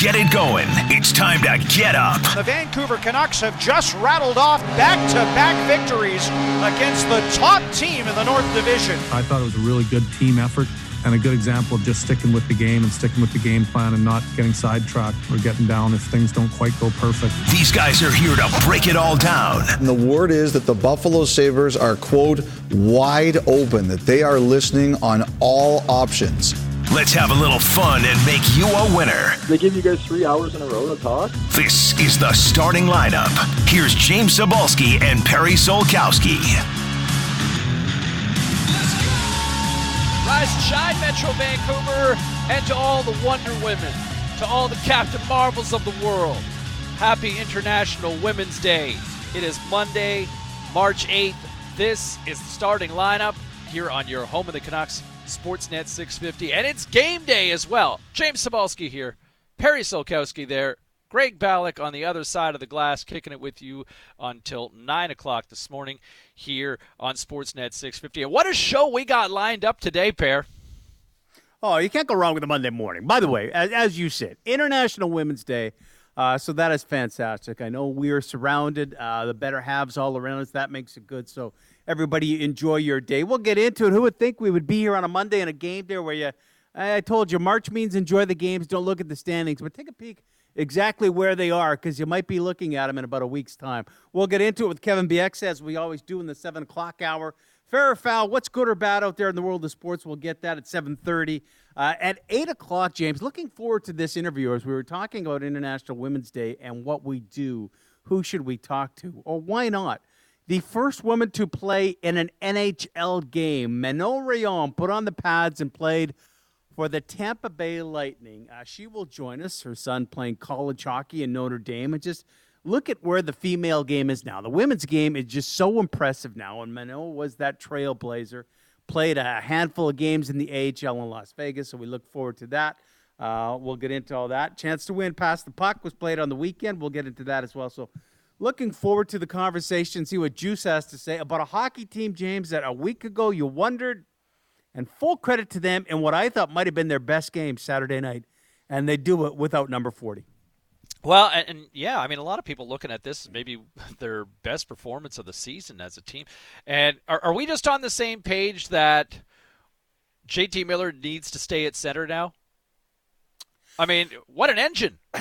get it going. It's time to get up. The Vancouver Canucks have just rattled off back to back victories against the top team in the North Division. I thought it was a really good team effort and a good example of just sticking with the game and sticking with the game plan and not getting sidetracked or getting down if things don't quite go perfect. These guys are here to break it all down. And the word is that the Buffalo Sabres are, quote, wide open, that they are listening on all options. Let's have a little fun and make you a winner. They give you guys three hours in a row to talk? This is the starting lineup. Here's James Cybulski and Perry Solkowski. Rise and shine, Metro Vancouver, and to all the Wonder Women, to all the Captain Marvels of the world. Happy International Women's Day. It is Monday, March 8th. This is the starting lineup here on your home of the Canucks, Sportsnet 650, and it's game day as well. James Cybulski here, Perry Solkowski there, Greg Ballack on the other side of the glass, kicking it with you until 9 o'clock this morning here on Sportsnet 650. And what a show we got lined up today, Pair. Oh, you can't go wrong with a Monday morning. By the way, as, as you said, International Women's Day. Uh, so that is fantastic. I know we are surrounded, uh, the better halves all around us. That makes it good. So everybody enjoy your day. We'll get into it. Who would think we would be here on a Monday in a game day where you, I told you, March means enjoy the games. Don't look at the standings, but take a peek exactly where they are because you might be looking at them in about a week's time. We'll get into it with Kevin Bieksa as we always do in the seven o'clock hour. Fair or foul, what's good or bad out there in the world of sports? We'll get that at seven thirty. Uh, at eight o'clock, James. Looking forward to this interview as we were talking about International Women's Day and what we do. Who should we talk to, or why not? The first woman to play in an NHL game, Manon Rhéaume, put on the pads and played for the Tampa Bay Lightning. Uh, she will join us. Her son playing college hockey in Notre Dame. And just look at where the female game is now. The women's game is just so impressive now. And Manon was that trailblazer. Played a handful of games in the AHL in Las Vegas, so we look forward to that. Uh, we'll get into all that. Chance to win past the puck was played on the weekend. We'll get into that as well. So, looking forward to the conversation, see what Juice has to say about a hockey team, James, that a week ago you wondered and full credit to them in what I thought might have been their best game Saturday night, and they do it without number 40. Well, and, and, yeah, I mean, a lot of people looking at this maybe their best performance of the season as a team. And are, are we just on the same page that JT Miller needs to stay at center now? I mean, what an engine!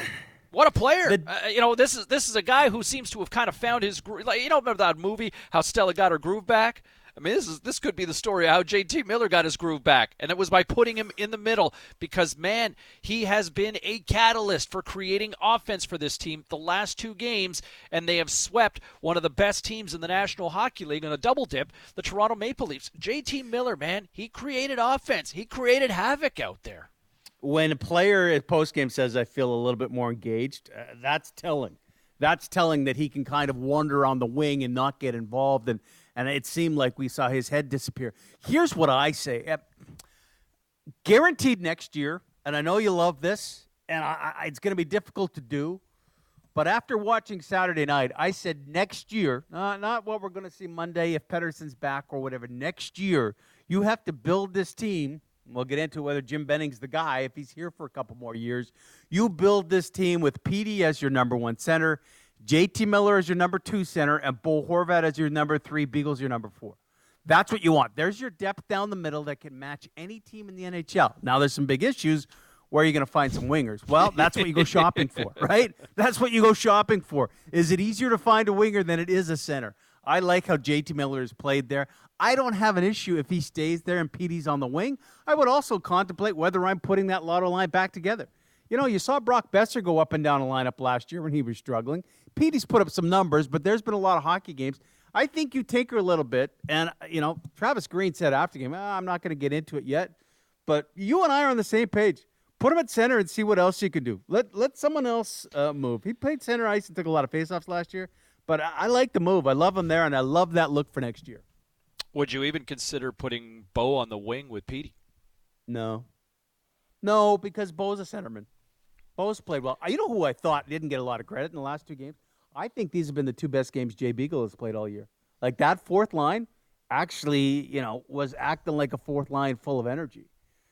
What a player! The, uh, you know, this is this is a guy who seems to have kind of found his groove. Like you know, remember that movie, how Stella got her groove back? I mean, this is this could be the story of how JT Miller got his groove back, and it was by putting him in the middle because man, he has been a catalyst for creating offense for this team the last two games, and they have swept one of the best teams in the National Hockey League on a double dip, the Toronto Maple Leafs. JT Miller, man, he created offense. He created havoc out there. When a player at postgame says, "I feel a little bit more engaged," uh, that's telling. That's telling that he can kind of wander on the wing and not get involved and and it seemed like we saw his head disappear. Here's what I say: guaranteed next year, and I know you love this, and I, I, it's going to be difficult to do. But after watching Saturday night, I said next year, uh, not what we're going to see Monday if Pettersson's back or whatever. Next year, you have to build this team. We'll get into whether Jim Benning's the guy if he's here for a couple more years. You build this team with Petey as your number one center JT Miller as your number two center, and Bo Horvat as your number three, Beagles your number four. That's what you want. There's your depth down the middle that can match any team in the NHL. Now, there's some big issues. Where are you going to find some wingers? Well, that's what you go shopping for, right? That's what you go shopping for. Is it easier to find a winger than it is a center? I like how JT Miller has played there. I don't have an issue if he stays there and Petey's on the wing. I would also contemplate whether I'm putting that lotto line back together. You know, you saw Brock Boeser go up and down a lineup last year when he was struggling. Petey's put up some numbers, but there's been a lot of hockey games. I think you tinker a little bit, and you know, Travis Green said after game, oh, "I'm not going to get into it yet," but you and I are on the same page. Put him at center and see what else you can do. Let let someone else uh, move. He played center ice and took a lot of faceoffs last year, but I, I like the move. I love him there, and I love that look for next year. Would you even consider putting Bo on the wing with Petey? No, no, because Bo's a centerman. Bo's played well. You know who I thought didn't get a lot of credit in the last two games? I think these have been the two best games Jay Beagle has played all year. Like that fourth line actually, you know, was acting like a fourth line full of energy.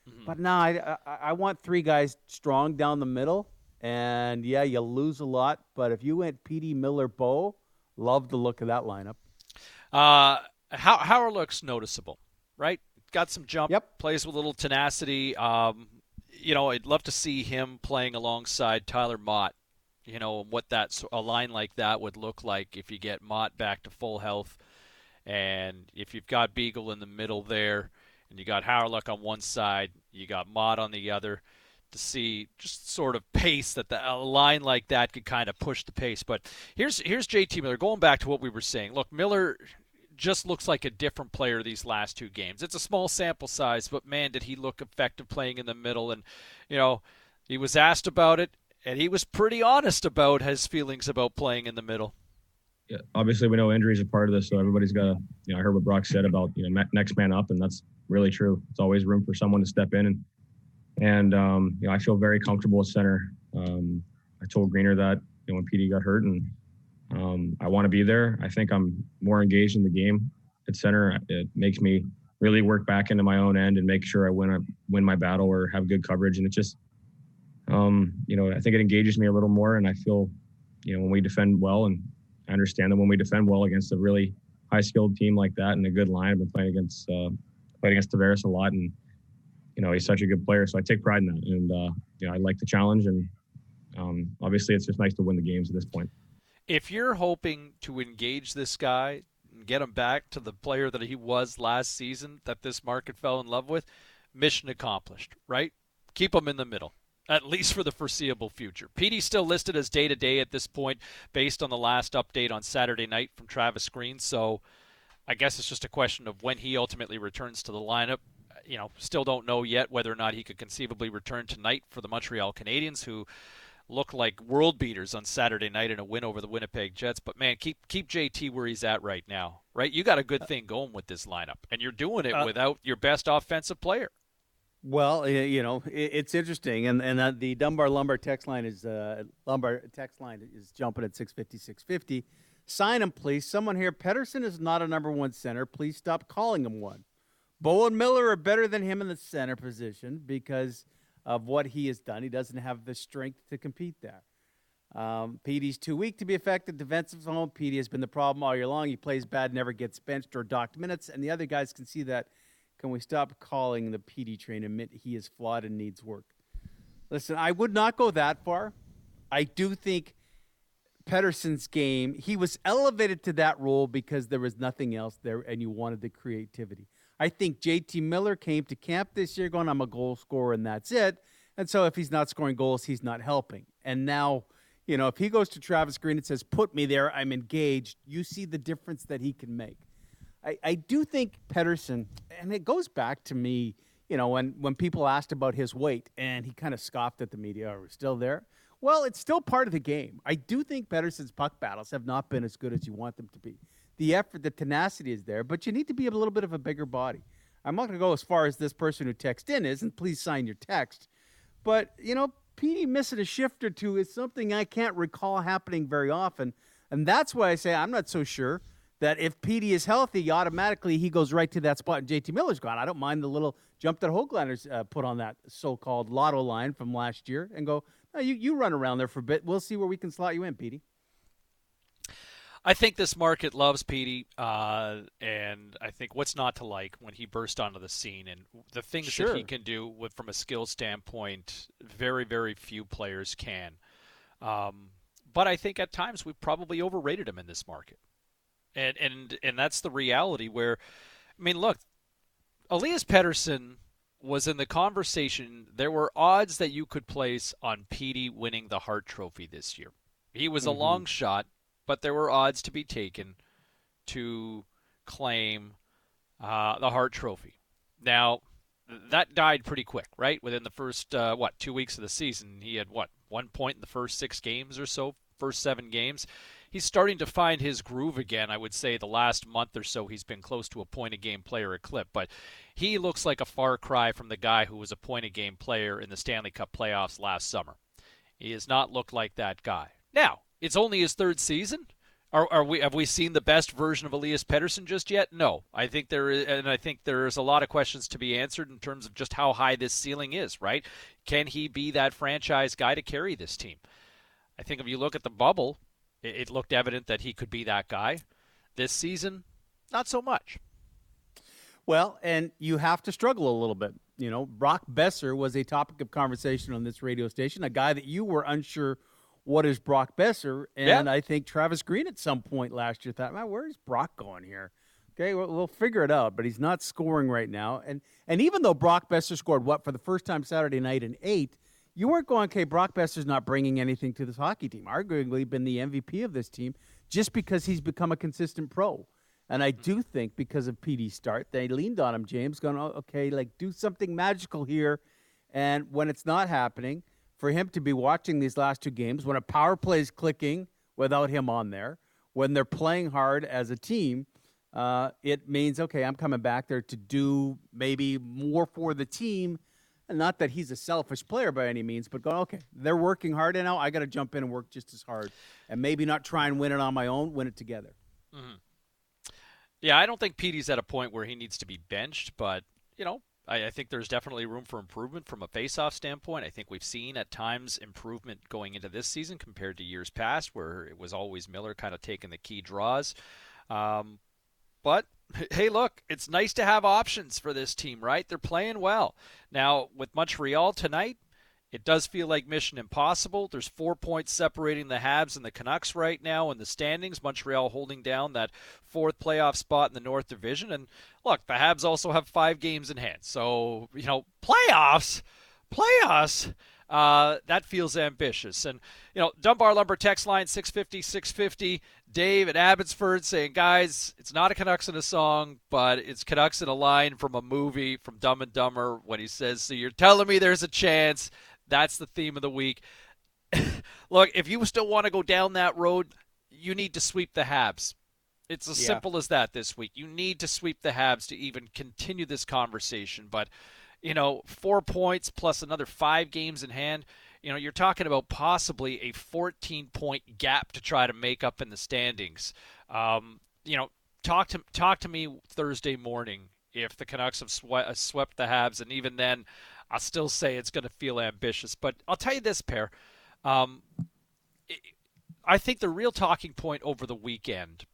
Mm-hmm. But now I, I, I want three guys strong down the middle. And yeah, you lose a lot, but if you went Petey Miller Bo, love the look of that lineup. Uh, how Howard looks noticeable, right? Got some jump, Yep. plays with a little tenacity. Um, you know, I'd love to see him playing alongside Tyler Motte. You know what that a line like that would look like if you get Motte back to full health, and if you've got Beagle in the middle there, and you got Howard on one side, you got Motte on the other. To see just sort of pace that the, a line like that could kind of push the pace. But here's here's JT Miller. Going back to what we were saying. Look, Miller just looks like a different player these last two games. It's a small sample size, but man, did he look effective playing in the middle. And, you know, he was asked about it, and he was pretty honest about his feelings about playing in the middle. Yeah, obviously, we know injuries are part of this, so everybody's got to, you know, I heard what Brock said about, you know, next man up, and that's really true. It's always room for someone to step in. And, and um, you know, I feel very comfortable at center. Um, I told Greener that, you know, when PD got hurt, and um, I want to be there. I think I'm more engaged in the game at center. It makes me really work back into my own end and make sure I win a, win my battle or have good coverage. And it just, um, you know, I think it engages me a little more. And I feel, you know, when we defend well, and I understand that when we defend well against a really high skilled team like that and a good line, I've been playing against uh, against Tavares a lot, and you know he's such a good player. So I take pride in that, and uh, you know I like the challenge, and um, obviously it's just nice to win the games at this point if you're hoping to engage this guy and get him back to the player that he was last season that this market fell in love with, mission accomplished, right? Keep him in the middle. At least for the foreseeable future. Petey's still listed as day to day at this point, based on the last update on Saturday night from Travis Green. So, I guess it's just a question of when he ultimately returns to the lineup. You know, still don't know yet whether or not he could conceivably return tonight for the Montreal Canadiens, who look like world beaters on Saturday night in a win over the Winnipeg Jets. But man, keep keep JT where he's at right now. Right, you got a good thing going with this lineup, and you're doing it uh, without your best offensive player. Well, you know, it's interesting, and and the Dunbar Lumber text line is uh, Lumber text line is jumping at 650, 650. Sign him, please. Someone here. Pettersson is not a number one center. Please stop calling him one. Bo and Miller are better than him in the center position because of what he has done. He doesn't have the strength to compete there. Um, Petey's too weak to be effective defensive zone. Petey has been the problem all year long. He plays bad, never gets benched or docked minutes, and the other guys can see that. Can we stop calling the Petey train admit he is flawed and needs work? Listen, I would not go that far. I do think Pettersson's game, he was elevated to that role because there was nothing else there and you wanted the creativity. I think JT Miller came to camp this year going, I'm a goal scorer and that's it. And so if he's not scoring goals, he's not helping. And now, you know, if he goes to Travis Green and says, put me there, I'm engaged, you see the difference that he can make. I, I do think Pettersson, and it goes back to me, you know, when, when people asked about his weight and he kind of scoffed at the media, are we still there? Well, it's still part of the game. I do think Pettersson's puck battles have not been as good as you want them to be the effort, the tenacity is there, but you need to be a little bit of a bigger body. I'm not going to go as far as this person who texted in is, and please sign your text. But, you know, Petey missing a shift or two is something I can't recall happening very often. And that's why I say I'm not so sure that if Petey is healthy, automatically he goes right to that spot and JT Miller's gone. I don't mind the little jump that Hoaglanders uh, put on that so called lotto line from last year and go, no, you, you run around there for a bit. We'll see where we can slot you in, Petey. I think this market loves Petey, uh, and I think what's not to like when he burst onto the scene and the things sure. that he can do with, from a skill standpoint, very, very few players can. Um, but I think at times we've probably overrated him in this market, and and and that's the reality. Where, I mean, look, Elias Pettersson was in the conversation. There were odds that you could place on Petey winning the Hart Trophy this year. He was mm-hmm. a long shot but there were odds to be taken to claim uh, the Hart Trophy. Now, that died pretty quick, right? Within the first, uh, what, two weeks of the season, he had, what, one point in the first six games or so, first seven games. He's starting to find his groove again. I would say the last month or so, he's been close to a point a game player a clip, but he looks like a far cry from the guy who was a point a game player in the Stanley Cup playoffs last summer. He has not looked like that guy. Now, it's only his third season, Are, are, we have we seen the best version of Elias Pettersson just yet? No, I think there is, and I think there's a lot of questions to be answered in terms of just how high this ceiling is. Right? Can he be that franchise guy to carry this team? I think if you look at the bubble, it, it looked evident that he could be that guy. This season, not so much. Well, and you have to struggle a little bit. You know, Brock Boeser was a topic of conversation on this radio station, a guy that you were unsure what is Brock Boeser? and yeah. I think Travis Green at some point last year thought, man, where's Brock going here? Okay, we'll, we'll, figure it out, but he's not scoring right now. And and even though Brock Boeser scored what for the first time Saturday night in eight, you weren't going, okay, Brock Boeser's not bringing anything to this hockey team. Arguably been the MVP of this team just because he's become a consistent pro. And I do think because of PD's start, they leaned on him, James, going, oh, okay, like do something magical here. And when it's not happening, for him to be watching these last two games, when a power play is clicking without him on there, when they're playing hard as a team, uh, it means, okay, I'm coming back there to do maybe more for the team. And not that he's a selfish player by any means, but going, okay, they're working hard, and now I got to jump in and work just as hard. And maybe not try and win it on my own, win it together. Mm-hmm. Yeah, I don't think Petey's at a point where he needs to be benched, but you know, I, I think there's definitely room for improvement from a face-off standpoint. I think we've seen at times improvement going into this season compared to years past, where it was always Miller kind of taking the key draws. Um, but hey, look, it's nice to have options for this team, right? They're playing well. Now, with Montreal tonight, it does feel like mission impossible. There's four points separating the Habs and the Canucks right now in the standings. Montreal holding down that fourth playoff spot in the North Division. And look, the Habs also have five games in hand. So, you know, playoffs, playoffs, uh, that feels ambitious. And, you know, Dunbar Lumber text line 650 650. Dave at Abbotsford saying, guys, it's not a Canucks in a song, but it's Canucks in a line from a movie from Dumb and Dumber when he says, So you're telling me there's a chance that's the theme of the week. Look, if you still want to go down that road, you need to sweep the Habs. It's as yeah. simple as that this week. You need to sweep the Habs to even continue this conversation. But, you know, four points plus another five games in hand, you know, you're talking about possibly a 14 point gap to try to make up in the standings. Um, you know, talk to talk to me Thursday morning if the Canucks have swept, swept the Habs, and even then, I'll still say it's going to feel ambitious. But I'll tell you this, pair. Um, I think the real talking point over the weekend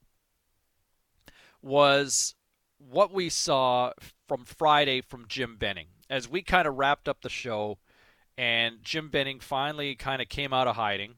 was what we saw from Friday from Jim Benning as we kind of wrapped up the show, and Jim Benning finally kind of came out of hiding.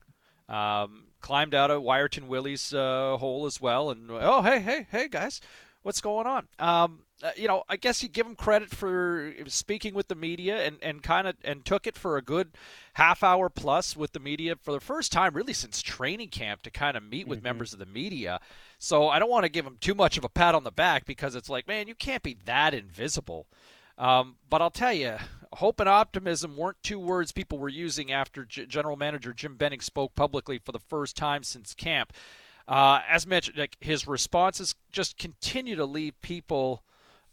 Um, climbed out of Wiarton Willie's uh, hole as well, and oh hey hey hey guys, what's going on? Um, uh, you know, I guess you give him credit for speaking with the media and, and kind of and took it for a good half hour plus with the media for the first time really since training camp to kind of meet with mm-hmm. members of the media. So I don't want to give him too much of a pat on the back because it's like, man, you can't be that invisible. Um, but I'll tell you, hope and optimism weren't two words people were using after G- General Manager Jim Benning spoke publicly for the first time since camp. Uh, as mentioned, like his responses just continue to leave people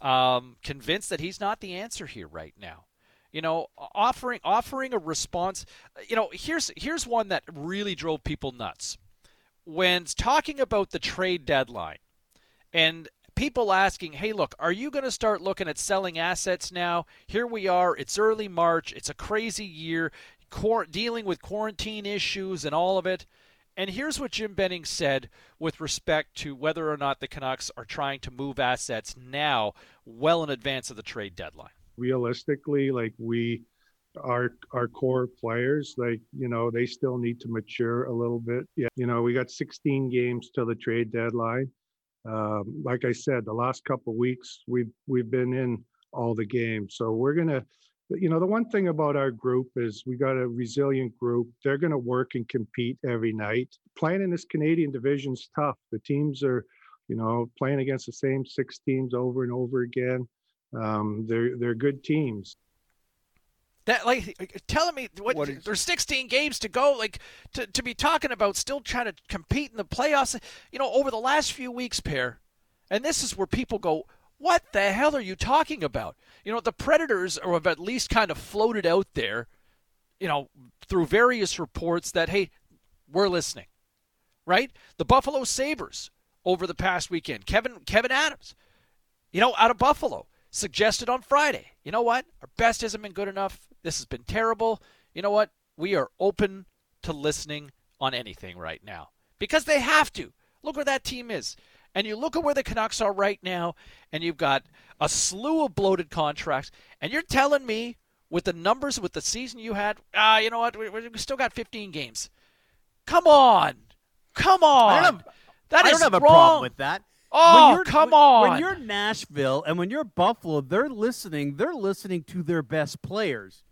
um, convinced that he's not the answer here right now. You know, offering offering a response. You know, here's here's one that really drove people nuts when talking about the trade deadline and people asking, hey, look, are you going to start looking at selling assets now? Here we are. It's early March. It's a crazy year, dealing with quarantine issues and all of it. And here's what Jim Benning said with respect to whether or not the Canucks are trying to move assets now, well in advance of the trade deadline. Realistically, like we, our our core players, like you know, they still need to mature a little bit. Yeah, you know, we got 16 games till the trade deadline. Um, like I said, the last couple weeks we've we've been in all the games, so we're gonna you know the one thing about our group is we got a resilient group. They're going to work and compete every night. Playing in this canadian division is tough. The teams are you know playing against the same six teams over and over again. Um, they're they're good teams. That like telling me what, what is, there's 16 games to go like to, to be talking about still trying to compete in the playoffs you know over the last few weeks pair and this is where people go what the hell are you talking about? You know, the Predators have at least kind of floated out there, you know, through various reports that, hey, we're listening. right? The Buffalo Sabres over the past weekend. Kevyn Kevyn Adams, you know, out of Buffalo, suggested on Friday, you know what? Our best hasn't been good enough. This has been terrible. You know what? We are open to listening on anything right now because they have to. Look where that team is. And you look at where the Canucks are right now, and you've got a slew of bloated contracts, and you're telling me with the numbers, with the season you had, ah, you know what? We, we still got 15 games. Come on, come on. I don't have, that I don't have wrong. a problem with that. Oh, come when, on. When you're Nashville and when you're Buffalo, they're listening. They're listening to their best players.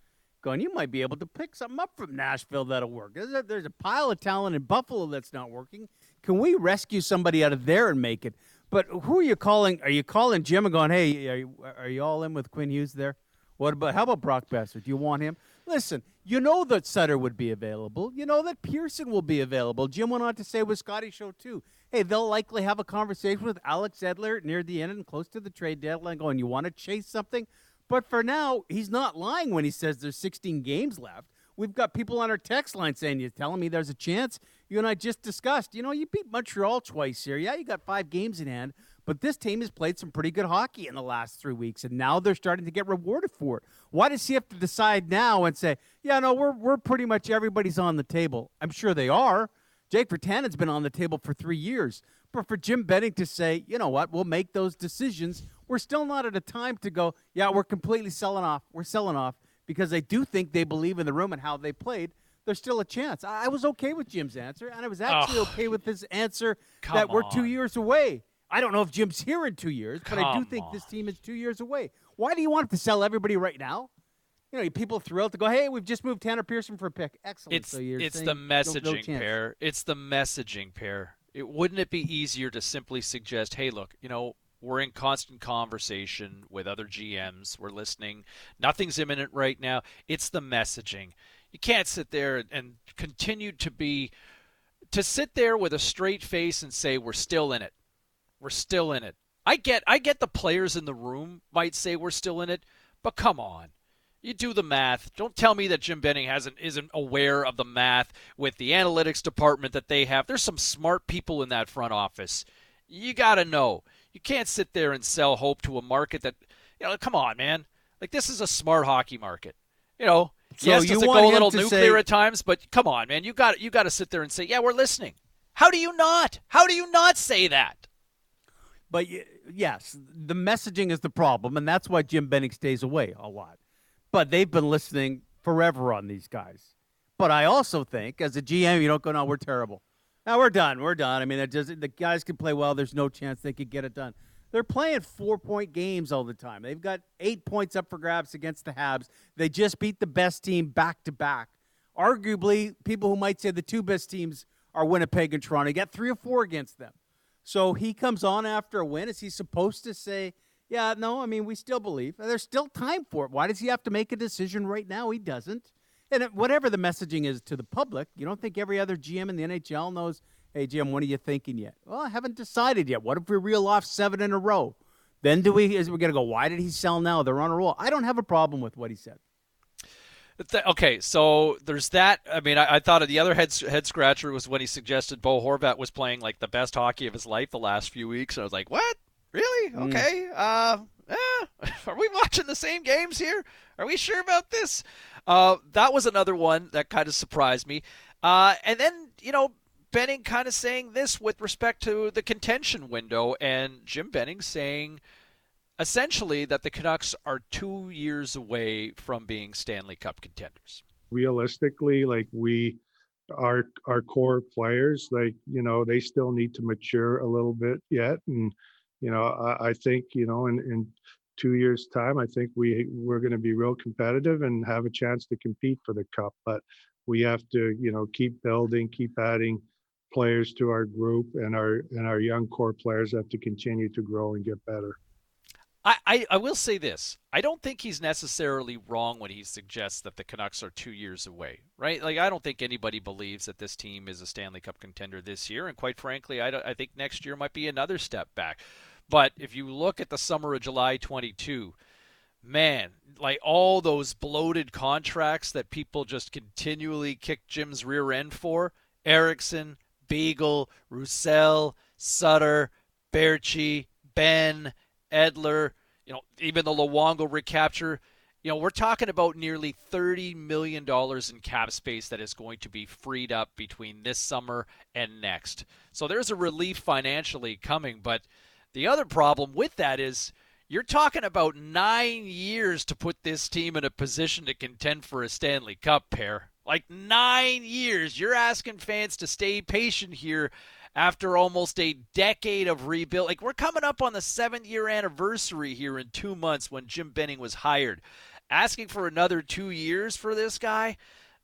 Going, you might be able to pick something up from Nashville that'll work. There's a, there's a pile of talent in Buffalo that's not working. Can we rescue somebody out of there and make it? But who are you calling? Are you calling Jim and going, hey, are you, are you all in with Quinn Hughes there? What about how about Brock Boeser? Do you want him? Listen, you know that Sutter would be available. You know that Pearson will be available. Jim went on to say with Scotty Show too. Hey, they'll likely have a conversation with Alex Edler near the end and close to the trade deadline, going, "You want to chase something?" But for now, he's not lying when he says there's 16 games left. We've got people on our text line saying, "You're telling me there's a chance." You and I just discussed. You know, you beat Montreal twice here. Yeah, you got five games in hand, but this team has played some pretty good hockey in the last three weeks, and now they're starting to get rewarded for it. Why does he have to decide now and say, "Yeah, no, we're we're pretty much everybody's on the table"? I'm sure they are. Jake Virtanen's been on the table for three years, but for Jim Benning to say, "You know what? We'll make those decisions." We're still not at a time to go. Yeah, we're completely selling off. We're selling off because they do think they believe in the room and how they played there's still a chance. I, was okay with Jim's answer, and I was actually oh, okay with his answer that we're two years away. I don't know if Jim's here in two years, but come I do think on. this team is two years away. Why do you want to sell everybody right now? You know, people thrilled to go, hey, we've just moved Tanner Pearson for a pick. Excellent. It's, so it's the messaging no pair. It's the messaging pair. It, wouldn't it be easier to simply suggest, hey, look, you know, we're in constant conversation with other GMs. We're listening. Nothing's imminent right now. It's the messaging you can't sit there and continue to be to sit there with a straight face and say we're still in it. We're still in it. I get I get the players in the room might say we're still in it, but come on. You do the math. Don't tell me that Jim Benning hasn't isn't aware of the math with the analytics department that they have. There's some smart people in that front office. You got to know. You can't sit there and sell hope to a market that you know, come on, man. Like this is a smart hockey market. You know, so yes, you does it go a little nuclear say- at times? But come on, man, you got you got to sit there and say, yeah, we're listening. How do you not? How do you not say that? But yes, the messaging is the problem, and that's why Jim Benning stays away a lot. But they've been listening forever on these guys. But I also think, as a GM, you don't go, no, we're terrible. Now we're done. We're done. I mean, just, the guys can play well. There's no chance they could get it done. They're playing four point games all the time. They've got eight points up for grabs against the Habs. They just beat the best team back to back. Arguably, people who might say the two best teams are Winnipeg and Toronto. He got three or four against them. So he comes on after a win. Is he supposed to say, yeah, no, I mean, we still believe. There's still time for it. Why does he have to make a decision right now? He doesn't. And whatever the messaging is to the public, you don't think every other GM in the NHL knows Hey, Jim, what are you thinking yet? Well, I haven't decided yet. What if we reel off seven in a row? Then do we? Is we going to go? Why did he sell now? They're on a roll. I don't have a problem with what he said. Okay, so there's that. I mean, I, I thought of the other head head scratcher was when he suggested Bo Horvat was playing like the best hockey of his life the last few weeks. And I was like, what? Really? Mm. Okay. Uh, yeah. Are we watching the same games here? Are we sure about this? Uh, that was another one that kind of surprised me. Uh, and then you know, Benning kind of saying this with respect to the contention window, and Jim Benning saying essentially that the Canucks are two years away from being Stanley Cup contenders. Realistically, like we, our our core players, like you know, they still need to mature a little bit yet, and you know, I, I think you know, in in two years' time, I think we we're going to be real competitive and have a chance to compete for the cup, but we have to you know keep building, keep adding players to our group and our and our young core players have to continue to grow and get better. I, I, I will say this. I don't think he's necessarily wrong when he suggests that the Canucks are two years away, right? Like, I don't think anybody believes that this team is a Stanley Cup contender this year. And quite frankly, I, I think next year might be another step back. But if you look at the summer of July 22, man, like all those bloated contracts that people just continually kick Jim's rear end for Eriksson, Beagle, Roussel, Sutter, Baertschi, Benn, Edler, you know, even the Luongo recapture. You know, we're talking about nearly $30 million in cap space that is going to be freed up between this summer and next. So there's a relief financially coming. But the other problem with that is you're talking about nine years to put this team in a position to contend for a Stanley Cup pair. Like nine years. You're asking fans to stay patient here after almost a decade of rebuild. Like we're coming up on the seventh year anniversary here in two months when Jim Benning was hired. Asking for another two years for this guy,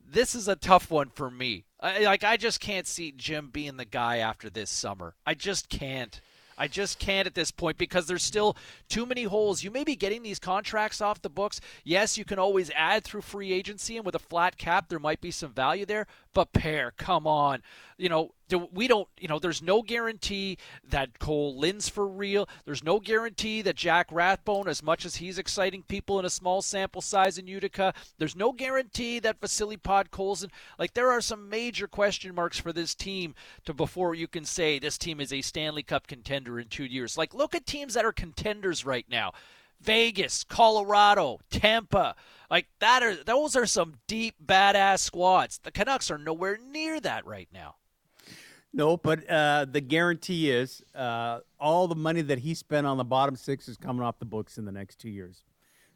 this is a tough one for me. I, like I just can't see Jim being the guy after this summer. I just can't. I just can't at this point because there's still too many holes. You may be getting these contracts off the books. Yes, you can always add through free agency, and with a flat cap, there might be some value there. But pair, come on. You know, we don't, you know, there's no guarantee that Kole Lind's for real. There's no guarantee that Jack Rathbone, as much as he's exciting people in a small sample size in Utica, there's no guarantee that Vasily Podkolzin, like there are some major question marks for this team to before you can say this team is a Stanley Cup contender in two years. Like look at teams that are contenders right now. Vegas, Colorado, Tampa. Like that are those are some deep badass squads. The Canucks are nowhere near that right now. No, but uh, the guarantee is uh, all the money that he spent on the bottom six is coming off the books in the next two years.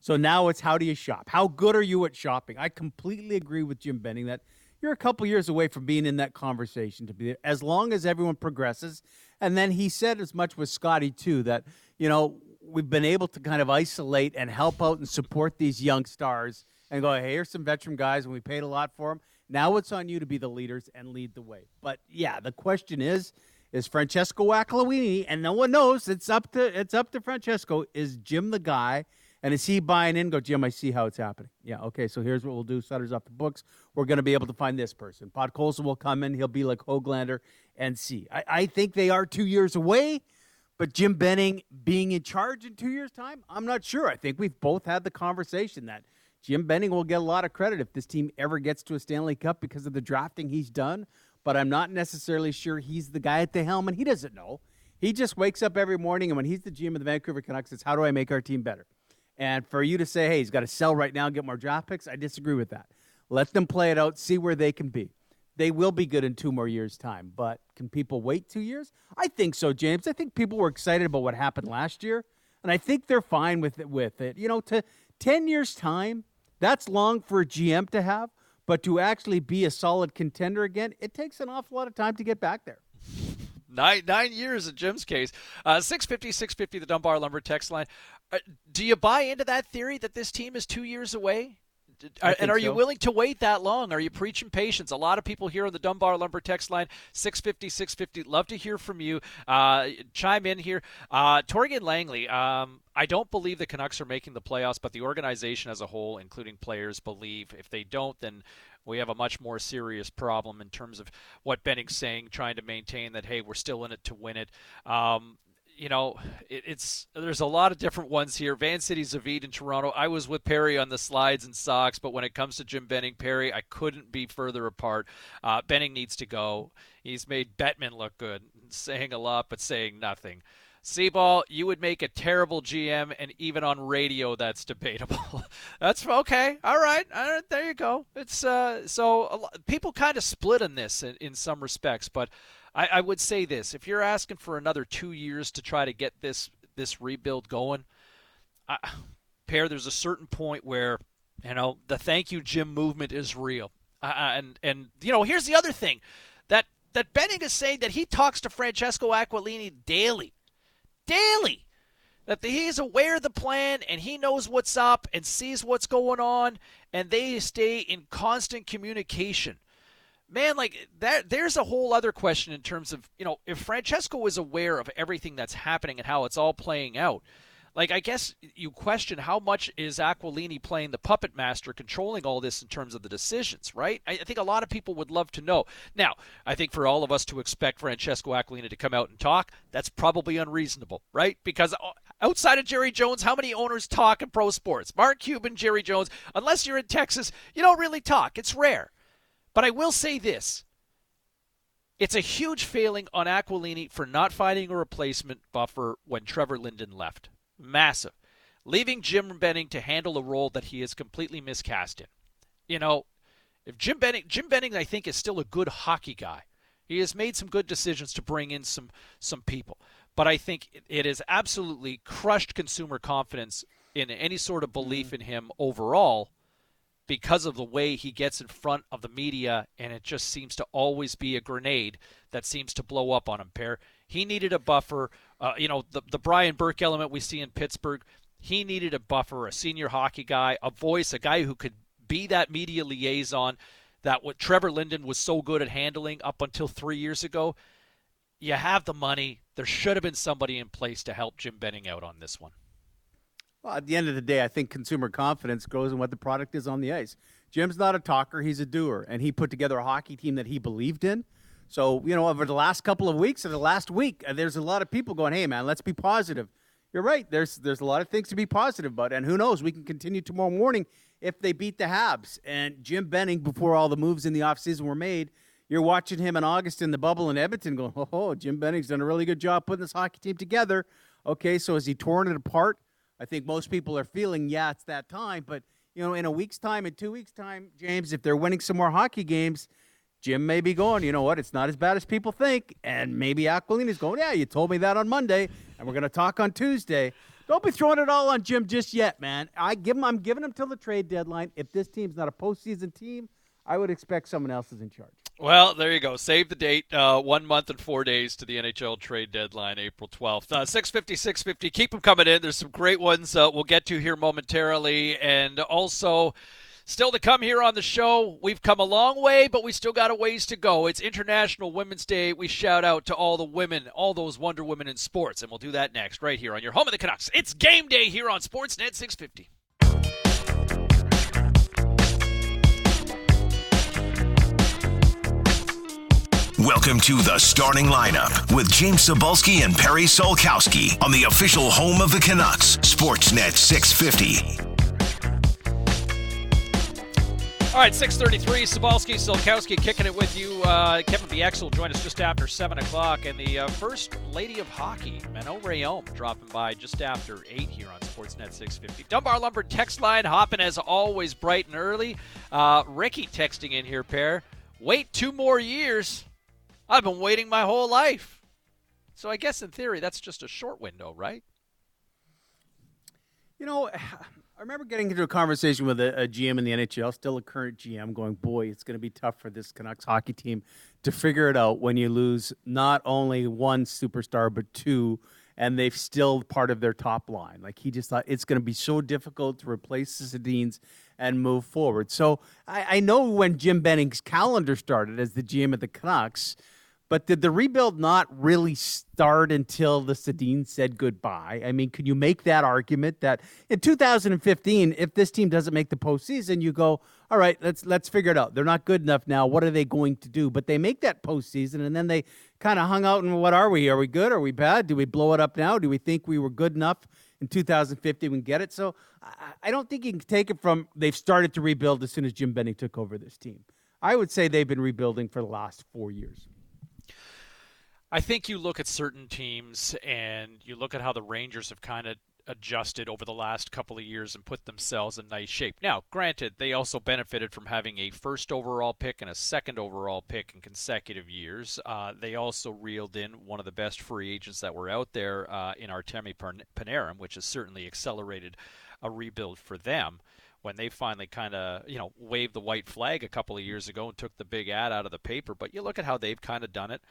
So now it's how do you shop? How good are you at shopping? I completely agree with Jim Benning that you're a couple years away from being in that conversation to be as long as everyone progresses. And then he said as much with Scotty too that you know we've been able to kind of isolate and help out and support these young stars and go, hey, here's some veteran guys, and we paid a lot for them. Now it's on you to be the leaders and lead the way. But yeah, the question is, is Francesco Aquilini, and no one knows. It's up to it's up to Francesco. Is Jim the guy? And is he buying in? Go, Jim, I see how it's happening. Yeah, okay, so here's what we'll do. Sutter's off the books. We're going to be able to find this person. Podkolzin will come in. He'll be like Hoglander and see. I, I think they are two years away. But Jim Benning being in charge in two years' time, I'm not sure. I think we've both had the conversation that Jim Benning will get a lot of credit if this team ever gets to a Stanley Cup because of the drafting he's done. But I'm not necessarily sure he's the guy at the helm, and he doesn't know. He just wakes up every morning, and when he's the GM of the Vancouver Canucks, it's how do I make our team better? And for you to say, hey, he's got to sell right now and get more draft picks, I disagree with that. Let them play it out, see where they can be they will be good in two more years' time. But can people wait two years? I think so, James. I think people were excited about what happened last year, and I think they're fine with it. With it, you know, to ten years' time, that's long for a GM to have. But to actually be a solid contender again, it takes an awful lot of time to get back there. Nine nine years in Jim's case. Uh, 650, 650, the Dunbar Lumber text line. Uh, do you buy into that theory that this team is two years away? And are so. you willing to wait that long? Are you preaching patience? A lot of people here on the Dunbar Lumber text line, 650, 650. Love to hear from you. Uh, chime in here. Uh, Torgan Langley, um, I don't believe the Canucks are making the playoffs, but the organization as a whole, including players, believe if they don't, then we have a much more serious problem in terms of what Benning's saying, trying to maintain that, hey, we're still in it to win it. Um, you know, it, it's there's a lot of different ones here. Van City, Zavid, and Toronto. I was with Perry on the slides and socks, but when it comes to Jim Benning, Perry, I couldn't be further apart. Uh, Benning needs to go. He's made Bettman look good, saying a lot but saying nothing. Seaball, you would make a terrible GM, and even on radio, that's debatable. that's okay. All right, all right. There you go. It's uh, so people kind of split on this in, in some respects, but I, I would say this: if you're asking for another two years to try to get this this rebuild going, I, pair there's a certain point where you know the thank you Jim movement is real, uh, and and you know here's the other thing that that Benning is saying that he talks to Francesco Aquilini daily, daily. That he's aware of the plan and he knows what's up and sees what's going on, and they stay in constant communication man, like that, there's a whole other question in terms of, you know, if Francesco is aware of everything that's happening and how it's all playing out, like I guess you question how much is Aquilini playing the puppet master, controlling all this in terms of the decisions, right? I, I think a lot of people would love to know. Now, I think for all of us to expect Francesco Aquilini to come out and talk, that's probably unreasonable, right? Because uh, outside of Jerry Jones, how many owners talk in pro sports? Mark Cuban, Jerry Jones. Unless you're in Texas, you don't really talk. It's rare. But I will say this It's a huge failing on Aquilini for not finding a replacement buffer when Trevor Linden left. Massive. Leaving Jim Benning to handle a role that he is completely miscast in. You know, if Jim Benning, Jim Benning, I think, is still a good hockey guy. He has made some good decisions to bring in some some people, but I think it has absolutely crushed consumer confidence in any sort of belief mm-hmm. in him overall because of the way he gets in front of the media, and it just seems to always be a grenade that seems to blow up on him. Pair. He needed a buffer. Uh, you know, the the Brian Burke element we see in Pittsburgh. He needed a buffer, a senior hockey guy, a voice, a guy who could be that media liaison that what Trevor Linden was so good at handling up until three years ago. You have the money. There should have been somebody in place to help Jim Benning out on this one. Well, at the end of the day, I think consumer confidence grows in what the product is on the ice. Jim's not a talker, he's a doer, and he put together a hockey team that he believed in. So, you know, over the last couple of weeks or the last week, uh, there's a lot of people going, hey, man, let's be positive. You're right. There's, there's a lot of things to be positive about. And who knows, we can continue tomorrow morning if they beat the Habs. And Jim Benning, before all the moves in the offseason were made, you're watching him in August in the bubble in Edmonton going, oh, Jim Benning's done a really good job putting this hockey team together. Okay, so is he torn it apart? I think most people are feeling, yeah, it's that time. But, you know, in a week's time, in two weeks' time, James, if they're winning some more hockey games, Jim may be going, you know what, it's not as bad as people think. And maybe Aquilini's going, yeah, you told me that on Monday, and we're going to talk on Tuesday. Don't be throwing it all on Jim just yet, man. I give him, I'm giving him till the trade deadline. If this team's not a postseason team, I would expect someone else is in charge. Well, there you go. Save the date. Uh, one month and four days to the NHL trade deadline, April 12th. Uh, 650, 650. Keep them coming in. There's some great ones uh, we'll get to here momentarily. And also, Still to come here on the show, we've come a long way, but we still got a ways to go. It's International Women's Day. We shout out to all the women, all those Wonder Women in sports, and we'll do that next, right here on your home of the Canucks. It's game day here on Sportsnet 650. Welcome to the starting lineup with James Cybulski and Perry Solkowski on the official home of the Canucks, Sportsnet 650. All right, 633, Cybulski, Solkowski kicking it with you. Uh, Kevin Bieksa will join us just after 7 o'clock. And the uh, first lady of hockey, Manon Rhéaume, dropping by just after 8 here on Sportsnet 650. Dunbar Lumber text line hopping as always bright and early. Uh, Ricky texting in here, pair. Wait two more years. I've been waiting my whole life. So I guess in theory, that's just a short window, right? You know, I remember getting into a conversation with a, a, GM in the NHL, still a current GM, going, "Boy, it's going to be tough for this Canucks hockey team to figure it out when you lose not only one superstar but two, and they've still part of their top line." Like he just thought it's going to be so difficult to replace the Sedins and move forward. So I, I know when Jim Benning's calendar started as the GM of the Canucks but did the rebuild not really start until the Sedin said goodbye? I mean, could you make that argument that in 2015, if this team doesn't make the postseason, you go, all right, let's let's figure it out. They're not good enough now. What are they going to do? But they make that postseason, and then they kind of hung out. And what are we? Are we good? Are we bad? Do we blow it up now? Do we think we were good enough in 2015 and get it? So I, I don't think you can take it from they've started to rebuild as soon as Jim Benning took over this team. I would say they've been rebuilding for the last four years. I think you look at certain teams and you look at how the Rangers have kind of adjusted over the last couple of years and put themselves in nice shape. Now, granted, they also benefited from having a first overall pick and a second overall pick in consecutive years. Uh, they also reeled in one of the best free agents that were out there uh, in Artemi Panarin, which has certainly accelerated a rebuild for them when they finally kind of you know waved the white flag a couple of years ago and took the big ad out of the paper. But you look at how they've kind of done it.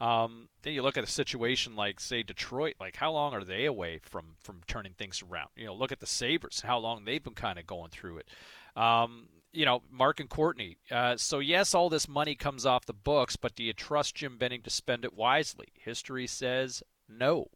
Um, then you look at a situation like, say, Detroit. Like, how long are they away from from turning things around? You know, look at the Sabres. How long they've been kind of going through it. Um, you know, Mark and Courtney. Uh, so yes, all this money comes off the books, but do you trust Jim Benning to spend it wisely? History says no.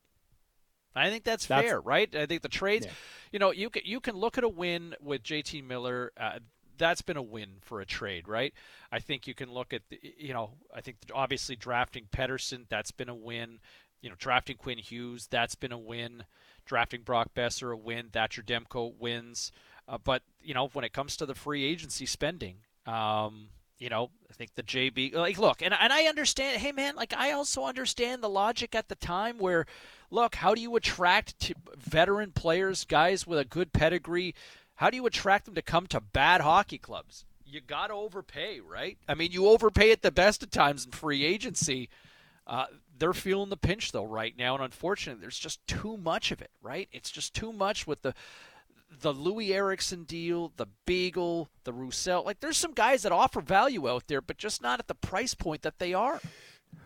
I think that's, that's fair, right? I think the trades, yeah. you know, you can you can look at a win with JT Miller. Uh, that's been a win for a trade, right? I think you can look at, the, you know, I think obviously drafting Pettersson, that's been a win. You know, drafting Quinn Hughes, that's been a win. Drafting Brock Boeser, a win. Thatcher Demko wins. Uh, but you know, when it comes to the free agency spending, um, you know, I think the JB like look, and and I understand. Hey man, like I also understand the logic at the time where, look, how do you attract veteran players, guys with a good pedigree? How do you attract them to come to bad hockey clubs? You got to overpay, right? I mean, you overpay at the best of times in free agency. Uh, they're feeling the pinch though right now, and unfortunately, there's just too much of it. Right? It's just too much with the the Loui Eriksson deal, the Beagle, the Roussel. Like, there's some guys that offer value out there, but just not at the price point that they are.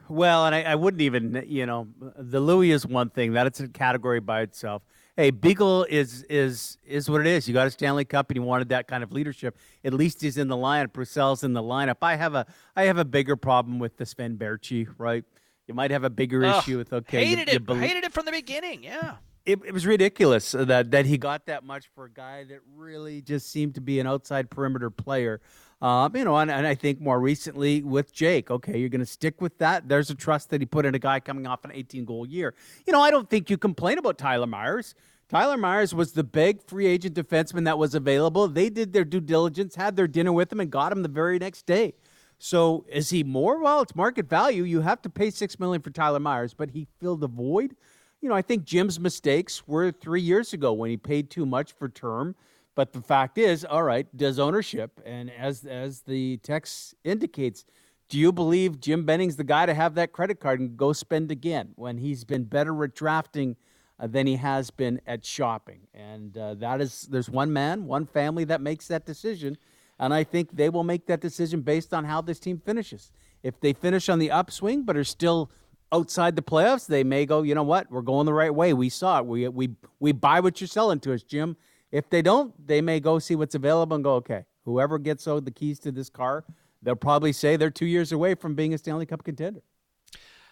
Well, and I, I wouldn't even, you know, the Louis is one thing. That it's a category by itself. Hey, Beagle is is is what it is. You got a Stanley Cup, and you wanted that kind of leadership. At least he's in the lineup. Roussel's in the lineup. I have a I have a bigger problem with the Sven Baertschi, right? You might have a bigger issue with okay. Hated you, it. You hated it from the beginning. Yeah it, it, was ridiculous that that he got that much for a guy that really just seemed to be an outside perimeter player. Um, you know, and, and, I think more recently with Jake, okay, you're going to stick with that. There's a trust that he put in a guy coming off an 18 goal year. You know, I don't think you complain about Tyler Myers. Tyler Myers was the big free agent defenseman that was available. They did their due diligence, had their dinner with him, and got him the very next day. So is he more? Well, it's market value. You have to pay six million for Tyler Myers, but he filled a void you know, I think Jim's mistakes were three years ago when he paid too much for term. But the fact is, all right, does ownership, and as as the text indicates, do you believe Jim Benning's the guy to have that credit card and go spend again when he's been better at drafting uh, than he has been at shopping? And uh, that is, there's one man, one family that makes that decision, and I think they will make that decision based on how this team finishes. If they finish on the upswing but are still outside the playoffs, they may go, you know what, we're going the right way. We saw it. We we we buy what you're selling to us, Jim. If they don't, they may go see what's available and go, okay, whoever gets the keys to this car, they'll probably say they're two years away from being a Stanley Cup contender.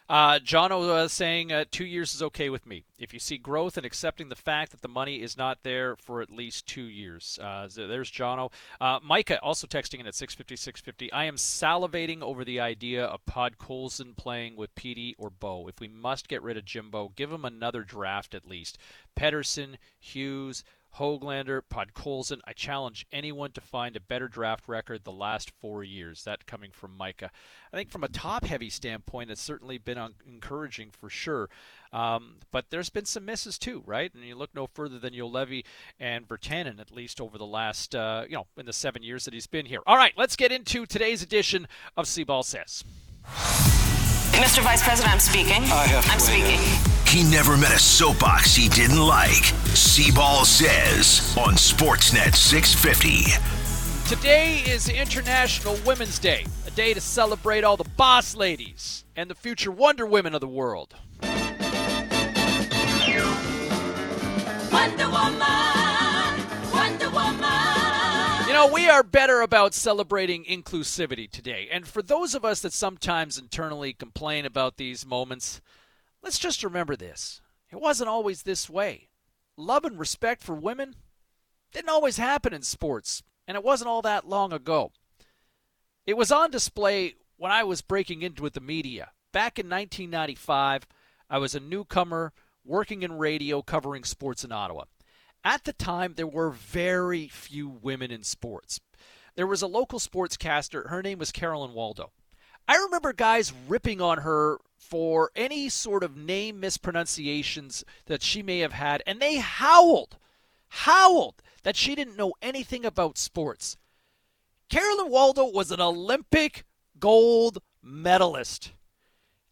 Uh, John was saying uh, two years is okay with me. If you see growth and accepting the fact that the money is not there for at least two years. Uh, there's Jono. Uh, Micah also texting in at 650, 650. I am salivating over the idea of Podkolzin playing with Petey or Bo. If we must get rid of Jimbo, give him another draft at least. Pettersson, Hughes, Hoglander, Podkolzin. I challenge anyone to find a better draft record the last four years. That coming from Micah. I think from a top heavy standpoint, it's certainly been un- encouraging for sure. Um, but there's been some misses too, right? And you look no further than Juolevi and Virtanen, at least over the last, uh, you know, in the seven years that he's been here. All right, let's get into today's edition of C-Ball Says. Mr. Vice President, I'm speaking. I have I'm speaking. He never met a soapbox he didn't like. C-Ball says on Sportsnet 650. Today is International Women's Day, a day to celebrate all the boss ladies and the future Wonder Women of the world. Wonder Woman, We are better about celebrating inclusivity today. And for those of us that sometimes internally complain about these moments, let's just remember this. It wasn't always this way. Love and respect for women didn't always happen in sports, and it wasn't all that long ago. It was on display when I was breaking into with the media. Back in 1995, I was a newcomer working in radio covering sports in Ottawa. At the time, there were very few women in sports. There was a local sportscaster, her name was Carolyn Waldo. I remember guys ripping on her for any sort of name mispronunciations that she may have had, and they howled, howled that she didn't know anything about sports. Carolyn Waldo was an Olympic gold medalist.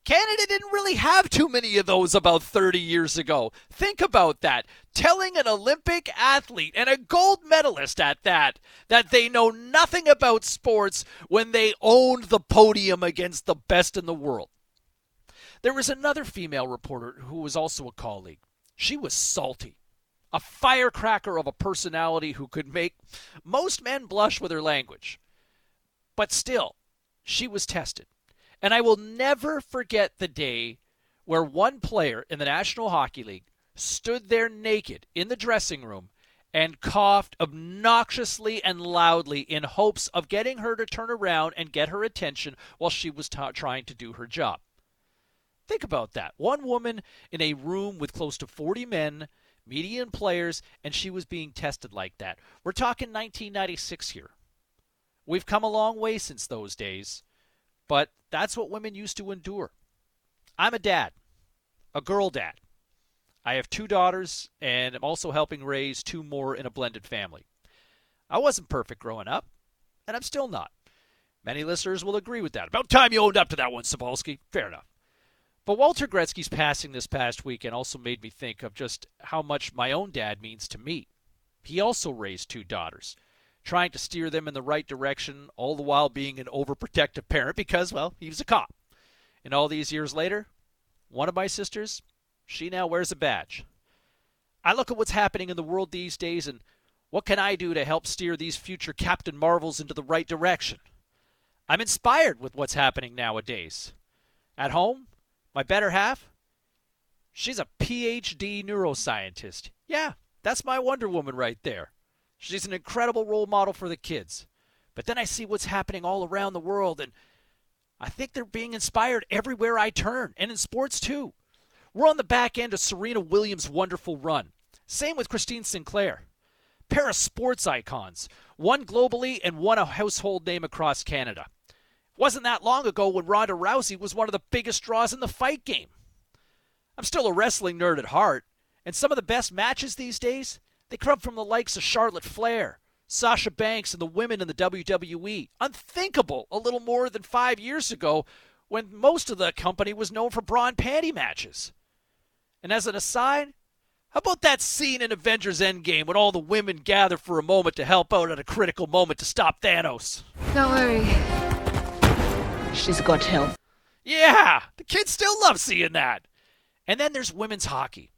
Canada didn't really have too many of those about 30 years ago. Think about that. Telling an Olympic athlete and a gold medalist at that that they know nothing about sports when they owned the podium against the best in the world. There was another female reporter who was also a colleague. She was salty, a firecracker of a personality who could make most men blush with her language. But still, she was tested. And I will never forget the day where one player in the National Hockey League stood there naked in the dressing room and coughed obnoxiously and loudly in hopes of getting her to turn around and get her attention while she was ta- trying to do her job. Think about that. One woman in a room with close to 40 men, median players, and she was being tested like that. We're talking 1996 here. We've come a long way since those days, but that's what women used to endure. I'm a dad, a girl dad. I have two daughters, and I'm also helping raise two more in a blended family. I wasn't perfect growing up, and I'm still not. Many listeners will agree with that. About time you owned up to that one, Cybulski. Fair enough. But Walter Gretzky's passing this past weekend also made me think of just how much my own dad means to me. He also raised two daughters, trying to steer them in the right direction, all the while being an overprotective parent because, well, he was a cop. And all these years later, one of my sisters, she now wears a badge. I look at what's happening in the world these days and what can I do to help steer these future Captain Marvels into the right direction? I'm inspired with what's happening nowadays. At home, my better half, she's a PhD neuroscientist. Yeah, that's my Wonder Woman right there. She's an incredible role model for the kids. But then I see what's happening all around the world, and I think they're being inspired everywhere I turn, and in sports too. We're on the back end of Serena Williams' wonderful run. Same with Christine Sinclair. Pair of sports icons, one globally and one a household name across Canada. Wasn't that long ago when Ronda Rousey was one of the biggest draws in the fight game. I'm still a wrestling nerd at heart, and some of the best matches these days, they come from the likes of Charlotte Flair, Sasha Banks, and the women in the WWE. Unthinkable a little more than five years ago when most of the company was known for bra and panty matches. And as an aside, how about that scene in Avengers Endgame when all the women gather for a moment to help out at a critical moment to stop Thanos? Don't worry. She's got help. Yeah, the kids still love seeing that. And then there's women's hockey.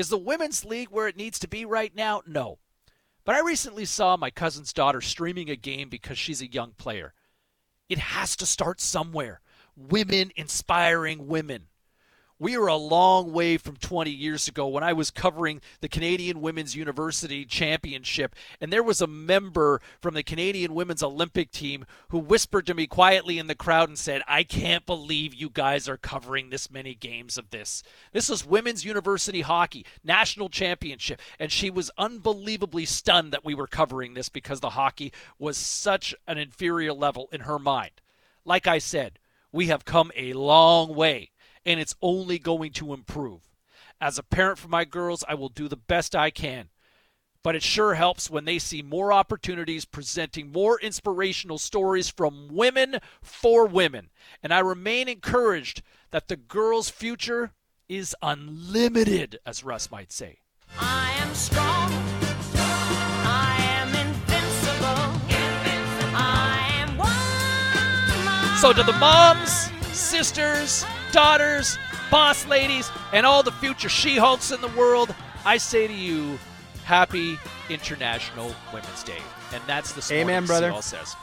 Is the women's league where it needs to be right now? No. But I recently saw my cousin's daughter streaming a game because she's a young player. It has to start somewhere. Women inspiring women. We are a long way from 20 years ago when I was covering the Canadian Women's University Championship, and there was a member from the Canadian Women's Olympic team who whispered to me quietly in the crowd and said, I can't believe you guys are covering this many games of this. This was Women's University Hockey, National Championship, and she was unbelievably stunned that we were covering this because the hockey was such an inferior level in her mind. Like I said, we have come a long way and it's only going to improve. As a parent for my girls, I will do the best I can. But it sure helps when they see more opportunities presenting more inspirational stories from women for women. And I remain encouraged that the girls' future is unlimited, as Russ might say. I am strong. I am invincible. I am one. So, to the moms, sisters, daughters, boss ladies, and all the future She Hulks in the world, I say to you, Happy International Women's Day. And that's the story Amen, brother. says.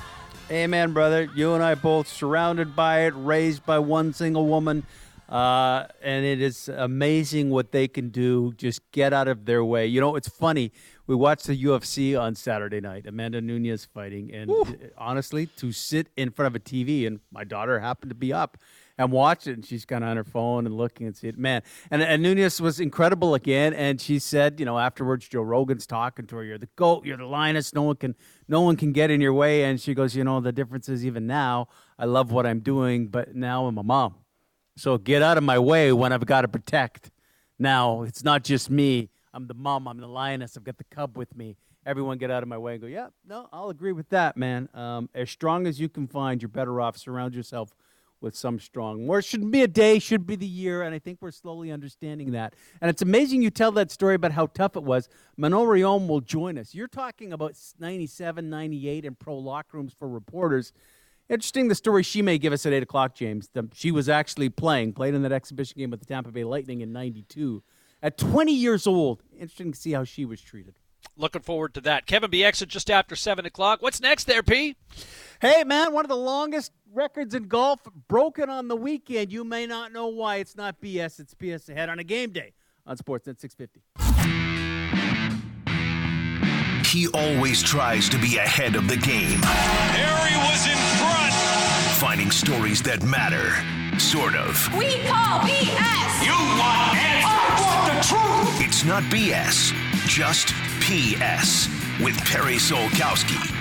Amen, brother. You and I both surrounded by it, raised by one single woman. Uh, and it is amazing what they can do. Just get out of their way. You know, it's funny. We watched the UFC on Saturday night, Amanda Nunes fighting. And honestly, to sit in front of a TV, and my daughter happened to be up and watch it, and she's kind of on her phone and looking and see it. Man, and, and Nunes was incredible again. And she said, you know, afterwards, Joe Rogan's talking to her. You're the goat. You're the lioness. No one can, no one can get in your way. And she goes, you know, the difference is even now, I love what I'm doing, but now I'm a mom. So get out of my way when I've got to protect. Now it's not just me. I'm the mom. I'm the lioness. I've got the cub with me. Everyone get out of my way and go, yeah, no, I'll agree with that, man. Um, as strong as you can find, you're better off. Surround yourself with some strong. More shouldn't be a day, should be the year, and I think we're slowly understanding that. And it's amazing you tell that story about how tough it was. Manon Rheaume will join us. You're talking about 97, 98 and pro locker rooms for reporters. Interesting the story she may give us at 8 o'clock, James. The, she was actually playing, played in that exhibition game with the Tampa Bay Lightning in 92. At 20 years old, interesting to see how she was treated. Looking forward to that. Kevin Bieksa just after 7 o'clock. What's next there, P? Hey, man, one of the longest records in golf broken on the weekend. You may not know why. It's not BS, it's PS ahead on a game day on Sportsnet 650. He always tries to be ahead of the game. Harry was in front. Finding stories that matter. Sort of. We call BS. You want answers. I want the truth. It's not BS, just PS with Perry Solkowski.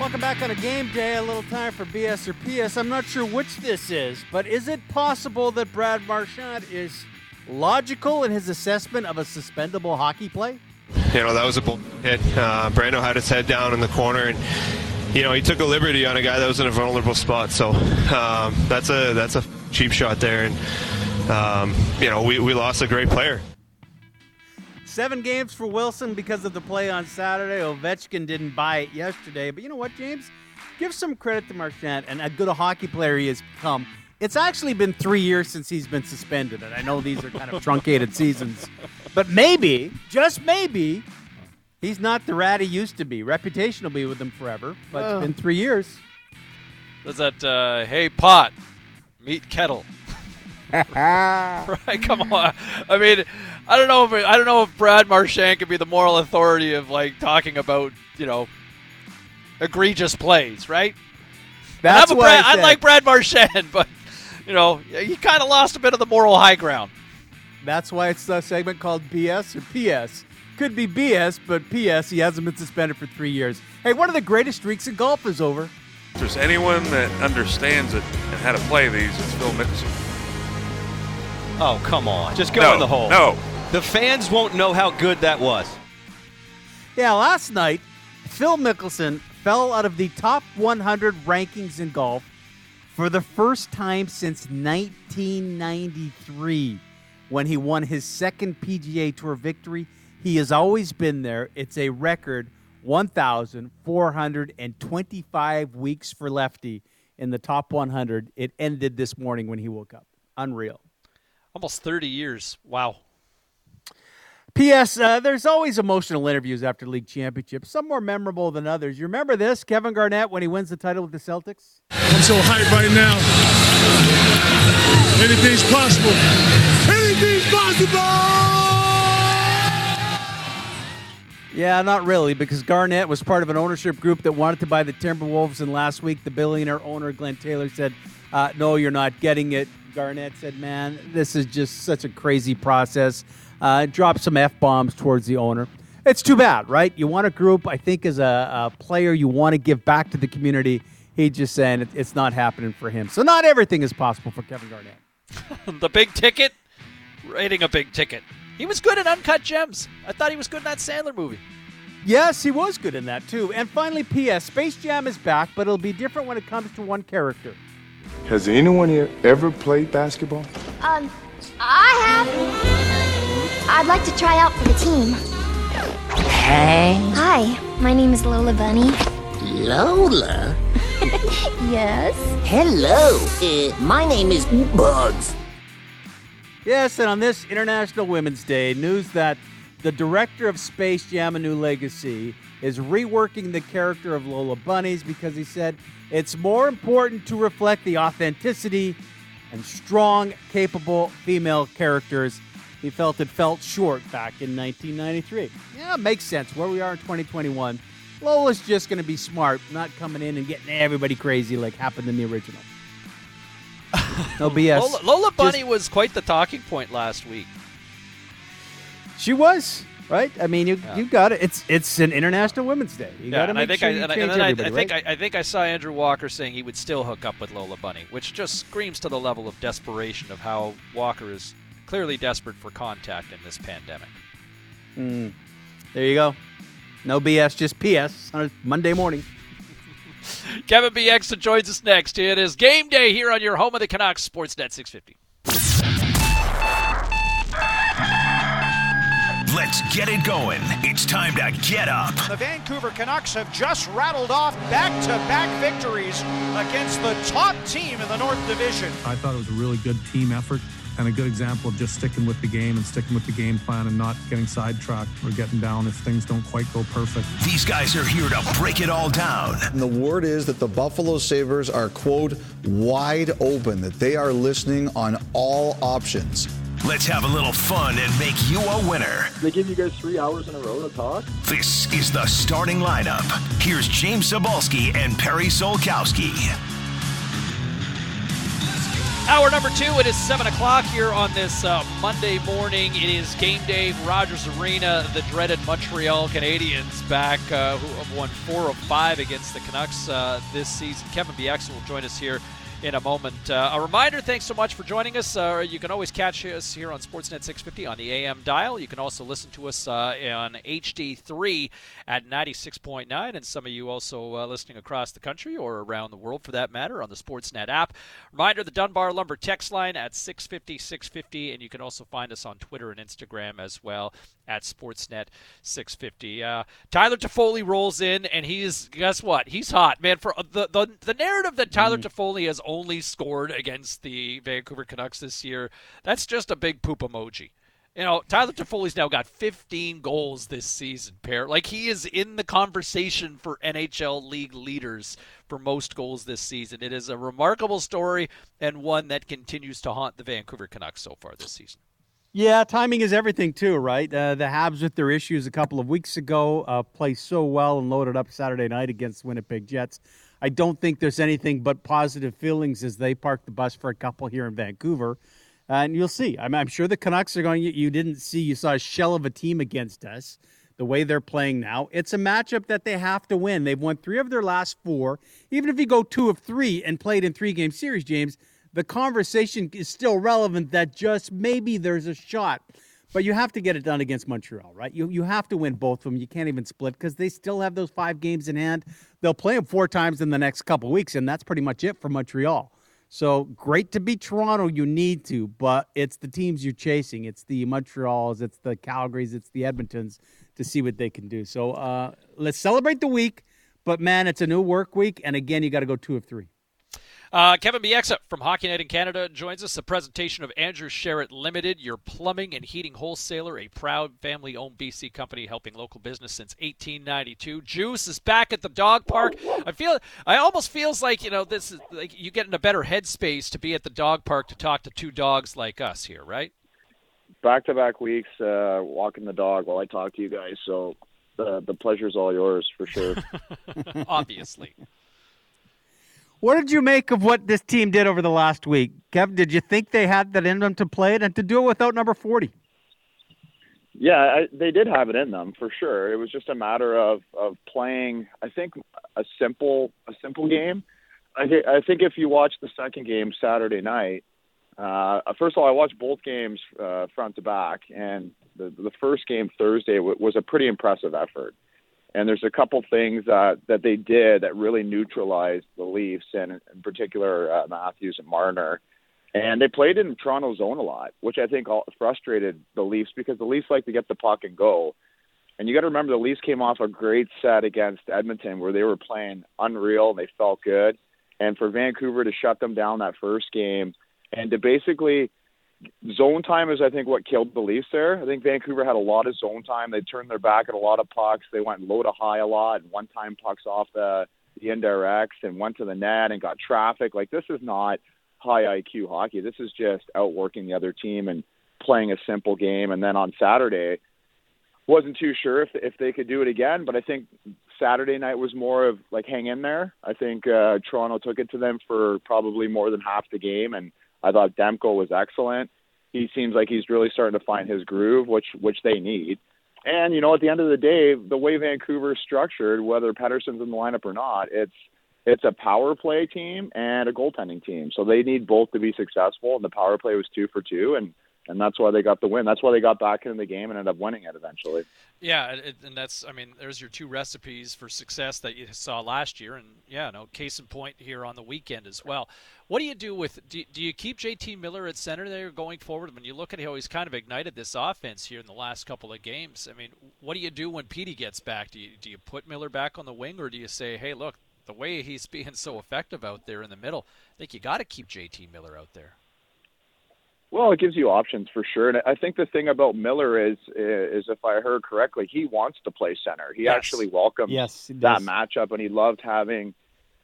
Welcome back on a game day. A little time for BS or PS. I'm not sure which this is, but is it possible that Brad Marchand is logical in his assessment of a suspendable hockey play? You know, that was a bull hit. Uh, Brando had his head down in the corner, and you know he took a liberty on a guy that was in a vulnerable spot. So um, that's a that's a cheap shot there, and um, you know we, we lost a great player. Seven games for Wilson because of the play on Saturday. Ovechkin didn't buy it yesterday. But you know what, James? Give some credit to Marchand and a good a hockey player he has become. It's actually been three years since he's been suspended, and I know these are kind of truncated seasons. But maybe, just maybe, he's not the rat he used to be. Reputation will be with him forever, but Oh. it's been three years. Does that, uh, hey, pot, meet kettle? right? Come on. I mean, I don't know if I don't know if Brad Marchand could be the moral authority of like talking about you know egregious plays, right? That's I'm a what Brad, I I like Brad Marchand, but you know he kind of lost a bit of the moral high ground. That's why it's a segment called BS or PS. Could be BS, but PS, he hasn't been suspended for three years. Hey, one of the greatest streaks in golf is over. If there's anyone that understands it and how to play these, it's Phil Mickelson. Oh, come on. Just go No, in the hole. no. The fans won't know how good that was. Yeah, last night, Phil Mickelson fell out of the top 100 rankings in golf for the first time since 1993 when he won his second PGA Tour victory. He has always been there. It's a record 1,425 weeks for Lefty in the top 100. It ended this morning when he woke up. Unreal. Almost 30 years. Wow. P.S. Uh, there's always emotional interviews after league championships, some more memorable than others. You remember this? Kevin Garnett when he wins the title with the Celtics? I'm so hyped right now. Anything's possible. Anything's possible! Yeah, not really, because Garnett was part of an ownership group that wanted to buy the Timberwolves, and last week the billionaire owner Glenn Taylor said, uh, "No, you're not getting it." Garnett said, "Man, this is just such a crazy process." Uh, dropped some f bombs towards the owner. It's too bad, right? You want a group. I think as a, a player, you want to give back to the community. He's just saying it, it's not happening for him. So not everything is possible for Kevin Garnett. the big ticket, rating a big ticket. He was good in Uncut Gems. I thought he was good in that Sandler movie. Yes, he was good in that too. And finally, P.S. Space Jam is back, but it'll be different when it comes to one character. Has anyone here ever played basketball? Um, I have. I'd like to try out for the team. Hey. Hi, my name is Lola Bunny. Lola? yes. Hello. Uh, my name is Bugs. Yes, and on this International Women's Day, news that the director of Space Jam: A New Legacy is reworking the character of Lola Bunnies because he said it's more important to reflect the authenticity and strong, capable female characters. He felt it felt short back in 1993. Yeah, makes sense. Where we are in 2021, Lola's just going to be smart, not coming in and getting everybody crazy like happened in the original. No BS. Lola, Lola Just- Bunny was quite the talking point last week. She was right. I mean, you you got it. It's it's an International Women's Day. You got Yeah, to and I make think sure I, you and change and then I, I think right? I, I think I saw Andrew Walker saying he would still hook up with Lola Bunny, which just screams to the level of desperation of how Walker is clearly desperate for contact in this pandemic. Mm. There you go. No BS, just PS on a Monday morning. Kevin Bieksa joins us next. It is game day here on your home of the Canucks, Sportsnet 650. Let's get it going. It's time to get up. The Vancouver Canucks have just rattled off back-to-back victories against the top team in the North Division. I thought it was a really good team effort and a good example of just sticking with the game and sticking with the game plan and not getting sidetracked or getting down if things don't quite go perfect. These guys are here to break it all down. And the word is that the Buffalo Sabres are, quote, wide open, that they are listening on all options. Let's have a little fun and make you a winner. They give you guys three hours in a row to talk? This is the starting lineup. Here's James Cybulski and Perry Solkowski. Hour number two, it is 7 o'clock here on this uh, Monday morning. It is game day, Rogers Arena. The dreaded Montreal Canadiens back, uh, who have won four of five against the Canucks uh, this season. Kevin Bieksa will join us here in a moment. Uh, a reminder thanks so much for joining us. Uh, you can always catch us here on Sportsnet 650 on the AM dial. You can also listen to us uh, on HD3 at 96.9, and some of you also uh, listening across the country or around the world for that matter on the Sportsnet app. Reminder the Dunbar Lumber text line at 650 650, and you can also find us on Twitter and Instagram as well at Sportsnet 650. Uh, Tyler Toffoli rolls in, and he's guess what? He's hot, man. For the the, the narrative that Tyler mm. Toffoli has only scored against the Vancouver Canucks this year, that's just a big poop emoji. You know, Tyler Toffoli's now got 15 goals this season, pair. Like he is in the conversation for NHL league leaders for most goals this season. It is a remarkable story and one that continues to haunt the Vancouver Canucks so far this season. Yeah, timing is everything too, right? Uh, the Habs with their issues a couple of weeks ago uh, play so well and loaded up Saturday night against Winnipeg Jets. I don't think there's anything but positive feelings as they park the bus for a couple here in Vancouver. Uh, and you'll see. I'm, I'm, sure the Canucks are going. You didn't see. You saw a shell of a team against us. The way they're playing now, it's a matchup that they have to win. They've won three of their last four. Even if you go two of three and played in three game series, James, the conversation is still relevant that just maybe there's a shot. But you have to get it done against Montreal, right? You you have to win both of them. You can't even split because they still have those five games in hand. They'll play them four times in the next couple weeks, and that's pretty much it for Montreal. So great to beat Toronto. You need to, but it's the teams you're chasing. It's the Montreals, it's the Calgarys, it's the Edmontons to see what they can do. So uh, let's celebrate the week. But man, it's a new work week, and again, you got to go two of three. Uh, Kevin Bieksa from Hockey Night in Canada joins us. The presentation of Andrew Sheret Limited, your plumbing and heating wholesaler, a proud family-owned BC company helping local business since 1892. Juice is back at the dog park. I feel, I almost feels like you know this is like you get in a better headspace to be at the dog park to talk to two dogs like us here, right? Back-to-back weeks, uh, walking the dog while I talk to you guys. So the the pleasure's all yours for sure. Obviously. What did you make of what this team did over the last week? Kevin, did you think they had that in them to play it and to do it without number 40? Yeah, I, they did have it in them for sure. It was just a matter of of playing. I think a simple a simple game. I, th- I think if you watch the second game Saturday night, uh, first of all, I watched both games uh, front to back, and the the first game Thursday w- was a pretty impressive effort. And there's a couple things that that they did that really neutralized the Leafs, and in particular uh, Matthews and Marner. And they played in Toronto zone a lot, which I think all frustrated the Leafs because the Leafs like to get the puck and go. And you got to remember the Leafs came off a great set against Edmonton where they were playing unreal and they felt good. And for Vancouver to shut them down that first game and to basically zone time is, I think, what killed the Leafs there. I think Vancouver had a lot of zone time. They turned their back at a lot of pucks. They went low to high a lot, and one time pucks off the the indirects and went to the net and got traffic. Like this is not high IQ hockey. This is just outworking the other team and playing a simple game. And then on Saturday, wasn't too sure if if they could do it again, but I think Saturday night was more of like hang in there. I think uh, Toronto took it to them for probably more than half the game and I thought Demko was excellent. He seems like he's really starting to find his groove, which which they need. And you know, at the end of the day, the way Vancouver's structured, whether Pettersson's in the lineup or not, it's it's a power play team and a goaltending team. So they need both to be successful. And the power play was two for two, and and that's why they got the win. That's why they got back in the game and ended up winning it eventually. Yeah, and that's I mean, there's your two recipes for success that you saw last year, and yeah, no case in point here on the weekend as well. What do you do with do, do you keep JT Miller at center there going forward? When you look at how he's kind of ignited this offense here in the last couple of games, I mean, what do you do when Petey gets back? Do you do you put Miller back on the wing, or do you say, hey, look, the way he's being so effective out there in the middle, I think you got to keep JT Miller out there. Well, it gives you options for sure, and I think the thing about Miller is, is if I heard correctly, he wants to play center. He yes. actually welcomed yes, that matchup, and he loved having.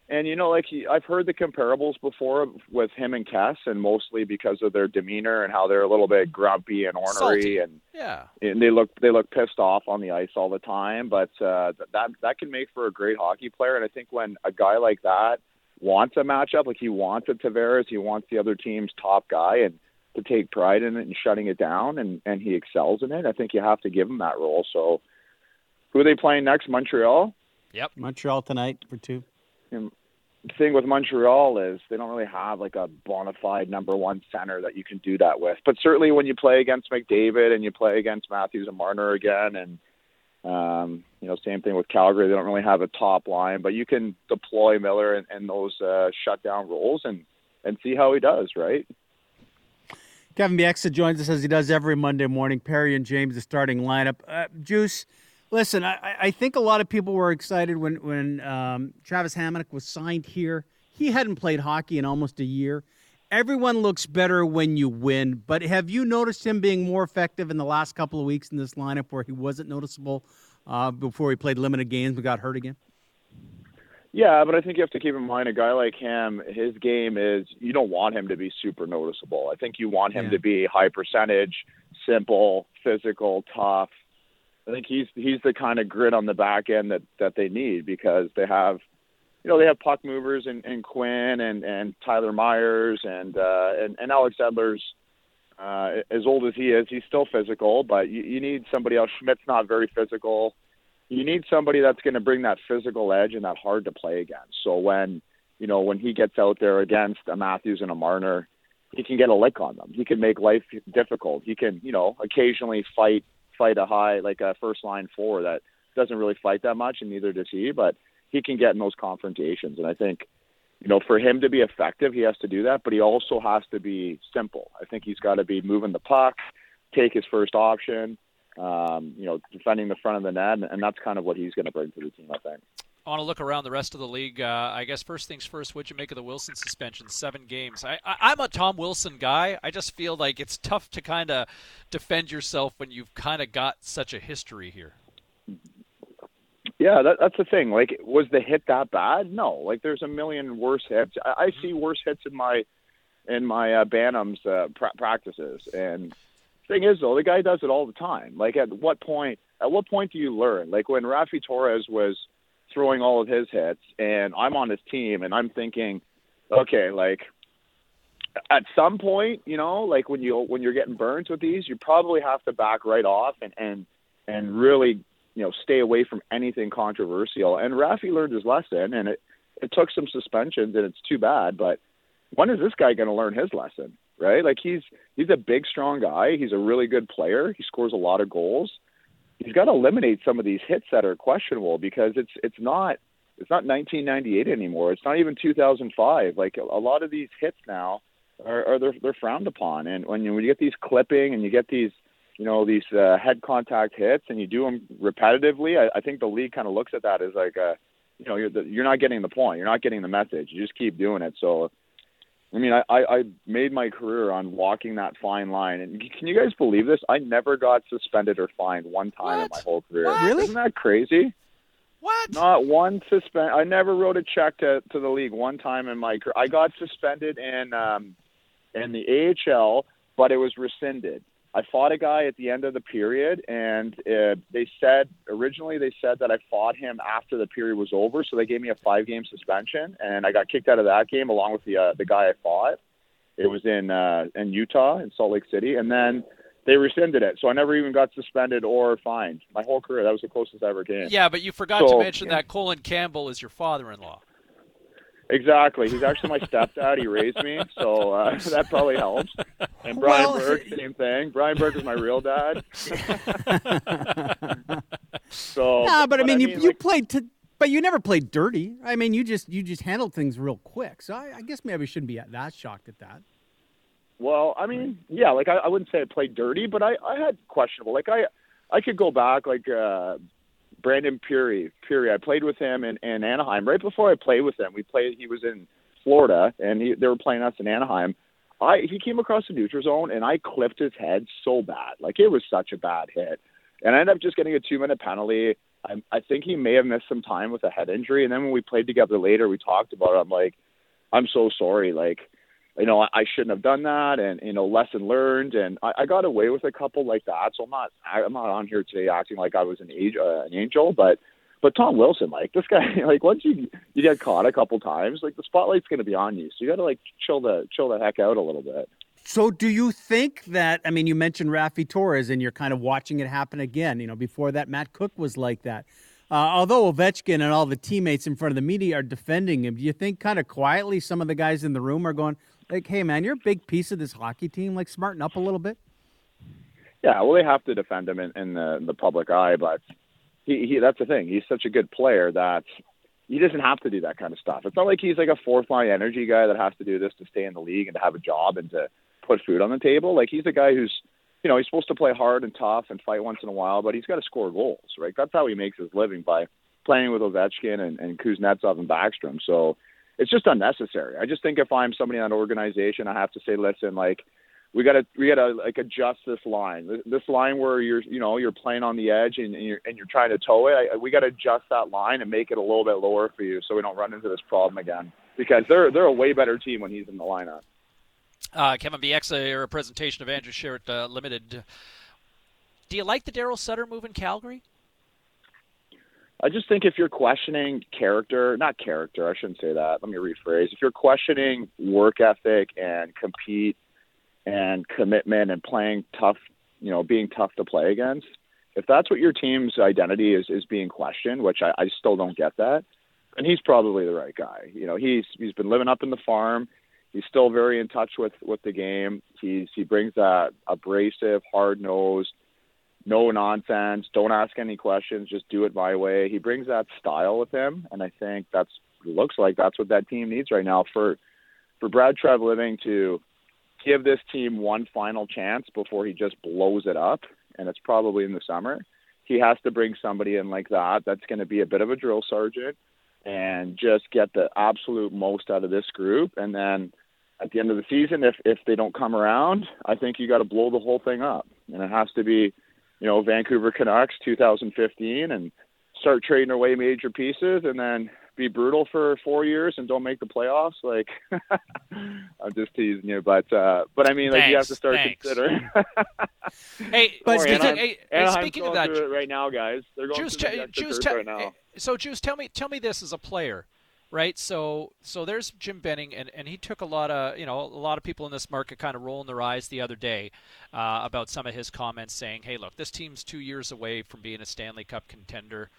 And you know, like he, I've heard the comparables before with him and Kess, and mostly because of their demeanor and how they're a little bit grumpy and ornery, Salty. and yeah, and they look they look pissed off on the ice all the time. But uh, that that can make for a great hockey player, and I think when a guy like that wants a matchup, like he wants a Tavares, he wants the other team's top guy, and to take pride in it and shutting it down, and and he excels in it. I think you have to give him that role. So, who are they playing next? Montreal. Yep. Montreal tonight for two. And the thing with Montreal is they don't really have like a bona fide number one center that you can do that with. But certainly when you play against McDavid and you play against Matthews and Marner again, and um, you know, same thing with Calgary, they don't really have a top line, but you can deploy Miller in, in those uh, shutdown roles and and see how he does, right? Kevin Bieksa joins us as he does every Monday morning. Perry and James, the starting lineup. Uh, Juice, listen, I, I, think a lot of people were excited when when um, Travis Hamonic was signed here. He hadn't played hockey in almost a year. Everyone looks better when you win, but have you noticed him being more effective in the last couple of weeks in this lineup where he wasn't noticeable uh, before he played limited games but got hurt again? Yeah, but I think you have to keep in mind a guy like him, his game is you don't want him to be super noticeable. I think you want him Yeah. to be high percentage, simple, physical, tough. I think he's he's the kind of grit on the back end that that they need because they have you know, they have puck movers and, and Quinn and, and Tyler Myers and uh and, and Alex Edler's uh as old as he is, he's still physical, but you, you need somebody else. Schmidt's not very physical you need somebody that's going to bring that physical edge and that hard to play against. So when you know when he gets out there against a Matthews and a Marner, he can get a lick on them. He can make life difficult. He can you know occasionally fight fight a high like a first line four that doesn't really fight that much, and neither does he. But he can get in those confrontations, and I think. You know, for him to be effective, he has to do that, but he also has to be simple. I think he's got to be moving the puck, take his first option, um, you know, defending the front of the net, and that's kind of what he's going to bring to the team, I think. I want to look around the rest of the league. Uh, I guess first things first, what'd you make of the Wilson suspension? Seven games. I, I, I'm a Tom Wilson guy. I just feel like it's tough to kind of defend yourself when you've kind of got such a history here. Yeah, that, that's the thing. Like, was the hit that bad? No. Like, there's a million worse hits. I, I see worse hits in my in my uh, Bantam's uh, pra- practices. And thing is, though, the guy does it all the time. Like, at what point? At what point do you learn? Like when Raffi Torres was throwing all of his hits, and I'm on his team, and I'm thinking, okay, like at some point, you know, like when you when you're getting burns with these, you probably have to back right off and and and really, you know, stay away from anything controversial. And Raffi learned his lesson, and it it took some suspensions, and it's too bad. But when is this guy going to learn his lesson? Right? Like he's he's a big, strong guy. He's a really good player. He scores a lot of goals. He's got to eliminate some of these hits that are questionable because it's it's not it's not 1998 anymore. It's not even 2005. Like a, lot of these hits now are, are they're, they're frowned upon. And when you when you get these clipping and you get these you know these uh, head contact hits and you do them repetitively, I, I think the league kind of looks at that as like a you know you're the, you're not getting the point. You're not getting the message. You just keep doing it. So. I mean, I, I I made my career on walking that fine line, and can you guys believe this? I never got suspended or fined one time in my whole career. What? Really? Isn't that crazy? What? Not one suspend. I never wrote a check to to the league one time in my career. I got suspended in um in the AHL, but it was rescinded. I fought a guy at the end of the period, and uh, they said originally they said that I fought him after the period was over, so they gave me a five game suspension, and I got kicked out of that game along with the uh, the guy I fought. It was in uh, in Utah, in Salt Lake City, and then they rescinded it, so I never even got suspended or fined. My whole career, that was the closest I ever came. Yeah, but you forgot So- to mention that Colin Campbell is your father-in-law. Exactly. He's actually my stepdad. He raised me, so uh, that probably helps. And Brian Well, Burke, same thing. Brian Burke is my real dad. so, Nah, but I mean, you, you like, played to, but you never played dirty. I mean, you just you just handled things real quick. So I, I guess maybe I shouldn't be that shocked at that. Well, I mean, yeah, like I, I wouldn't say I played dirty, but I, I had questionable. Like I, I could go back like uh, Brandon Pirri. Pirri, I played with him in, in Anaheim. Right before I played with him, we played. He was in Florida, and he, they were playing us in Anaheim. I he came across the neutral zone, and I clipped his head so bad. Like it was such a bad hit, and I ended up just getting a two minute penalty. I, I think he may have missed some time with a head injury, and then when we played together later, we talked about it. I'm like, I'm so sorry. Like you know, I, I shouldn't have done that, and you know, lesson learned. And I, I got away with a couple like that, so I'm not, I, I'm not on here today acting like I was an age, uh, an angel. But But Tom Wilson, like this guy, like once you you get caught a couple times, like the spotlight's going to be on you. So you got to like chill the chill the heck out a little bit. So, do you think that? I mean, you mentioned Raffi Torres, and you're kind of watching it happen again. You know, before that, Matt Cooke was like that. Uh, although Ovechkin and all the teammates in front of the media are defending him, do you think kind of quietly some of the guys in the room are going, like, "Hey, man, you're a big piece of this hockey team. Like, smarten up a little bit." Yeah, well, they have to defend him in, in the the public eye, but he, he that's the thing. He's such a good player that he doesn't have to do that kind of stuff. It's not like he's like a fourth line energy guy that has to do this to stay in the league and to have a job and to put food on the table. Like he's a guy who's, you know, he's supposed to play hard and tough and fight once in a while, but he's got to score goals, right? That's how he makes his living by playing with Ovechkin and, and Kuznetsov and Backstrom. So it's just unnecessary. I just think if I'm somebody in that organization, I have to say, listen, like we got to we got to like adjust this line. This line where you're you know you're playing on the edge and, and you're and you're trying to tow it. I, we got to adjust that line and make it a little bit lower for you so we don't run into this problem again. Because they're they're a way better team when he's in the lineup. Uh, Kevin Bieksa, a presentation of Andrew Sheret uh, Limited. Do you like the Daryl Sutter move in Calgary? I just think if you're questioning character, not character, I shouldn't say that. Let me rephrase. If you're questioning work ethic and compete and commitment and playing tough, you know, being tough to play against, if that's what your team's identity is is being questioned, which I, I still don't get that, and he's probably the right guy. You know, he's he's been living up in the farm he's still very in touch with with the game. He's he brings that abrasive, hard nosed, no nonsense, don't ask any questions, just do it my way. He brings that style with him, and I think that's looks like that's what that team needs right now for for Brad Treliving to give this team one final chance before he just blows it up, and it's probably in the summer. He has to bring somebody in like that. That's going to be a bit of a drill sergeant and just get the absolute most out of this group. And then at the end of the season, if if they don't come around, I think you got to blow the whole thing up, and it has to be, you know, Vancouver Canucks 2015, and start trading away major pieces, and then be brutal for four years and don't make the playoffs. Like, I'm just teasing you, but uh, but I mean, like thanks, you have to start thanks. considering. hey, but Anaheim, speaking, hey, Anaheim's speaking of that, right now, guys, they're going Juice, through the te- Juice, right now. so Juice, tell me, tell me this as a player, right? So, so there's Jim Benning, and, and he took a lot of, you know, a lot of people in this market kind of rolling their eyes the other day uh, about some of his comments, saying, "Hey, look, this team's two years away from being a Stanley Cup contender."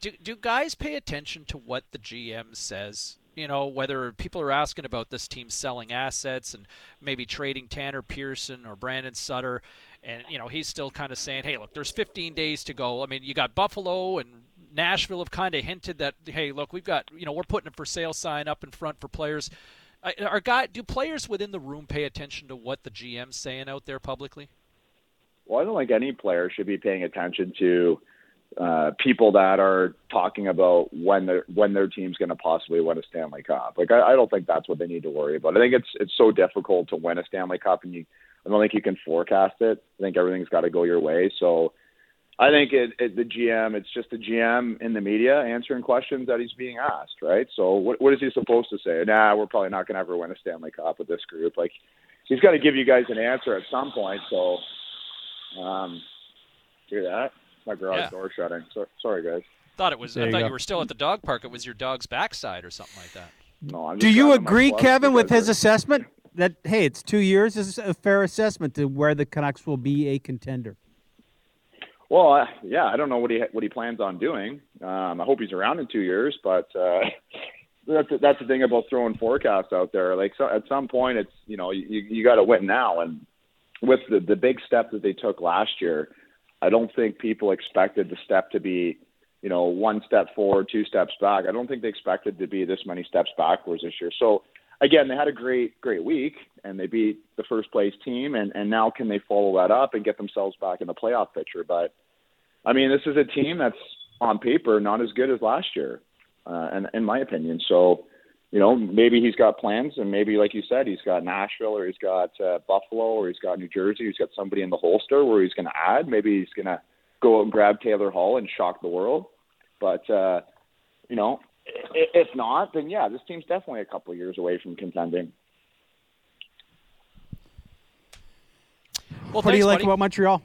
Do do guys pay attention to what the GM says? You know, whether people are asking about this team selling assets and maybe trading Tanner Pearson or Brandon Sutter, and you know he's still kind of saying, "Hey, look, there's 15 days to go." I mean, you got Buffalo and Nashville have kind of hinted that, "Hey, look, we've got you know we're putting a for sale sign up in front for players." Are guy do players within the room pay attention to what the GM's saying out there publicly? Well, I don't think any player should be paying attention to uh, people that are talking about when their when their team's going to possibly win a Stanley Cup. Like I, I don't think that's what they need to worry about. I think it's it's so difficult to win a Stanley Cup, and you I don't think you can forecast it. I think everything's got to go your way. So I think it, it, the GM, it's just the GM in the media answering questions that he's being asked, right? So what what is he supposed to say? Nah, we're probably not going to ever win a Stanley Cup with this group. Like he's got to give you guys an answer at some point. So um, hear that? My garage Yeah. door shutting. So, sorry, guys. Thought it was. There I you thought go. you were still at the dog park. It was your dog's backside or something like that. No, I'm Do you agree, Kevin, with his assessment that hey, it's two years is a fair assessment to where the Canucks will be a contender? Well, uh, yeah, I don't know what he what he plans on doing. Um, I hope he's around in two years, but uh, that's that's the thing about throwing forecasts out there. Like so, at some point, it's you know you you got to win now, and with the the big step that they took last year, I don't think people expected the step to be you know one step forward, two steps back. I don't think they expected to be this many steps backwards this year. So again, they had a great great week and they beat the first place team, and and now can they follow that up and get themselves back in the playoff picture? But I mean, this is a team that's on paper not as good as last year, uh, and in my opinion. So, you know, maybe he's got plans, and maybe, like you said, he's got Nashville, or he's got uh, Buffalo, or he's got New Jersey. He's got somebody in the holster where he's going to add. Maybe he's going to go out and grab Taylor Hall and shock the world. But uh, you know, if not, then yeah, this team's definitely a couple of years away from contending. Well, what do you like buddy. about Montreal?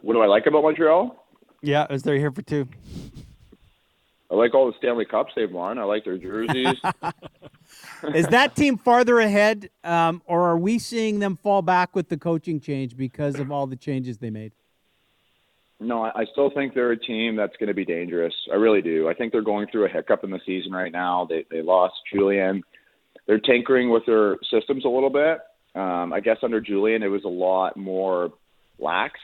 What do I like about Montreal? Yeah, as they're here for two. I like all the Stanley Cups they've won. I like their jerseys. Is that team farther ahead, um, or are we seeing them fall back with the coaching change because of all the changes they made? No, I still think they're a team that's going to be dangerous. I really do. I think they're going through a hiccup in the season right now. They they lost Julien. They're tinkering with their systems a little bit. Um, I guess under Julien, it was a lot more lax,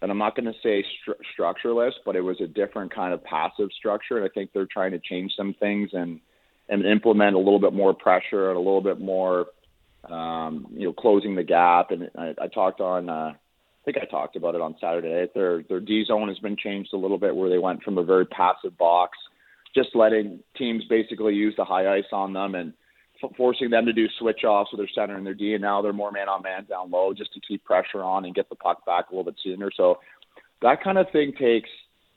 and I'm not going to say stru- structureless, but it was a different kind of passive structure. And I think they're trying to change some things and and implement a little bit more pressure and a little bit more, um, you know, closing the gap. And I, I talked on. Uh, I think I talked about it on Saturday. Their their D zone has been changed a little bit, where they went from a very passive box, just letting teams basically use the high ice on them and f- forcing them to do switch offs with their center and their D. And now they're more man on man down low, just to keep pressure on and get the puck back a little bit sooner. So that kind of thing takes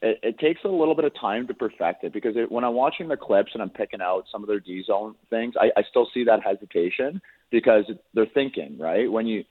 it, it takes a little bit of time to perfect it because it, when I'm watching the clips and I'm picking out some of their D zone things, I, I still see that hesitation because they're thinking right when you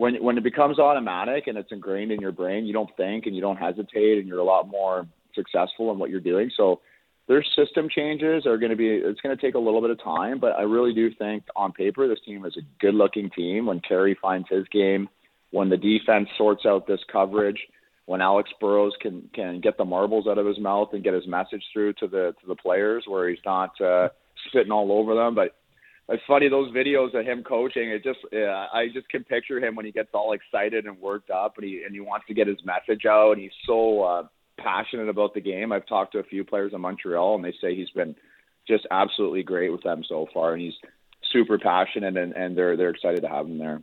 when when it becomes automatic and it's ingrained in your brain, you don't think and you don't hesitate, and you're a lot more successful in what you're doing. So their system changes are going to be it's going to take a little bit of time, but I really do think on paper this team is a good-looking team. When Carey finds his game, when the defense sorts out this coverage, when Alex Burrows can can get the marbles out of his mouth and get his message through to the to the players, where he's not uh, spitting all over them, but it's funny those videos of him coaching. It just yeah, I just can picture him when he gets all excited and worked up, and he and he wants to get his message out, and he's so uh, passionate about the game. I've talked to a few players in Montreal, and they say he's been just absolutely great with them so far, and he's super passionate, and, and they're they're excited to have him there.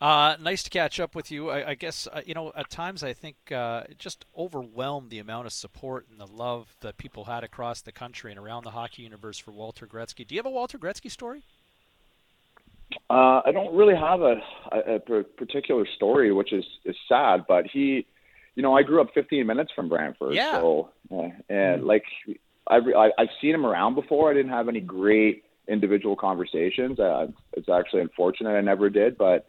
Uh, nice to catch up with you. I, I guess uh, you know at times I think uh, it just overwhelmed the amount of support and the love that people had across the country and around the hockey universe for Walter Gretzky. Do you have a Walter Gretzky story? Uh, I don't really have a, a, a particular story, which is is sad. But he, you know, I grew up 15 minutes from Brantford, Yeah. so uh, and like I've I, I've seen him around before. I didn't have any great individual conversations. Uh, it's actually unfortunate I never did, but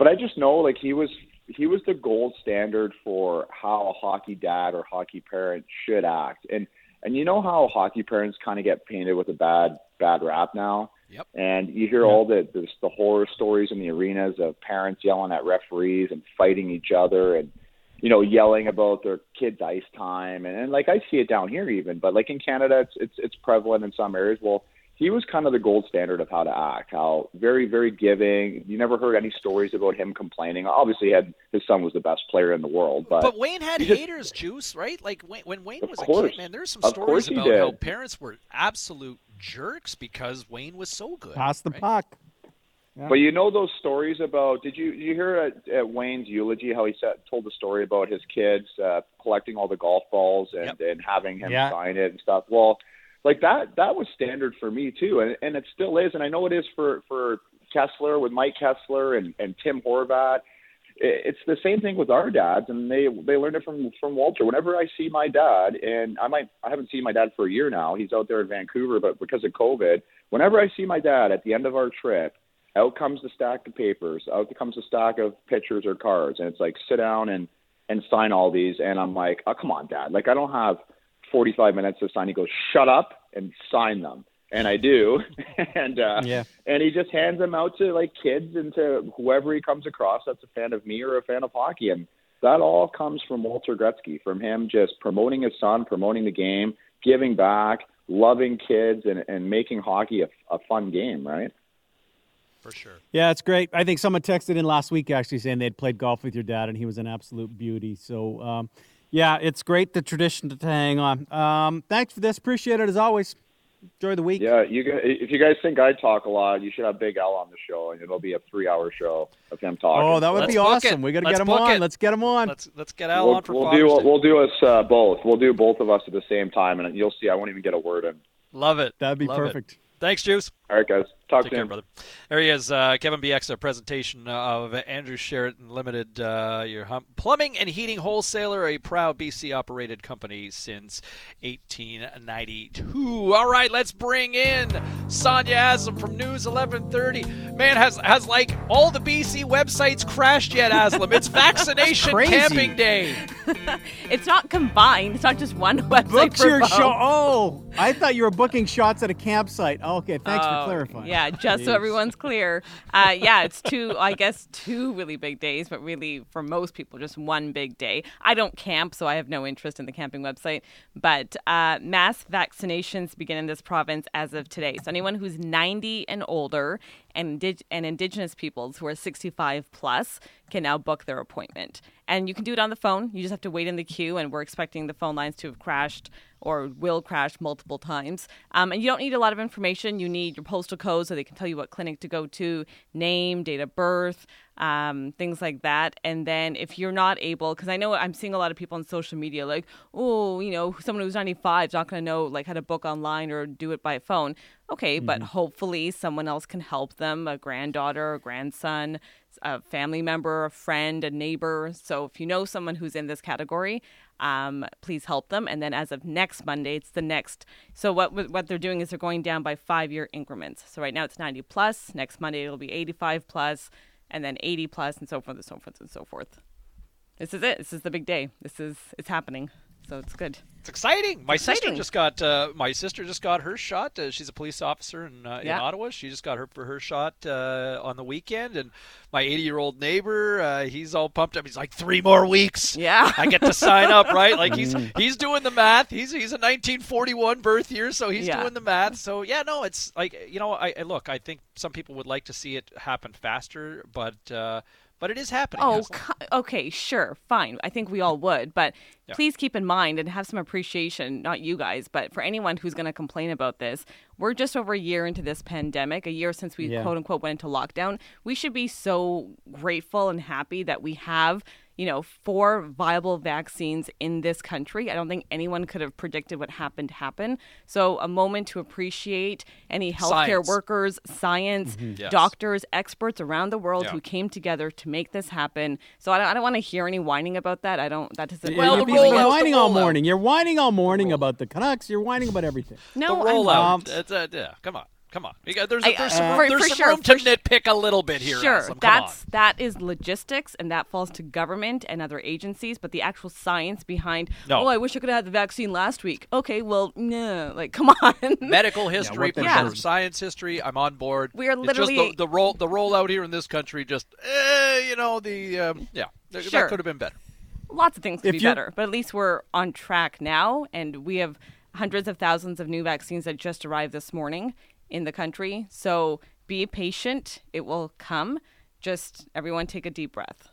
but I just know like he was he was the gold standard for how a hockey dad or hockey parent should act. And and you know how hockey parents kind of get painted with a bad bad rap now. Yep. And you hear all the, the the horror stories in the arenas of parents yelling at referees and fighting each other and you know yelling about their kids' ice time and, and like I see it down here even, but like in Canada it's it's it's prevalent in some areas. Well, he was kind of the gold standard of how to act. How very very giving. You never heard any stories about him complaining. Obviously, he had his son was the best player in the world, but But Wayne had he just- haters, juice, right? Like when, when Wayne Of was a kid, man, there's some Of stories course he about how parents were absolute jerks because Wayne was so good. Pass the right? puck. But you know those stories about? Did you you hear at, at Wayne's eulogy how he said, told the story about his kids uh, collecting all the golf balls and, and having him Yeah. sign it and stuff? Well, like that that was standard for me too, and and it still is, and I know it is for for Kesler with Mike Kesler and and Tim Horvat. It- It's the same thing with our dads, and they they learned it from from Walter. Whenever I see my dad, and I might I haven't seen my dad for a year now. He's out there in Vancouver, but because of COVID, whenever I see my dad at the end of our trip, out comes the stack of papers, out comes a stack of pictures or cards, and it's like sit down and and sign all these. And I'm like, oh come on, dad, like I don't have 45 minutes to sign. He goes, shut up and sign them, and I do, and uh, Yeah. and he just hands them out to like kids and to whoever he comes across that's a fan of me or a fan of hockey, and that all comes from Walter Gretzky, from him just promoting his son, promoting the game, giving back, loving kids, and and making hockey a, a fun game, right? For sure. Yeah, it's great. I think someone texted in last week actually saying they'd played golf with your dad and he was an absolute beauty. So, um, yeah, it's great the tradition to hang on. Um, thanks for this. Appreciate it as always. Enjoy the week. Yeah, you guys, if you guys think I talk a lot, you should have Big L on the show, and it'll be a three-hour show of him talking. Oh, that would Let's be awesome. it. We got to get him on. it. Let's get him on. Let's let's get Al we'll, on for we'll Father's do Day. we'll do us uh, both. We'll do both of us at the same time, and you'll see. I won't even get a word in. Love it. That'd be Love it. perfect. Thanks, Juice. All right, guys. Talk Take soon. care, brother. There he is, uh, Kevin Bieksa, a presentation of Andrew Sheret Limited, uh, your hum- plumbing and heating wholesaler, a proud BC operated company since 1892. All right, let's bring in Sonia Aslam from News 1130. Man, has has like all the BC websites crashed yet, Aslam? It's vaccination crazy. camping day. it's not combined. It's not just one website. Booked for your show. Oh, I thought you were booking shots at a campsite. Oh, okay, thanks Oh, for clarifying. Yeah, just so everyone's clear. Uh, yeah, it's two, I guess, two really big days, but really for most people, just one big day. I don't camp, so I have no interest in the camping website. But uh, mass vaccinations begin in this province as of today. So anyone who's 90 and older and, indig- and Indigenous peoples who are 65 plus can now book their appointment. And you can do it on the phone. You just have to wait in the queue, and we're expecting the phone lines to have crashed or will crash multiple times. Um, and you don't need a lot of information. You need your postal code so they can tell you what clinic to go to, name, date of birth, um, things like that. And then if you're not able, because I know I'm seeing a lot of people on social media like, oh, you know, someone who's 95 is not going to know like how to book online or do it by phone. Okay, but Mhm. hopefully someone else can help them, a granddaughter, a grandson, a family member, a friend, a neighbor. So if you know someone who's in this category, um, please help them. And then as of next Monday, it's the next. So what what they're doing is they're going down by five year increments. So right now it's 90 plus. Next Monday it'll be 85 plus, and then 80 plus, and so forth and so forth and so forth. This is it. This is the big day. This is it's happening. So it's good. It's exciting. My sister just got uh, my sister just got her shot. Uh, she's a police officer in, uh, in Ottawa. She just got her for her shot uh, on the weekend, and my 80 year old neighbor, uh, he's all pumped up. He's like, three more weeks. Yeah, I get to sign up, right? Like he's he's doing the math. He's he's a 1941 birth year, so he's Yeah. doing the math. So yeah, no, it's like you know, I, I look. I think some people would like to see it happen faster, but uh, but it is happening. Oh, co- okay, sure, fine. I think we all would, but Yeah. please keep in mind and have some appreciation, not you guys, but for anyone who's going to complain about this. We're just over a year into this pandemic, a year since we Yeah. quote unquote went into lockdown. We should be so grateful and happy that we have, you know, four viable vaccines in this country. I don't think anyone could have predicted what happened to happen. So, a moment to appreciate any healthcare Science. workers, science, Mhm. Yes. doctors, experts around the world Yeah. who came together to make this happen. So I don't, I don't want to hear any whining about that. I don't. That doesn't. Well, you're, the you're whining all morning. You're whining all morning about the Canucks. You're whining about everything. no, the I'm- rollout. It's, uh, yeah, come on, come on. You got- there's I- there's some, uh, room, for- there's for some sure, room to sure. nitpick a little bit here. Sure, Aslam. Come that's that is logistics, and that falls to government and other agencies. But the actual science behind, No. oh, I wish I could have had the vaccine last week. Okay, well, no, like, come on. on. Medical history, what the for sure. Science history. I'm on board. We are It's just literally- the, the roll the rollout here in this country. Just eh, you know the um, yeah Sure. that could have been better. Lots of things could If be you're- better, but at least we're on track now, and we have hundreds of thousands of new vaccines that just arrived this morning in the country. So be patient; it will come. Just everyone take a deep breath.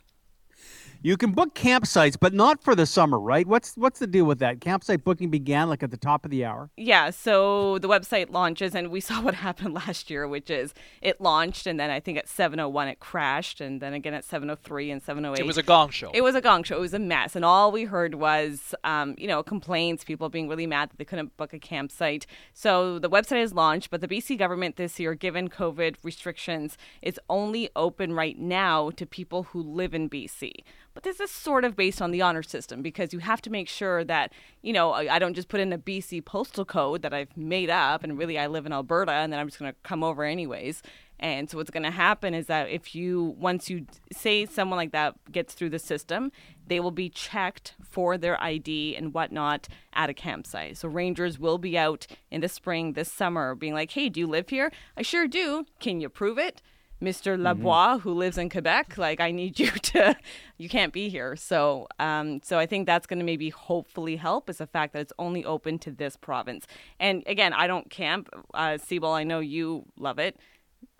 You can book campsites, but not for the summer, right? What's what's the deal with that? Campsite booking began like at the top of the hour. Yeah, so the website launches, and we saw what happened last year, which is it launched, and then I think at 7:01 it crashed, and then again at 7:03 and 7:08. It was a gong show. It was a gong show. It was a mess, and all we heard was, um, you know, complaints, people being really mad that they couldn't book a campsite. So the website is launched, but the BC government this year, given COVID restrictions, is only open right now to people who live in BC. But this is sort of based on the honor system because you have to make sure that, you know, I don't just put in a BC postal code that I've made up and really I live in Alberta and then I'm just going to come over anyways. And so what's going to happen is that if you once you say someone like that gets through the system, they will be checked for their ID and whatnot at a campsite. So rangers will be out in the spring, this summer, being like, "Hey, do you live here? I sure do. Can you prove it?" Mr. Labois, who lives in Quebec, like I need you to, you can't be here. So, um, so I think that's going to maybe hopefully help is the fact that it's only open to this province. And again, I don't camp. Uh, Siebel, I know you love it.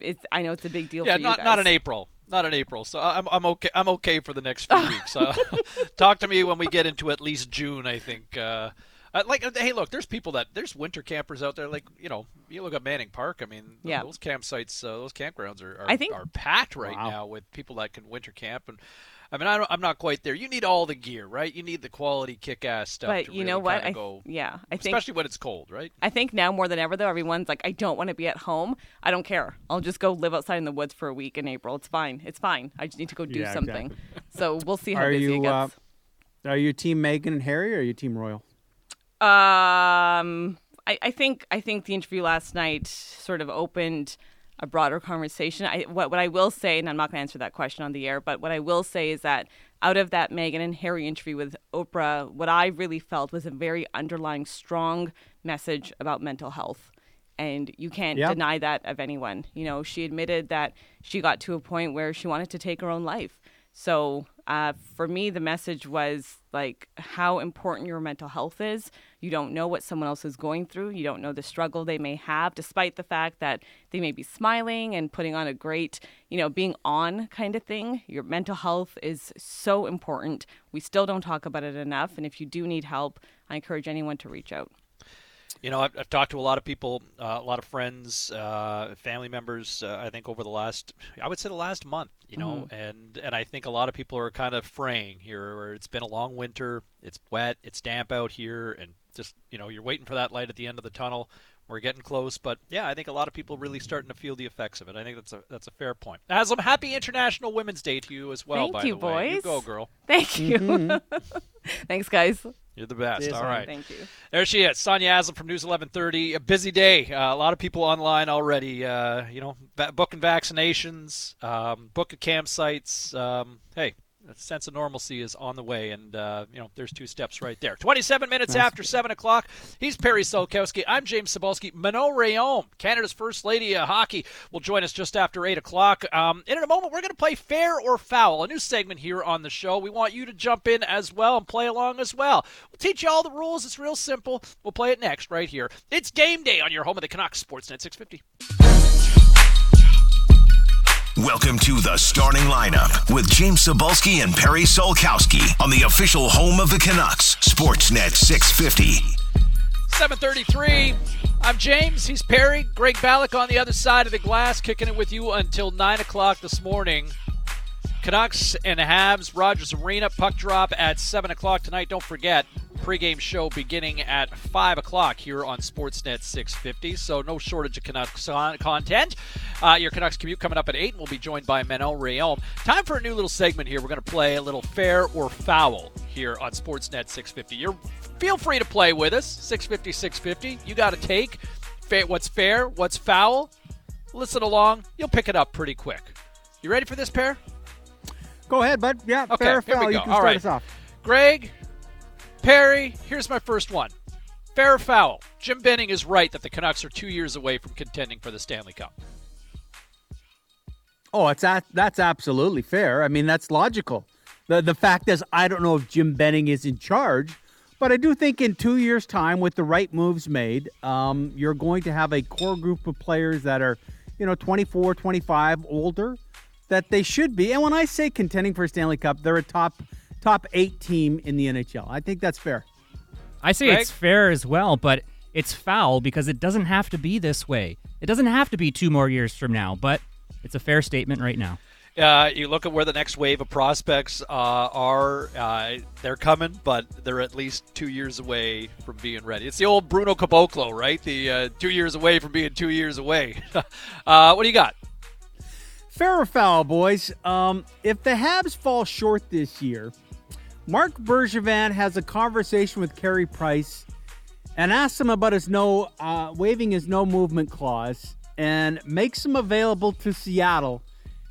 It's, I know it's a big deal yeah, for you not not in April. Not in April. So I'm I'm okay. I'm okay for the next few weeks. Uh, talk to me when we get into at least June. I think. Uh, Uh, like, uh, hey, look, there's people that there's winter campers out there. Like, you know, you look at Manning Park. I mean, Yeah. those campsites, uh, those campgrounds are, are, I think- are packed right Wow. now with people that can winter camp. And I mean, I don't, I'm not quite there. You need all the gear, right? You need the quality kick-ass stuff. But to you really know what? I, go, yeah, I think especially when it's cold, right? I think now more than ever, though, everyone's like, I don't want to be at home. I don't care. I'll just go live outside in the woods for a week in April. It's fine. It's fine. I just need to go do Yeah, something. exactly. So we'll see how Are busy you it gets. uh, are you team Meghan and Harry or are you team Royal? Um, I, I think I think the interview last night sort of opened a broader conversation. I, what what I will say, and I'm not going to answer that question on the air, but what I will say is that out of that Meghan and Harry interview with Oprah, what I really felt was a very underlying strong message about mental health. And you can't Yeah. deny that of anyone. You know, she admitted that she got to a point where she wanted to take her own life. So uh, for me, the message was like how important your mental health is. You don't know what someone else is going through. You don't know the struggle they may have, despite the fact that they may be smiling and putting on a great, you know, being on kind of thing. Your mental health is so important. We still don't talk about it enough. And if you do need help, I encourage anyone to reach out. You know, I've, I've talked to a lot of people, uh, a lot of friends, uh, family members. Uh, I think over the last, I would say the last month. You know, Mhm. and and I think a lot of people are kind of fraying here. Where it's been a long winter, it's wet, it's damp out here, and just you know, you're waiting for that light at the end of the tunnel. We're getting close, but yeah, I think a lot of people are really starting to feel the effects of it. I think that's a that's a fair point. Aslam, happy International Women's Day to you as well. Thank by you, the way, you go girl. Thank you. Mhm. Thanks, guys. You're the best. Cheers, All hon. Thank you. There she is, Sonia Aslam from News 1130. A busy day. Uh, a lot of people online already. Uh, you know, va- booking vaccinations, um, booking campsites. Um, hey, a sense of normalcy is on the way, and uh, you know, there's two steps right there. 27 minutes Nice. after seven o'clock. He's Perry Solkowski. I'm James Cybulski. Manon Rheaume, Canada's first lady of hockey, will join us just after eight o'clock. Um, and in a moment, we're going to play fair or foul, a new segment here on the show. We want you to jump in as well and play along as well. We'll teach you all the rules. It's real simple. We'll play it next right here. It's game day on your home of the Canucks, Sportsnet 650. Welcome to the starting lineup with James Cybulski and Perry Solkowski on the official home of the Canucks, Sportsnet 650. 733. I'm James. He's Perry. Greg Ballack on the other side of the glass, kicking it with you until 9 o'clock this morning. Canucks and Habs, Rogers Arena, puck drop at 7 o'clock tonight. Don't forget, pregame show beginning at 5 o'clock here on Sportsnet 650. So no shortage of Canucks con- content. Uh, your Canucks commute coming up at 8, and we'll be joined by Manon Rheaume. Time for a new little segment here. We're going to play a little fair or foul here on Sportsnet 650. You're feel free to play with us 650 650 you got to take what's fair what's foul listen along you'll pick it up pretty quick you ready for this pair Go ahead, bud. Yeah, okay fair or foul. You can all start right us off. greg perry here's my first one fair or foul jim benning is right that the canucks are two years away from contending for the stanley cup Oh, it's a, that's absolutely fair. I mean, that's logical. The the fact is, I don't know if Jim Benning is in charge, but I do think in two years' time, with the right moves made, um, you're going to have a core group of players that are, you know, 24, 25, older, that they should be. And when I say contending for a Stanley Cup, they're a top top eight team in the NHL. I think that's fair. I say Greg? it's fair as well, but it's foul because it doesn't have to be this way. It doesn't have to be two more years from now, but it's a fair statement right now. Uh, you look at where the next wave of prospects uh, are. Uh, they're coming, but they're at least two years away from being ready. It's the old Bruno Caboclo, right? The uh, two years away from being two years away. uh, what do you got? Fair or foul, boys? Um, if the Habs fall short this year, Marc Bergevin has a conversation with Carey Price and asks him about his no uh, waiving his no movement clause and makes him available to Seattle.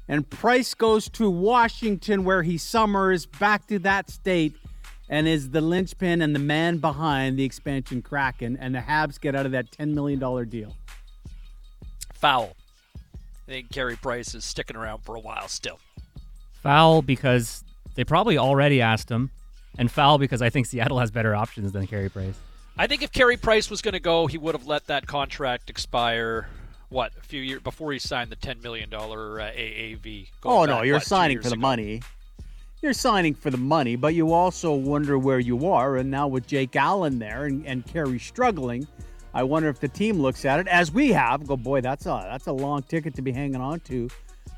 And Price goes to Washington where he summers back to that state and is the linchpin and the man behind the expansion Kraken. And the Habs get out of that $10 million deal. Foul. I think Carey Price is sticking around for a while still. Foul because they probably already asked him, and foul because I think Seattle has better options than Carey Price. I think if Carey Price was going to go, he would have let that contract expire. What a few years before he signed the ten million dollar uh, AAV. going Oh no, you're what, signing years for the ago. money. you're signing for the money, but you also wonder where you are. And now with Jake Allen there and, and Carey struggling, I wonder if the team looks at it as we have. Go, boy, that's a that's a long ticket to be hanging on to.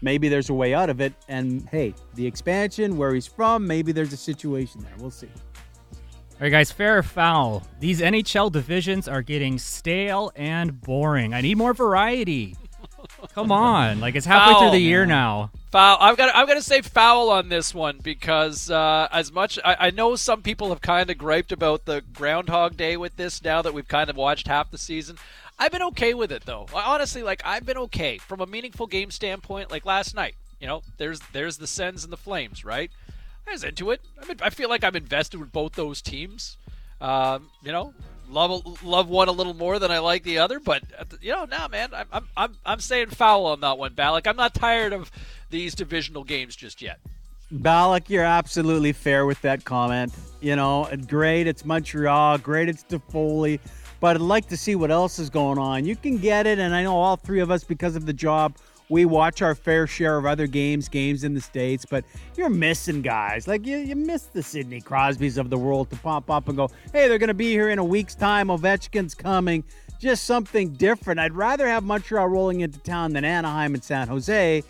Maybe there's a way out of it. And hey, the expansion, where he's from, maybe there's a situation there. We'll see. All right, guys, fair or foul? These NHL divisions are getting stale and boring. I need more variety. Come on, like it's halfway Foul, through the year now. Foul. I'm gonna I'm gonna say foul on this one because uh, as much I, I know some people have kind of griped about the Groundhog Day with this now that we've kind of watched half the season. I've been okay with it though. Honestly, like I've been okay from a meaningful game standpoint. Like last night, you know, there's there's the Sens and the Flames, right? I was into it. I mean, I feel like I'm invested with both those teams. Um, you know, love love one a little more than I like the other, but you know, now, man, I'm I'm I'm I'm saying foul on that one, Balak. I'm not tired of these divisional games just yet. Balak, you're absolutely fair with that comment. You know, great, it's Montreal. Great, it's Toffoli. But I'd like to see what else is going on. You can get it, and I know all three of us, because of the job, we watch our fair share of other games, games in the States, but you're missing guys. Like, you, you miss the Sidney Crosbys of the world to pop up and go, hey, they're going to be here in a week's time. Ovechkin's coming. Just something different. I'd rather have Montreal rolling into town than Anaheim and San Jose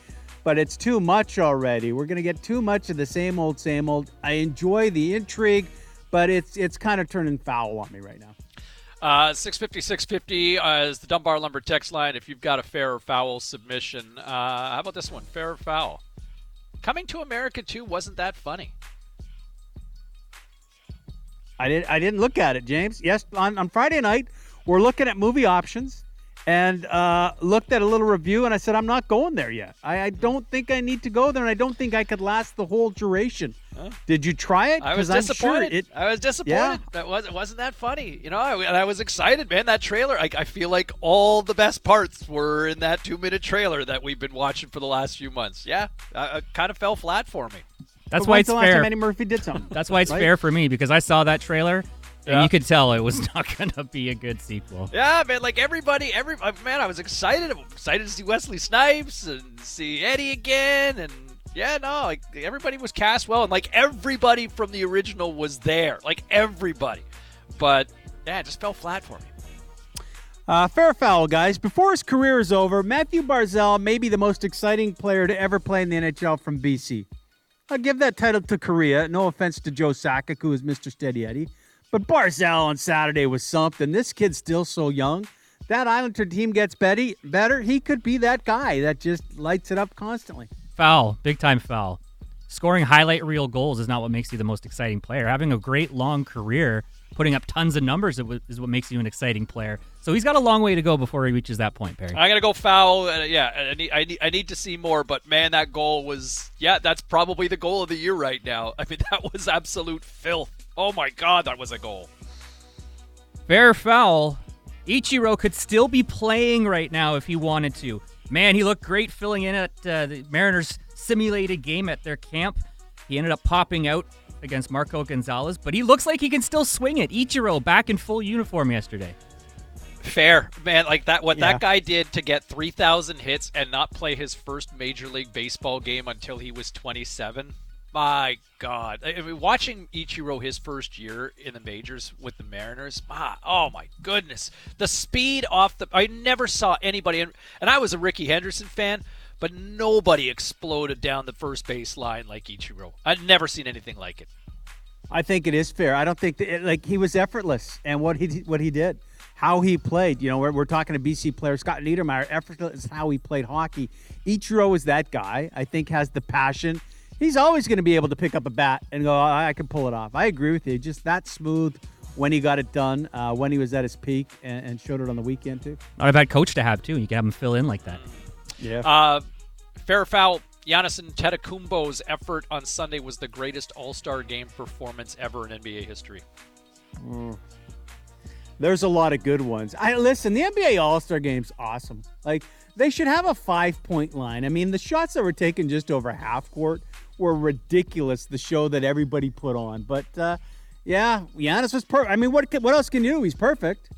but it's too much already. We're going to get too much of the same old, same old. I enjoy the intrigue, but it's it's kind of turning foul on me right now. Uh, 650, 650 uh, is the Dunbar Lumber text line. If you've got a fair or foul submission, uh, how about this one? Fair or foul? Coming to America too wasn't that funny. I didn't I didn't look at it, James. Yes, on, on Friday night we're looking at movie options and uh, looked at a little review and I said I'm not going there yet. I, I don't think I need to go there and I don't think I could last the whole duration. Did you try it? I was I'm sure disappointed. it- I was disappointed. Yeah. That was it wasn't that funny. You know, I, and I was excited, man. That trailer. I, I feel like all the best parts were in that two-minute trailer that we've been watching for the last few months. Yeah, uh, it kind of fell flat for me. That's But why it's the last fair. time Eddie Murphy did something? That's why it's Right? fair for me because I saw that trailer and you could tell it was not going to be a good sequel. Yeah, man. Like everybody, every uh, man, I was excited. I'm excited to see Wesley Snipes and see Eddie again, and yeah, no, like everybody was cast well, and like everybody from the original was there, like everybody. But yeah, it just fell flat for me. Uh, fair foul, guys. Before his career is over, Mathew Barzal may be the most exciting player to ever play in the NHL from BC. I'll give that title to Kariya. No offense to Joe Sakic, who is Mr. Steady Eddie. But Barzal on Saturday was something. This kid's still so young. That Islander team gets Betty better. He could be that guy that just lights it up constantly. Foul, big time foul. Scoring highlight reel goals is not what makes you the most exciting player. Having a great long career, putting up tons of numbers is what makes you an exciting player. So he's got a long way to go before he reaches that point, Perry. I'm gonna go foul. Uh, yeah, I need, I need I need to see more. But man, that goal was yeah, that's probably the goal of the year right now. I mean, that was absolute filth. Oh my god, that was a goal. Fair foul, Ichiro could still be playing right now if he wanted to. Man, he looked great filling in at uh, the Mariners simulated game at their camp. He ended up popping out against Marco Gonzales, but he looks like he can still swing it. Ichiro back in full uniform yesterday. Fair, man. Like that, what Yeah. that guy did to get 3,000 hits and not play his first Major League Baseball game until he was 27. My God, I mean, watching Ichiro his first year in the majors with the Mariners. My, oh my goodness, the speed off the. I never saw anybody, and, and I was a Rickey Henderson fan, but nobody exploded down the first base line like Ichiro. I'd never seen anything like it. I think it is fair. I don't think that, like he was effortless, and what he what he did, how he played. You know, we're, we're talking to BC player Scott Niedermayer. Effortless is how he played hockey. Ichiro is that guy. I think has the passion. He's always going to be able to pick up a bat and go. I, I can pull it off. I agree with you. Just that smooth when he got it done, uh, when he was at his peak, and, and showed it on the weekend too. Not a bad coach to have too. You can have him fill in like that. Yeah. Uh, fair or foul. Giannis Antetokounmpo's effort on Sunday was the greatest All Star game performance ever in NBA history. Mm. There's a lot of good ones. I listen. The NBA All Star Game's awesome. Like they should have a five point line. I mean, the shots that were taken just over half court were ridiculous. The show that everybody put on, but uh, yeah, Giannis was perfect. I mean, what what else can you do? He's perfect.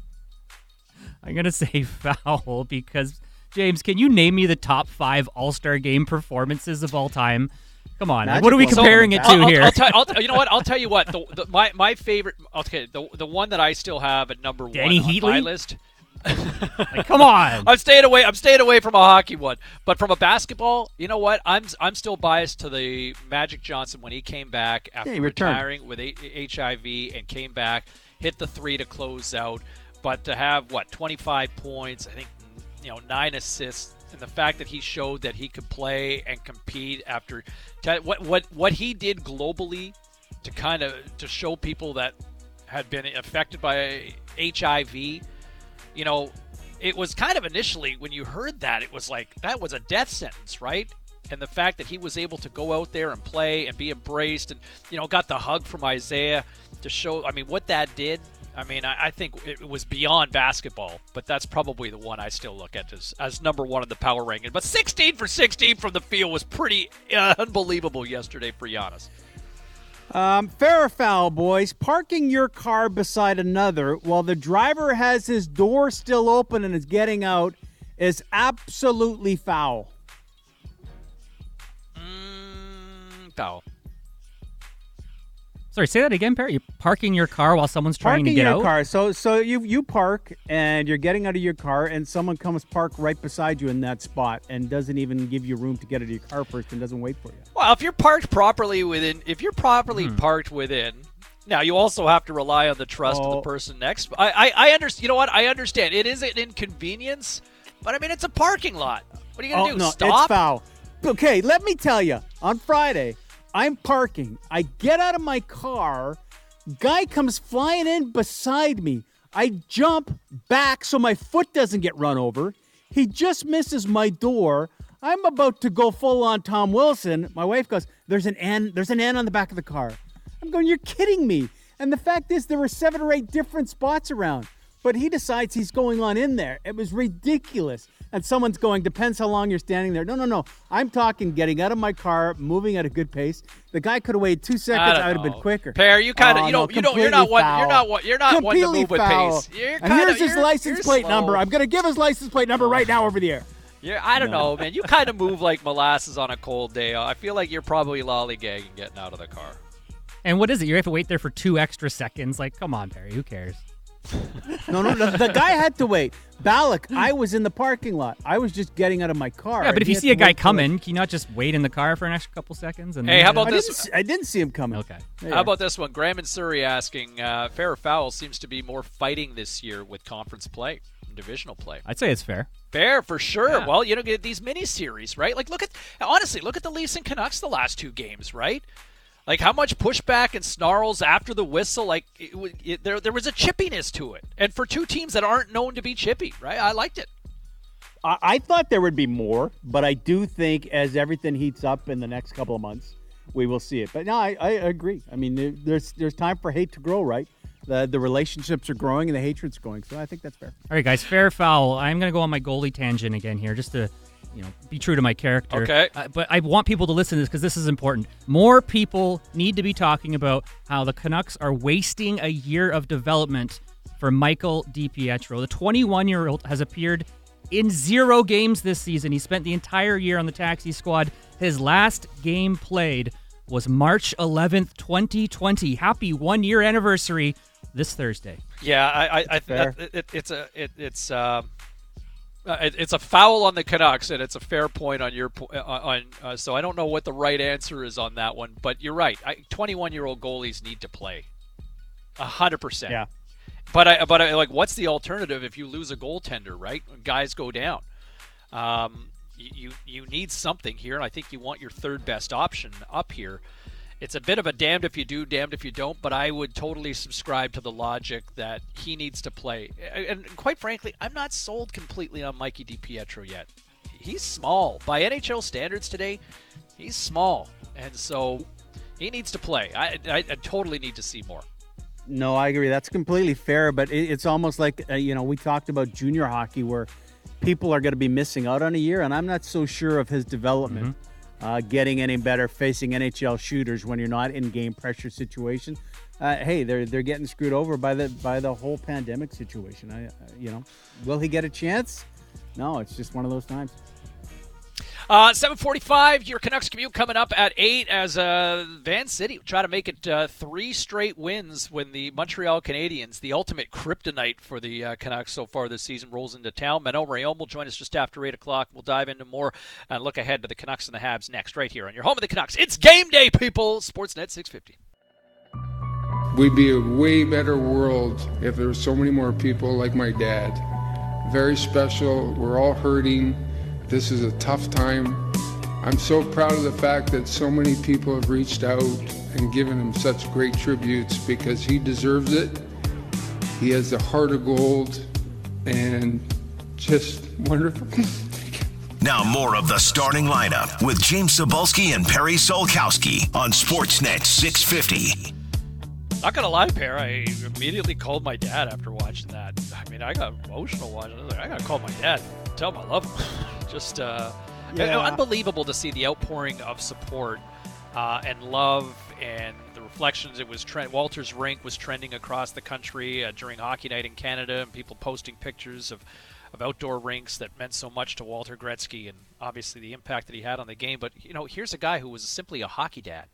I'm gonna say foul because James, can you name me the top five All Star Game performances of all time? Come on, Magic what are we comparing it to I'll, I'll- here? I'll tell, I'll, you know what? I'll tell you what. The, the, my my favorite. Okay, the the one that I still have at number Danny one on my list. Like, come on. I'm staying away. I'm staying away from a hockey one, but from a basketball, you know what? I'm I'm still biased to the Magic Johnson when he came back after returned. retiring with HIV and came back, hit the three to close out. But to have what 25 points, I think you know nine assists, and the fact that he showed that he could play and compete after what what what he did globally to kind of to show people that had been affected by HIV you know, it was kind of initially when you heard that, it was like that was a death sentence, right? And the fact that he was able to go out there and play and be embraced and, you know, got the hug from Isaiah to show, I mean, what that did. I mean, I, I think it was beyond basketball, but that's probably the one I still look at as, as number one in the power ranking. But 16 for 16 from the field was pretty uh, unbelievable yesterday for Giannis. Um, fair or foul, boys. Parking your car beside another while the driver has his door still open and is getting out is absolutely foul. Foul. Sorry, say that again, Perry. You're parking your car while someone's trying Parking to get out. Parking your out. car. So so you you park and you're getting out of your car and someone comes park right beside you in that spot and doesn't even give you room to get out of your car first and doesn't wait for you. Well, if you're parked properly within, if you're properly Hmm. parked within, now you also have to rely on the trust of Oh. the person next. I, I, I understand. You know what? I understand. It is an inconvenience, but I mean, it's a parking lot. What are you gonna oh do? no, Stop? it's foul. Okay, let me tell you. On Friday, I'm parking. I get out of my car. Guy comes flying in beside me. I jump back so my foot doesn't get run over. He just misses my door. I'm about to go full on Tom Wilson. My wife goes, "There's an N. There's an N on the back of the car." I'm going, "You're kidding me!" And the fact is, there were seven or eight different spots around. But he decides he's going on in there. It was ridiculous. And someone's going, depends how long you're standing there. No, no, no. I'm talking getting out of my car, moving at a good pace. The guy could have waited two seconds. don't I would have been quicker. Pear, you kinda- Oh, you no, don't- you don't- you're not completely one- you're not one- you're not one to Completely move with pace. You're and kinda- here's his you're- license you're plate slow. number. I'm going to give his license plate number right now over the air. Yeah, I don't know, man. You kind of move like molasses on a cold day. Uh, I feel like you're probably lollygagging getting out of the car. And what is it? You have to wait there for two extra seconds. Like, come on, Perry. Who cares? No, no, the, the guy had to wait. Balak, I was in the parking lot. I was just getting out of my car. Yeah, but if you see a guy coming, can you not just wait in the car for an extra couple seconds? And Hey, then- how about I this? Didn't, see- I didn't see him coming. Okay. Yeah. How about this one? Graham and Surrey asking, uh, fair or foul seems to be more fighting this year with conference play, and divisional play. I'd say it's fair. Fair for sure. Yeah. Well, you know, get these mini series, right? Like, look at honestly, look at the Leafs and Canucks the last two games, right? Like how much pushback and snarls after the whistle. Like it, wa- it, there, there was a chippiness to it, and for two teams that aren't known to be chippy, right? I liked it. I, I thought there would be more, but I do think as everything heats up in the next couple of months, we will see it. But no, I, I agree. I mean, there, there's there's time for hate to grow, right? The the relationships are growing and the hatred's growing. So I think that's fair. All right, guys, fair foul. I'm going to go on my goalie tangent again here, just to, you know, be true to my character. Okay. Uh, but I want people to listen to this because this is important. More people need to be talking about how the Canucks are wasting a year of development for Michael DiPietro. The 21 year old has appeared in zero games this season. He spent the entire year on the taxi squad. His last game played was March 11th, 2020. Happy one year anniversary this Thursday. Yeah, I, I, I Fair. it, it's a it, it's uh, uh, it, it's a foul on the Canucks, and it's a fair point on your po- uh, on. Uh, so I don't know what the right answer is on that one, but you're right. Twenty-one year old goalies need to play, a hundred percent. Yeah. But I but I, like, what's the alternative if you lose a goaltender? Right, guys go down. Um, you you need something here, and I think you want your third best option up here. It's a bit of a damned if you do, damned if you don't, but I would totally subscribe to the logic that he needs to play. And quite frankly, I'm not sold completely on Mikey DiPietro yet. He's small. By NHL standards today, he's small. And so he needs to play. I, I, I totally need to see more. No, I agree. That's completely fair, but it, it's almost like uh, you know we talked about junior hockey where people are going to be missing out on a year, and I'm not so sure of his development uh, getting any better facing NHL shooters when you're not in game pressure situation. Uh, hey, they're they're getting screwed over by the by the whole pandemic situation. I, you know, will he get a chance? No, it's just one of those times. Uh, 745, your Canucks commute coming up at 8 as uh, Van City try to make it uh, three straight wins when the Montreal Canadiens, the ultimate kryptonite for the uh, Canucks so far this season, rolls into town. Manon Rhéaume will join us just after 8 o'clock. We'll dive into more and look ahead to the Canucks and the Habs next, right here on your home of the Canucks. It's game day, people! Sportsnet 650. We'd be a way better world if there were so many more people like my dad. Very special. We're all hurting. This is a tough time. I'm so proud of the fact that so many people have reached out and given him such great tributes because he deserves it. He has a heart of gold and just wonderful. Now, more of the starting lineup with James Cybulski and Perry Solkowski on Sportsnet 650. Not gonna lie, Pear, I immediately called my dad after watching that. I mean, I got emotional watching it. I, like, I gotta call my dad, tell him I love them. Just uh, yeah. unbelievable to see the outpouring of support uh, and love and the reflections. It was trend- Walter's rink was trending across the country uh, during Hockey Night in Canada, and people posting pictures of of outdoor rinks that meant so much to Walter Gretzky, and obviously the impact that he had on the game. But you know, here's a guy who was simply a hockey dad,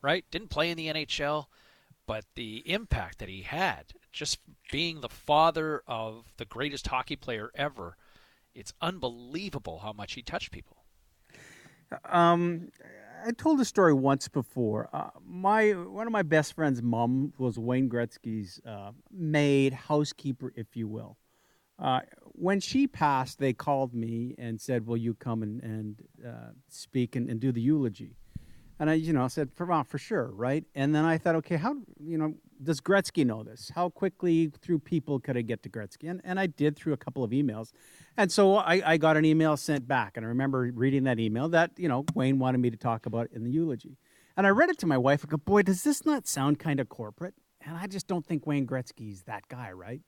right? Didn't play in the NHL, but the impact that he had, just being the father of the greatest hockey player ever, it's unbelievable how much he touched people. Um, I told a story once before. Uh, my one of my best friend's mom was Wayne Gretzky's uh, maid, housekeeper, if you will. Uh, when she passed, they called me and said, "Will you come and, and uh, speak and, and, do the eulogy?" And I, you know, said, "For for sure, right?" And then I thought, okay, how you know does Gretzky know this? How quickly through people could I get to Gretzky? And, and I did through a couple of emails. And so I, I got an email sent back, and I remember reading that email that you know Wayne wanted me to talk about in the eulogy. And I read it to my wife. I go, "Boy, does this not sound kind of corporate?" And I just don't think Wayne Gretzky's that guy, right?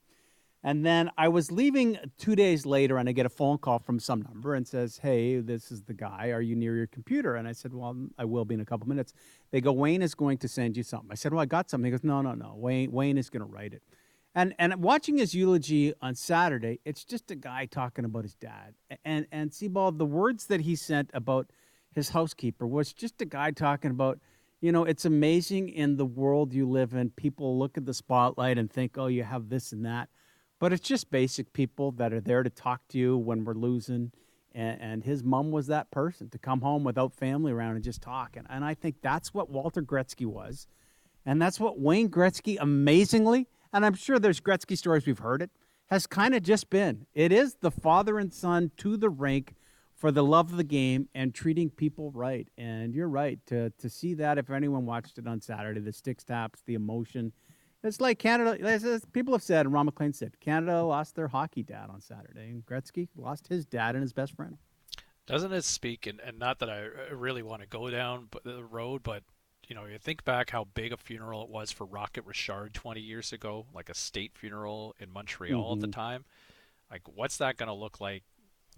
And then I was leaving two days later, and I get a phone call from some number and says, "Hey, this is the guy. Are you near your computer?" And I said, "Well, I will be in a couple minutes." They go, "Wayne is going to send you something." I said, "Well, I got something." He goes, "No, no, no. Wayne, Wayne is going to write it." And and watching his eulogy on Saturday, it's just a guy talking about his dad. And and Sebald, the words that he sent about his housekeeper was just a guy talking about you know, it's amazing in the world you live in. People look at the spotlight and think, oh, you have this and that. But it's just basic people that are there to talk to you when we're losing. And, and his mom was that person to come home without family around and just talk. And, and I think that's what Walter Gretzky was. And that's what Wayne Gretzky, amazingly, and I'm sure there's Gretzky stories we've heard it, has kind of just been. It is the father and son to the rink for the love of the game and treating people right. And you're right to to see that if anyone watched it on Saturday, the sticks taps, the emotion. It's like Canada. As people have said, and Ron MacLean said, Canada lost their hockey dad on Saturday, and Gretzky lost his dad and his best friend. Doesn't it speak? And, and not that I really want to go down the road, but you know, you think back how big a funeral it was for Rocket Richard 20 years ago, like a state funeral in Montreal mm-hmm. at the mm-hmm. time. Like, what's that going to look like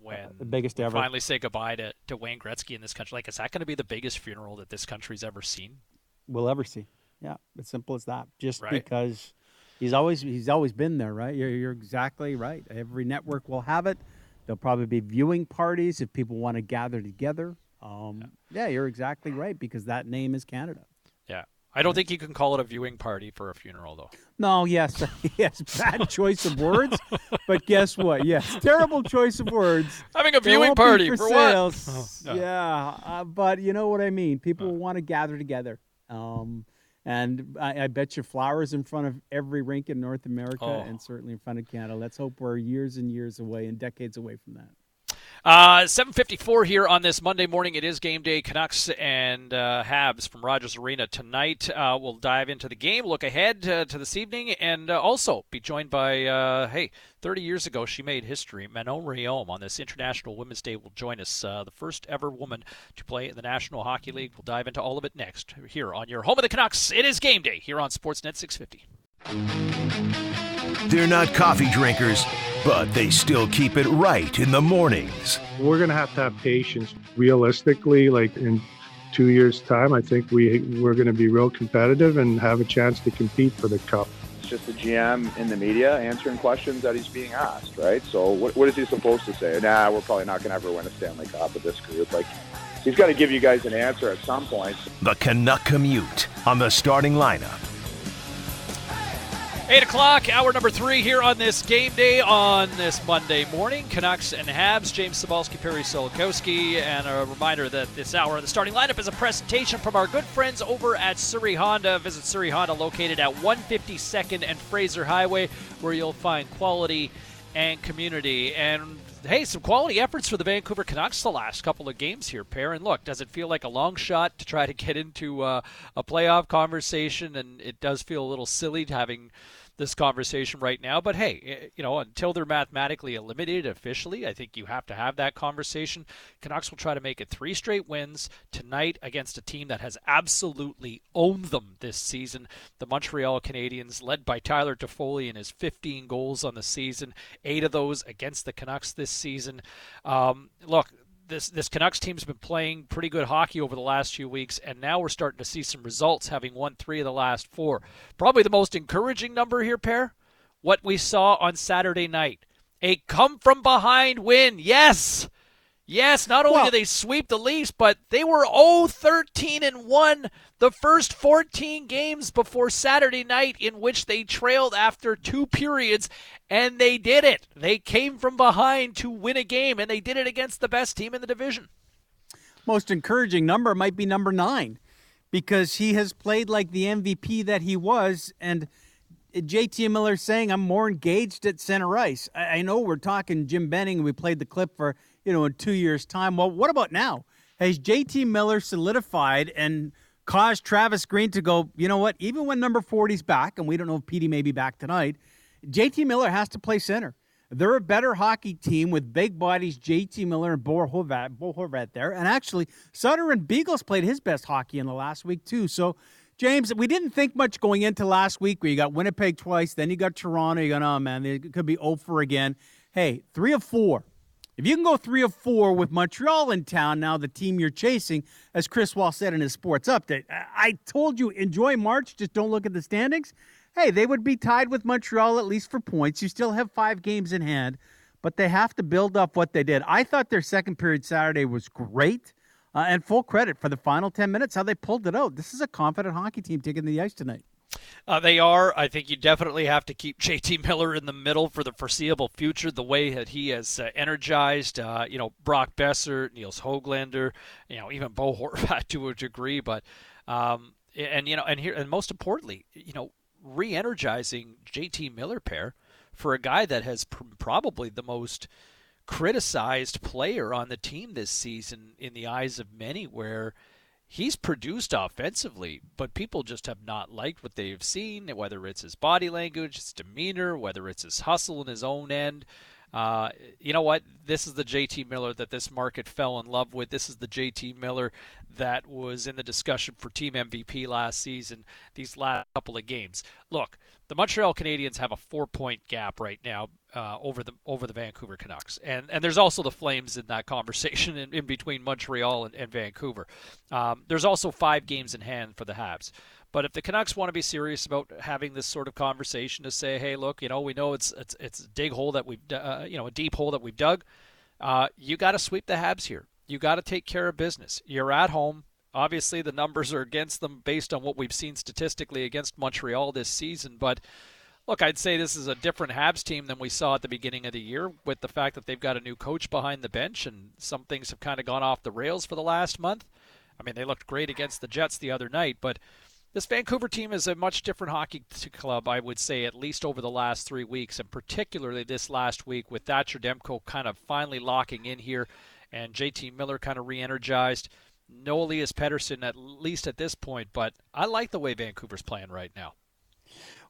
when uh, the biggest ever finally say goodbye to, to Wayne Gretzky in this country? Like, is that going to be the biggest funeral that this country's ever seen? We'll ever see. Yeah, as simple as that. Just right. because he's always he's always been there, right? You're, you're exactly right. Every network will have it. There'll probably be viewing parties if people want to gather together. Um, yeah. yeah, you're exactly right because that name is Canada. Yeah. I don't think you can call it a viewing party for a funeral, though. No, yes, yes, bad choice of words. but guess what? Yes, terrible choice of words. Having a viewing party for, for sales. what? Oh, no. Yeah, uh, but you know what I mean. People uh. want to gather together. Um, and I, I, bet you flowers in front of every rink in North America oh. and certainly in front of Canada. Let's hope we're years and years away and decades away from that. Uh, 7:54 here on this Monday morning. It is game day. Canucks and uh, Habs from Rogers Arena tonight. Uh, we'll dive into the game, look ahead uh, to this evening, and uh, also be joined by uh, hey, 30 years ago she made history. Manon Rhéaume on this International Women's Day will join us, uh, the first ever woman to play in the National Hockey League. We'll dive into all of it next here on your home of the Canucks. It is game day here on Sportsnet 650. They're not coffee drinkers but they still keep it right in the mornings. We're going to have to have patience. Realistically, like in two years' time, I think we we're going to be real competitive and have a chance to compete for the cup. It's just the GM in the media answering questions that he's being asked, right? So what, what is he supposed to say? Nah, we're probably not going to ever win a Stanley Cup with this group. Like, he's got to give you guys an answer at some point. The Canuck Commute on the starting lineup. 8 o'clock, hour number three here on this game day on this Monday morning. Canucks and Habs, James Cybulski, Perry Solkowski. And a reminder that this hour of the starting lineup is a presentation from our good friends over at Surrey Honda. Visit Surrey Honda located at 152nd and Fraser Highway, where you'll find quality and community. And hey, some quality efforts for the Vancouver Canucks the last couple of games here, pair. And look, does it feel like a long shot to try to get into uh, a playoff conversation? And it does feel a little silly having this conversation right now. But hey, eh, you know, until they're mathematically eliminated officially, I think you have to have that conversation. Canucks will try to make it three straight wins tonight against a team that has absolutely owned them this season. The Montreal Canadiens, led by Tyler Toffoli and his 15 goals on the season, eight of those against the Canucks this season. Um, look, this this Canucks team's been playing pretty good hockey over the last few weeks, and now we're starting to see some results, having won three of the last four. Probably the most encouraging number here, pair. What we saw on Saturday night, a come from behind win. Yes, yes. Not only Well- did they sweep the Leafs, but they were 0-13 and one the first 14 games before Saturday night, in which they trailed after two periods, and they did it. They came from behind to win a game, and they did it against the best team in the division. Most encouraging number might be number nine because he has played like the MVP that he was. And JT Miller saying, I'm more engaged at center ice. I, I know we're talking Jim Benning, and we played the clip for, you know, in two years' time. Well, what about now? Has JT Miller solidified and caused Travis Green to go, you know what, even when number 40's back, and we don't know if Petey may be back tonight, JT Miller has to play center. They're a better hockey team with big bodies, JT Miller and Bo Horvat, Bo Horvat there. And actually, Sutter and Beagles played his best hockey in the last week, too. So, James, we didn't think much going into last week where you got Winnipeg twice, then you got Toronto. You got, oh, man, it could be 0 for again. Hey, three of four. If you can go three of four with Montreal in town, now the team you're chasing, as Chris Wall said in his sports update, I I told you enjoy March, just don't look at the standings. Hey, they would be tied with Montreal at least for points. You still have five games in hand, but they have to build up what they did. I thought their second period Saturday was great, uh, and full credit for the final 10 minutes, how they pulled it out. This is a confident hockey team taking the ice tonight. Uh, they are. I think you definitely have to keep JT Miller in the middle for the foreseeable future. The way that he has uh, energized, uh, you know, Brock Boeser, Nils Hoglander, you know, even Bo Horvat to a degree. But um, and you know, and here, and most importantly, you know, re-energizing JT Miller pair for a guy that has pr- probably the most criticized player on the team this season in the eyes of many, where he's produced offensively, but people just have not liked what they've seen, whether it's his body language, his demeanor, whether it's his hustle in his own end. Uh, you know what? This is the JT Miller that this market fell in love with. This is the JT Miller that was in the discussion for team MVP last season, these last couple of games. Look, the Montreal Canadiens have a four point gap right now uh, over the over the Vancouver Canucks, and and there's also the Flames in that conversation in, in between Montreal and, and Vancouver. Um, there's also five games in hand for the Habs. But if the Canucks want to be serious about having this sort of conversation to say, hey, look, you know, we know it's it's it's a dig hole that we've uh, you know a deep hole that we've dug. Uh, you got to sweep the Habs here. You got to take care of business. You're at home. Obviously, the numbers are against them based on what we've seen statistically against Montreal this season. But look, I'd say this is a different Habs team than we saw at the beginning of the year with the fact that they've got a new coach behind the bench and some things have kind of gone off the rails for the last month. I mean, they looked great against the Jets the other night, but this Vancouver team is a much different hockey club, I would say, at least over the last three weeks, and particularly this last week with Thatcher Demko kind of finally locking in here and JT Miller kind of re energized. No Elias Pettersson, at least at this point, but I like the way Vancouver's playing right now.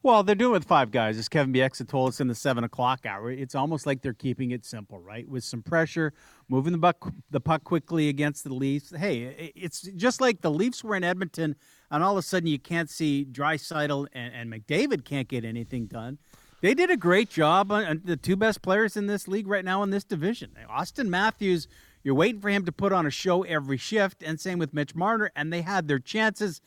Well, they're doing it with five guys, as Kevin Bieksa told us in the seven o'clock hour. It's almost like they're keeping it simple, right? With some pressure, moving the puck, the puck quickly against the Leafs. Hey, it's just like the Leafs were in Edmonton, and all of a sudden you can't see Draisaitl and, and McDavid can't get anything done. They did a great job uh, on the two best players in this league right now in this division. Auston Matthews, you're waiting for him to put on a show every shift, and same with Mitch Marner, and they had their chances.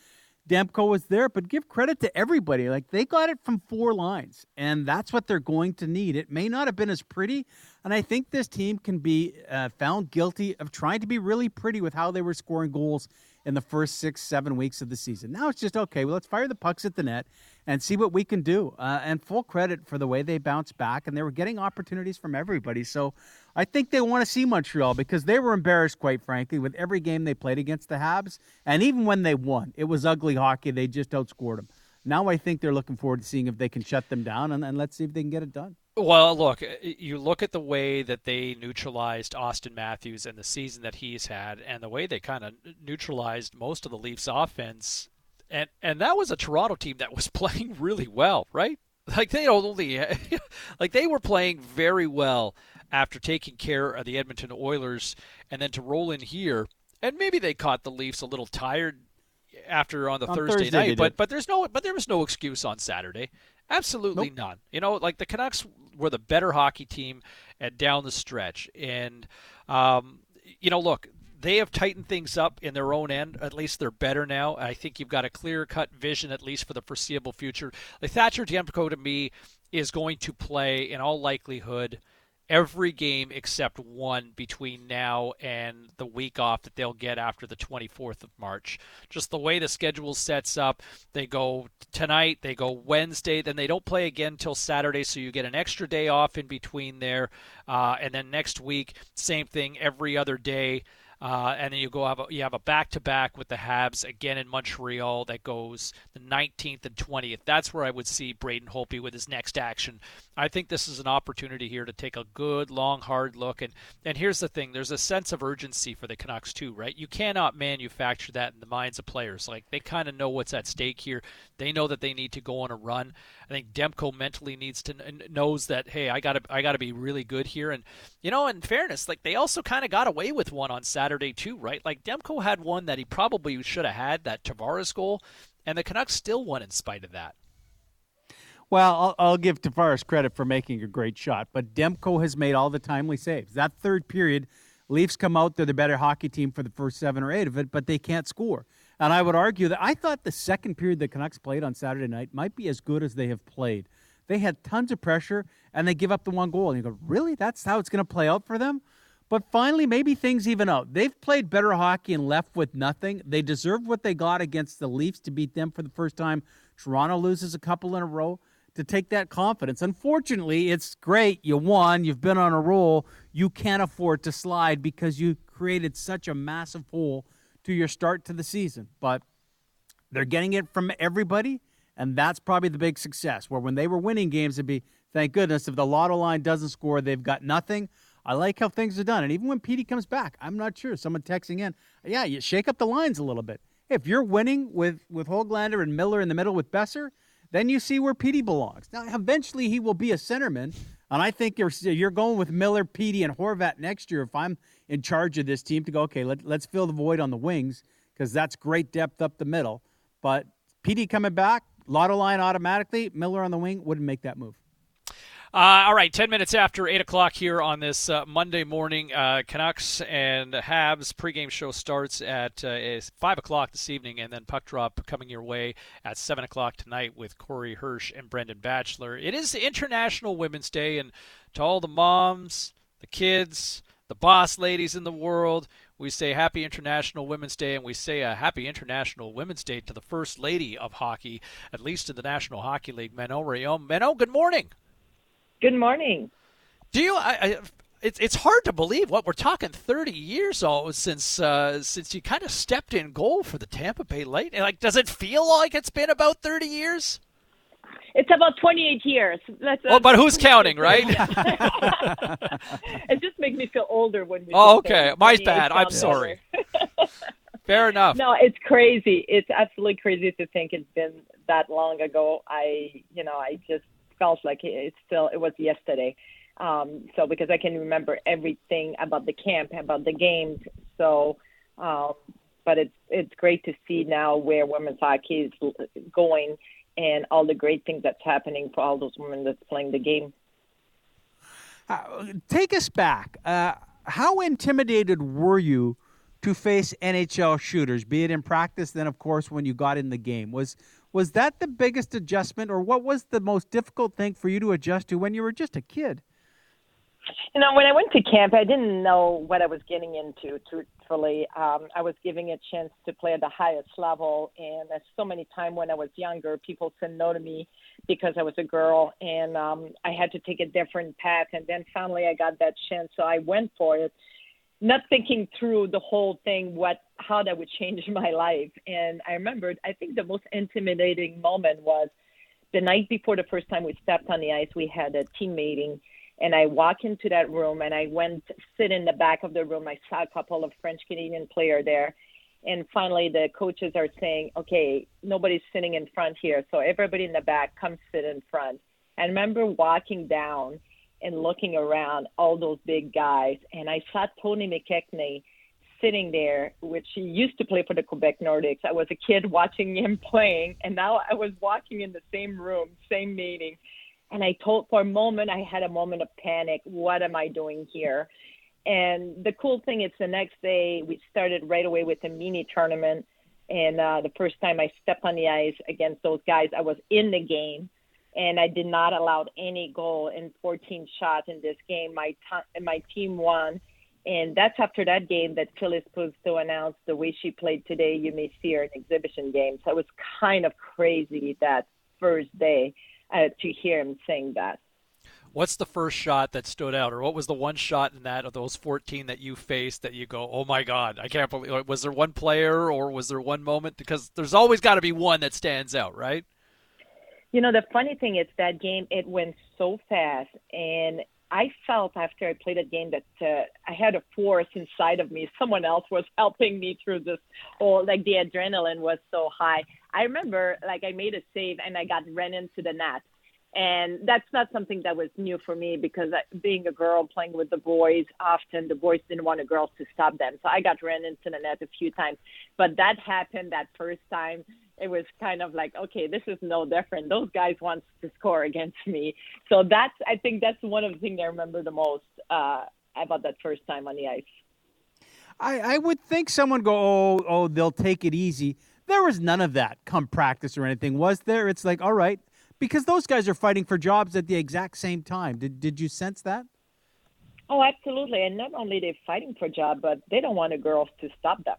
Demko was there, but give credit to everybody. Like they got it from four lines, and that's what they're going to need. It may not have been as pretty, and I think this team can be uh, found guilty of trying to be really pretty with how they were scoring goals in the first six, seven weeks of the season. Now it's just okay. Well, let's fire the pucks at the net and see what we can do. Uh, and full credit for the way they bounced back, and they were getting opportunities from everybody. So I think they want to see Montreal because they were embarrassed, quite frankly, with every game they played against the Habs. And even when they won, it was ugly hockey. They just outscored them. Now I think they're looking forward to seeing if they can shut them down, and, and let's see if they can get it done. Well, look, you look at the way that they neutralized Auston Matthews and the season that he's had, and the way they kind of neutralized most of the Leafs' offense, and and that was a Toronto team that was playing really well, right? Like they only, like they were playing very well after taking care of the Edmonton Oilers, and then to roll in here, and maybe they caught the Leafs a little tired after on the On Thursday, Thursday night, but but there's no but there was no excuse on Saturday. Absolutely Nope. none. You know, like the Canucks were the better hockey team and down the stretch, and um, you know, look, they have tightened things up in their own end. At least they're better now. I think you've got a clear cut vision, at least for the foreseeable future. Like Thatcher Demko to me is going to play in all likelihood every game except one between now and the week off that they'll get after the 24th of March. Just the way the schedule sets up, they go tonight, they go Wednesday, then they don't play again till Saturday, so you get an extra day off in between there, uh, and then next week, same thing every other day. Uh, and then you go have a, you have a back to back with the Habs again in Montreal that goes the 19th and 20th. That's where I would see Braden Holtby with his next action. I think this is an opportunity here to take a good, long, hard look. And and here's the thing: there's a sense of urgency for the Canucks too, right? You cannot manufacture that in the minds of players. Like they kind of know what's at stake here. They know that they need to go on a run. I think Demko mentally needs to knows that hey, I got to I got to be really good here. And you know, in fairness, like they also kind of got away with one on Saturday too, right? Like Demko had one that he probably should have had that Tavares goal, and the Canucks still won in spite of that. Well, I'll, I'll give Tavares credit for making a great shot, but Demko has made all the timely saves. That third period, Leafs come out, they're the better hockey team for the first seven or eight of it, but they can't score. And I would argue that I thought the second period the Canucks played on Saturday night might be as good as they have played. They had tons of pressure and they give up the one goal. And you go, really? That's how it's going to play out for them? But finally, maybe things even out. They've played better hockey and left with nothing. They deserved what they got against the Leafs to beat them for the first time. Toronto loses a couple in a row to take that confidence. Unfortunately, it's great. You won. You've been on a roll. You can't afford to slide because you created such a massive hole to your start to the season. But they're getting it from everybody, and that's probably the big success. Where when they were winning games, it'd be, thank goodness, if the lotto line doesn't score, they've got nothing. I like how things are done. And even when Petey comes back, I'm not sure. Someone texting in, yeah, you shake up the lines a little bit. If you're winning with, with Hoglander and Miller in the middle with Boeser, then you see where Petey belongs. Now, eventually he will be a centerman, and I think you're you're going with Miller, Petey, and Horvat next year. If I'm in charge of this team, to go okay, let, let's fill the void on the wings because that's great depth up the middle. But Petey coming back, Lotto line automatically, Miller on the wing wouldn't make that move. Uh, all right, 10 minutes after 8 o'clock here on this uh, Monday morning. Uh, Canucks and Habs pregame show starts at uh, 5 o'clock this evening, and then Puck Drop coming your way at 7 o'clock tonight with Corey Hirsch and Brendan Batchelor. It is International Women's Day, and to all the moms, the kids, the boss ladies in the world, we say Happy International Women's Day, and we say a Happy International Women's Day to the First Lady of Hockey, at least in the National Hockey League, Manon Rheaume. Good morning. Good morning. Do you? I, I, it's it's hard to believe what we're talking. Thirty years old since uh, since you kind of stepped in goal for the Tampa Bay Lightning. Like, does it feel like it's been about thirty years? It's about 28 years. That's, Oh, but who's counting, right? it just makes me feel older when we. Oh, okay. My bad. I'm sorry. Fair enough. No, it's crazy. It's absolutely crazy to think it's been that long ago. I, you know, I just felt like it's still it was yesterday. Um, so because I can remember everything about the camp, about the games. So, um, but it's it's great to see now where women's hockey is going and all the great things that's happening for all those women that's playing the game. Uh, take us back. Uh, how intimidated were you to face NHL shooters, be it in practice, then of course when you got in the game. Was was that the biggest adjustment, or what was the most difficult thing for you to adjust to when you were just a kid? You know, when I went to camp, I didn't know what I was getting into. Truthfully, um, I was giving a chance to play at the highest level, and so many times when I was younger, people said no to me because I was a girl, and um, I had to take a different path. And then finally, I got that chance, so I went for it, not thinking through the whole thing, what how that would change my life. And I remembered, I think the most intimidating moment was the night before the first time we stepped on the ice. We had a team meeting and I walk into that room and I went sit in the back of the room. I saw a couple of French Canadian player there. And finally the coaches are saying, Okay, nobody's sitting in front here, so everybody in the back come sit in front. I remember walking down and looking around all those big guys and I saw Tony McKegney sitting there, which he used to play for the Quebec Nordiques. I was a kid watching him playing and now I was walking in the same room, same meeting and I told for a moment, I had a moment of panic. What am I doing here? And the cool thing is, the next day we started right away with a mini tournament. And uh, the first time I stepped on the ice against those guys, I was in the game, and I did not allow any goal in 14 shots in this game. My t- my team won, and that's after that game that Phil Esposito announced the way she played today. You may see her in exhibition games. So it was kind of crazy that first day uh, to hear him saying that. What's the first shot that stood out, or what was the one shot in that of those 14 that you faced that you go, "Oh my God, I can't believe"? Was there one player, or was there one moment? Because there's always got to be one that stands out, right? You know, the funny thing is that game it went so fast, and I felt after I played that game that uh, I had a force inside of me. Someone else was helping me through this whole, like the adrenaline was so high. I remember, like, I made a save and I got ran into the net. And that's not something that was new for me because being a girl playing with the boys, often the boys didn't want the girls to stop them. So I got ran into the net a few times. But that happened that first time it was kind of like, okay, this is no different. Those guys want to score against me. So that's, I think that's one of the things I remember the most uh, about that first time on the ice. I, I would think someone go, oh, oh, they'll take it easy. There was none of that come practice or anything, was there? It's like, all right, because those guys are fighting for jobs at the exact same time. Did did you sense that? Oh, absolutely. And not only they're fighting for a job, but they don't want the girls to stop them.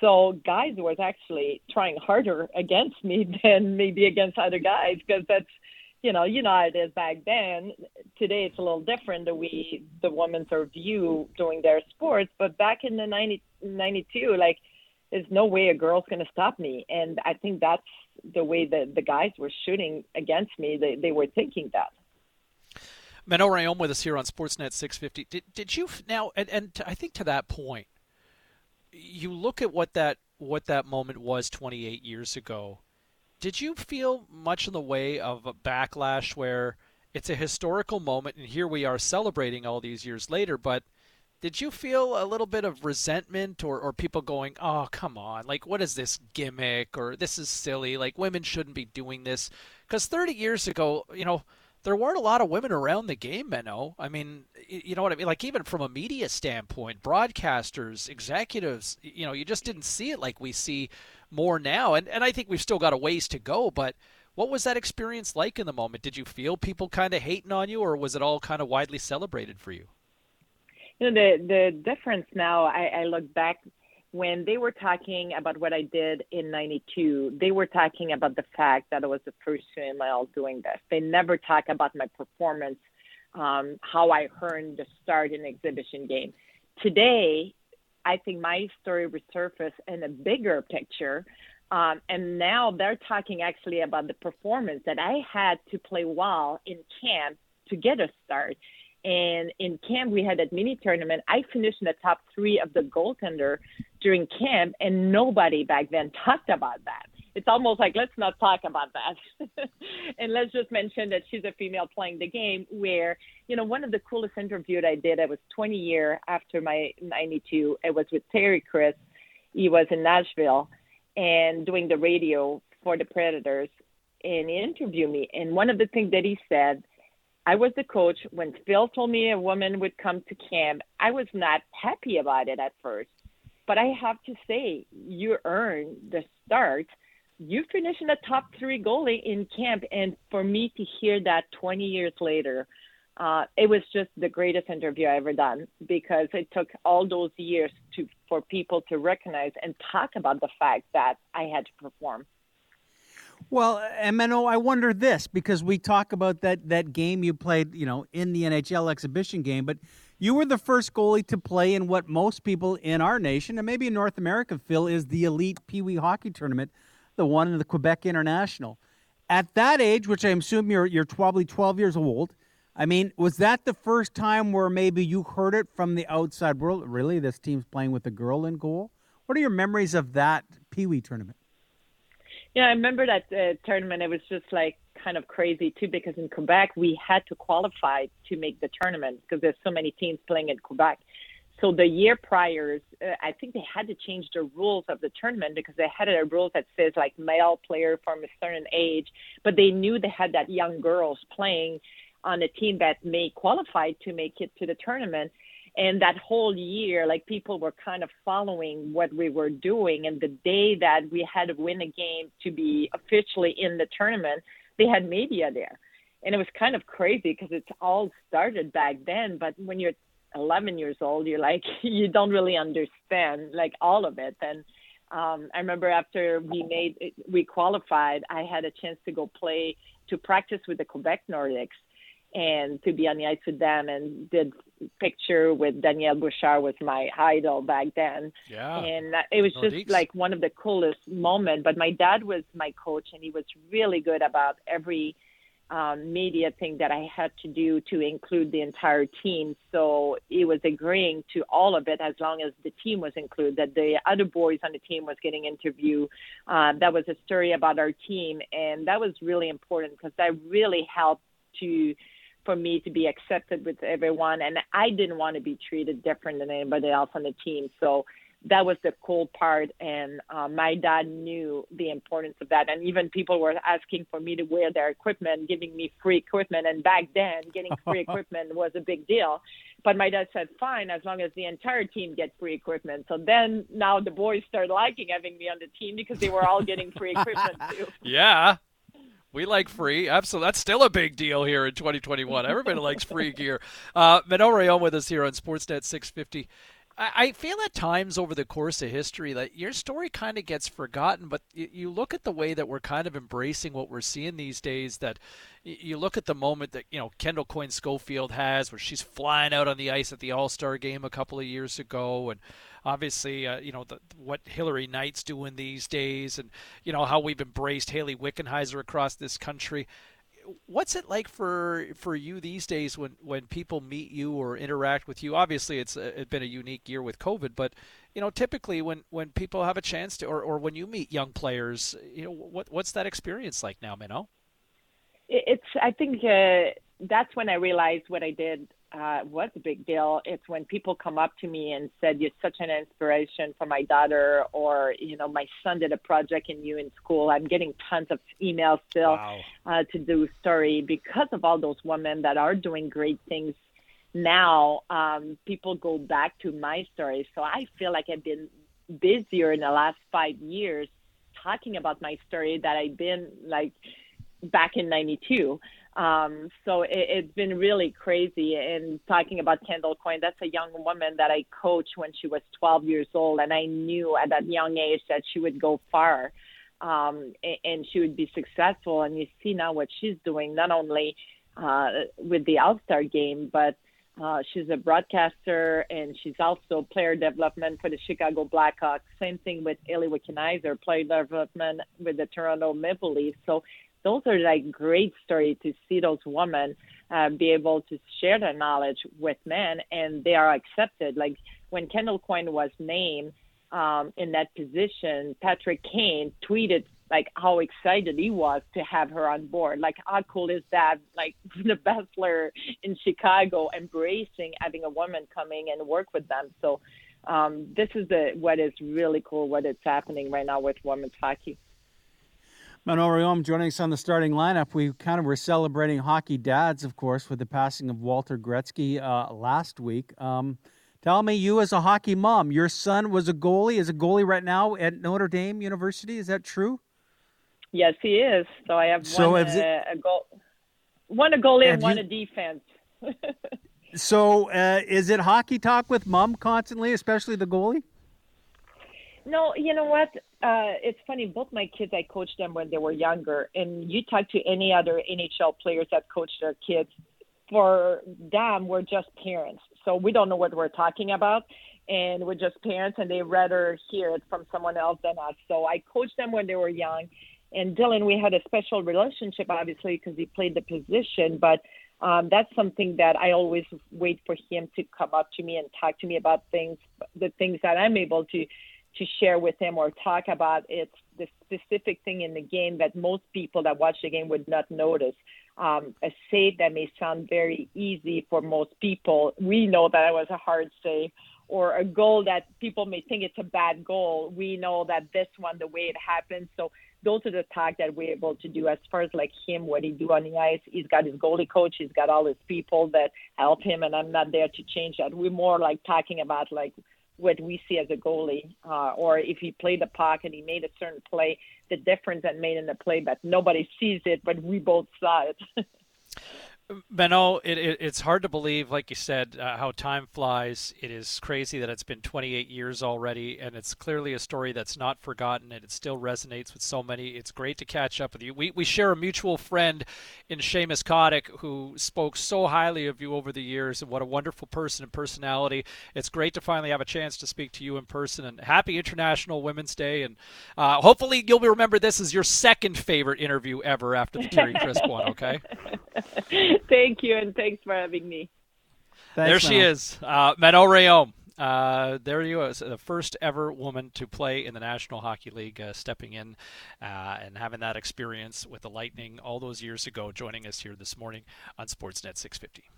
So guys was actually trying harder against me than maybe against other guys because that's you know you know how it is back then. Today it's a little different the way the women's are viewed doing their sports, but back in the 90, 92, like there's no way a girl's to stop me, and I think that's the way that the guys were shooting against me. They they were thinking that. Manon Rhéaume with us here on Sportsnet 650. Did did you now and and I think to that point you look at what that what that moment was 28 years ago. Did you feel much in the way of a backlash where it's a historical moment and here we are celebrating all these years later, but did you feel a little bit of resentment or, or people going, oh, come on, like, what is this gimmick or this is silly? Like, women shouldn't be doing this? Because 30 years ago, you know, there weren't a lot of women around the game, Manon. I mean, you know what I mean? Like even from a media standpoint, broadcasters, executives, you know, you just didn't see it like we see more now. And and I think we've still got a ways to go, but what was that experience like in the moment? Did you feel people kind of hating on you or was it all kind of widely celebrated for you? You know, the the difference now, I, I look back when they were talking about what I did in 92, they were talking about the fact that I was the first female doing this. They never talk about my performance, um, how I earned the start in exhibition game. Today, I think my story resurfaced in a bigger picture. Um, and now they're talking actually about the performance that I had to play well in camp to get a start. And in camp, we had that mini tournament. I finished in the top three of the goaltender during camp, and nobody back then talked about that. It's almost like let's not talk about that, and let's just mention that she's a female playing the game. Where you know one of the coolest interviews I did, I was 20 year after my 92. It was with Terry Crisp. He was in Nashville and doing the radio for the Predators, and he interviewed me. And one of the things that he said I was the coach. When Phil told me a woman would come to camp, I was not happy about it at first. But I have to say, you earned the start. You finished in the top three goalie in camp, and for me to hear that 20 years later, uh, it was just the greatest interview I ever done because it took all those years to for people to recognize and talk about the fact that I had to perform. Well, Manon, I wonder this because we talk about that that game you played, you know, in the NHL exhibition game, but you were the first goalie to play in what most people in our nation and maybe in North America feel is the elite Pee Wee hockey tournament, the one in the Quebec International. At that age, which I assume you're you're probably 12 years old, I mean, was that the first time where maybe you heard it from the outside world? Really, this team's playing with a girl in goal. What are your memories of that Pee Wee tournament? Yeah, I remember that uh, tournament. It was just like kind of crazy too, because in Quebec we had to qualify to make the tournament because there's so many teams playing in Quebec. So the year prior, uh, I think they had to change the rules of the tournament because they had a rule that says like male player from a certain age, but they knew they had that young girls playing on a team that may qualify to make it to the tournament. And that whole year, like people were kind of following what we were doing. And the day that we had to win a game to be officially in the tournament, they had media there. And it was kind of crazy because it's all started back then. But when you're 11 years old, you're like, you don't really understand like all of it. And um, I remember after we made, we qualified, I had a chance to go play to practice with the Quebec Nordiques and to be on the ice with them and did picture with Daniel Bouchard was my idol back then. Yeah. And it was just like one of the coolest moments. But my dad was my coach and he was really good about every um, media thing that I had to do to include the entire team. So he was agreeing to all of it as long as the team was included, that the other boys on the team was getting interviewed. Um, that was a story about our team. And that was really important because that really helped to for me to be accepted with everyone and I didn't want to be treated different than anybody else on the team. So that was the cool part and uh, my dad knew the importance of that and even people were asking for me to wear their equipment giving me free equipment and back then getting free equipment was a big deal but my dad said fine as long as the entire team gets free equipment so then now the boys started liking having me on the team because they were all getting free equipment too Yeah. We like free. Absolutely. That's still a big deal here in 2021. Everybody likes free gear. Uh, Manon Rheaume with us here on Sportsnet 650. I I feel at times over the course of history that your story kind of gets forgotten, but you, you look at the way that we're kind of embracing what we're seeing these days. That you look at the moment that you know Kendall Coyne Schofield has, where she's flying out on the ice at the All Star game a couple of years ago, and obviously uh, you know the, what Hilary Knight's doing these days, and you know how we've embraced Hayley Wickenheiser across this country what's it like for for you these days when when people meet you or interact with you obviously it's, uh, it's been a unique year with covid but you know typically when when people have a chance to or, or when you meet young players you know what what's that experience like now Manon? It's. I think uh, that's when I realized what I did uh, was a big deal. It's when people come up to me and said, "You're such an inspiration for my daughter," or you know, "My son did a project in you in school." I'm getting tons of emails still uh, to do story because of all those women that are doing great things now. Um, people go back to my story, so I feel like I've been busier in the last five years talking about my story that I've been like back in 92. Um, so it, it's been really crazy. And talking about Kendall Coyne, that's a young woman that I coached when she was 12 years old. And I knew at that young age that she would go far um, and, and she would be successful. And you see now what she's doing, not only uh, with the All Star game, but uh, she's a broadcaster and she's also player development for the Chicago Blackhawks. Same thing with Hayley Wickenheiser, player development with the Toronto Maple Leafs. So those are like great stories to see those women uh, be able to share their knowledge with men and they are accepted. Like when Kendall Coyne was named um, in that position, Patrick Kane tweeted like how excited he was to have her on board. Like how cool is that? Like the player in Chicago embracing having a woman coming and work with them. So um, this is the what is really cool what is happening right now with women's hockey. Manon Rheaume joining us on the starting lineup. We kind of were celebrating hockey dads, of course, with the passing of Walter Gretzky uh, last week. Um, Tell me, you as a hockey mom, your son was a goalie, is a goalie right now at Notre Dame University. Is that true? Yes, he is. So I have So one is uh, a goal, one a goalie and one you- a defense. So, uh, is it hockey talk with mom constantly, especially the goalie? No, you know what? Uh, it's funny. Both my kids, I coached them when they were younger, and you talk to any other NHL players that coach their kids. For them, we're just parents, so we don't know what we're talking about, and we're just parents, and they rather hear it from someone else than us. So I coached them when they were young, and Dylan, we had a special relationship, obviously, because he played the position, but. Um, that's something that I always wait for him to come up to me and talk to me about things, the things that I'm able to to share with him or talk about it's the specific thing in the game that most people that watch the game would not notice. Um, a save that may sound very easy for most people, we know that it was a hard save. Or a goal that people may think it's a bad goal, we know that this one, the way it happened. So those are the talk that we're able to do. As far as like him, what he do on the ice, he's got his goalie coach, he's got all his people that help him, and I'm not there to change that. We're more like talking about like what we see as a goalie, uh, or if he played the puck and he made a certain play, the difference that made in the play, but nobody sees it, but we both saw it. Manon, it, it, it's hard to believe, like you said, uh, how time flies. It is crazy that it's been 28 years already, and it's clearly a story that's not forgotten, and it still resonates with so many. It's great to catch up with you. We, we share a mutual friend in Seamus Kotyk who spoke so highly of you over the years, and what a wonderful person and personality. It's great to finally have a chance to speak to you in person, and happy International Women's Day, and uh, hopefully you'll remember this as your second favorite interview ever after the Terry Crisp one, okay? Thank you, and thanks for having me. there she is, uh, Manon Rheaume. Uh, there you is the first ever woman to play in the National Hockey League, uh, stepping in uh, and having that experience with the Lightning all those years ago, joining us here this morning on Sportsnet 650.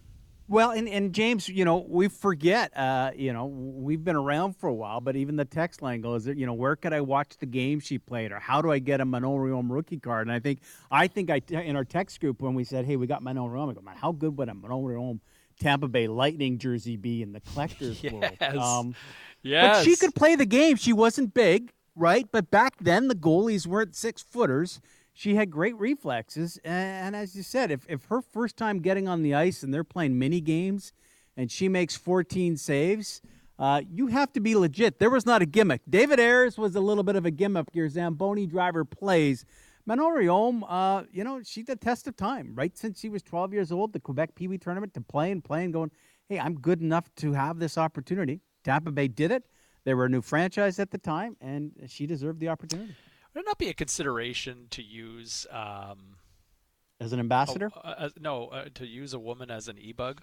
Well, and, and James, you know, we forget, uh, you know, we've been around for a while, but even the text line goes, you know, where could I watch the game she played, or how do I get a Manon Rhéaume rookie card? And I think, I think I in our text group when we said, hey, we got Manon Rhéaume, I go, man, how good would a Manon Rhéaume Tampa Bay Lightning jersey be in the collector's Yes. world? Um, Yes. But she could play the game. She wasn't big, right? But back then, the goalies weren't six footers. She had great reflexes. And as you said, if, if her first time getting on the ice and they're playing mini games and she makes 14 saves, uh, you have to be legit. There was not a gimmick. David Ayres was a little bit of a gimmick. Your Zamboni driver plays. Manon Rhéaume, uh, you know, she did test of time, right? Since she was 12 years old, the Quebec Pee Wee tournament, to play and play and going, hey, I'm good enough to have this opportunity. Tampa Bay did it. They were a new franchise at the time, and she deserved the opportunity. Would it not be a consideration to use um, As an ambassador? a- uh, no, uh, to use a woman as an e-bug?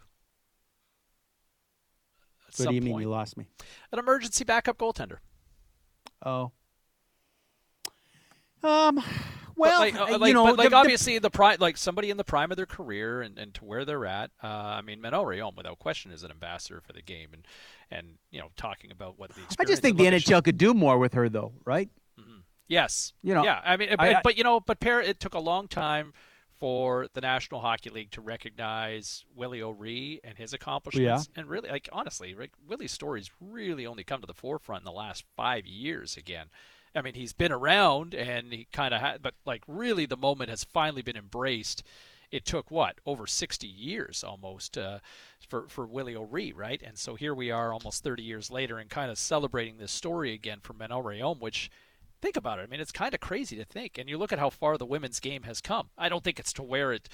At What do you mean point. you lost me? An emergency backup goaltender. Oh. Um. Well, but like, uh, uh, like, you know, but like the- the- obviously the prime, like somebody in the prime of their career and, and to where they're at. Uh, I mean, Manon Rhéaume, without question, is an ambassador for the game, and and you know, talking about what the experience. I just think the NHL could do more with her, though, right? Yes. You know, Yeah. I mean, I- but, I- but you know, but Par- it took a long time for the National Hockey League to recognize Willie O'Ree and his accomplishments. And really, like honestly, Rick, Willie's stories really only come to the forefront in the last five years. Again, I mean, he's been around and he kind of had, but like really, the moment has finally been embraced. It took what over 60 years almost uh, for for Willie O'Ree, right? And so here we are, almost 30 years later, and kind of celebrating this story again for Manon Rhéaume, which think about it. I mean, it's kind of crazy to think. And you look at how far the women's game has come. I don't think it's to where it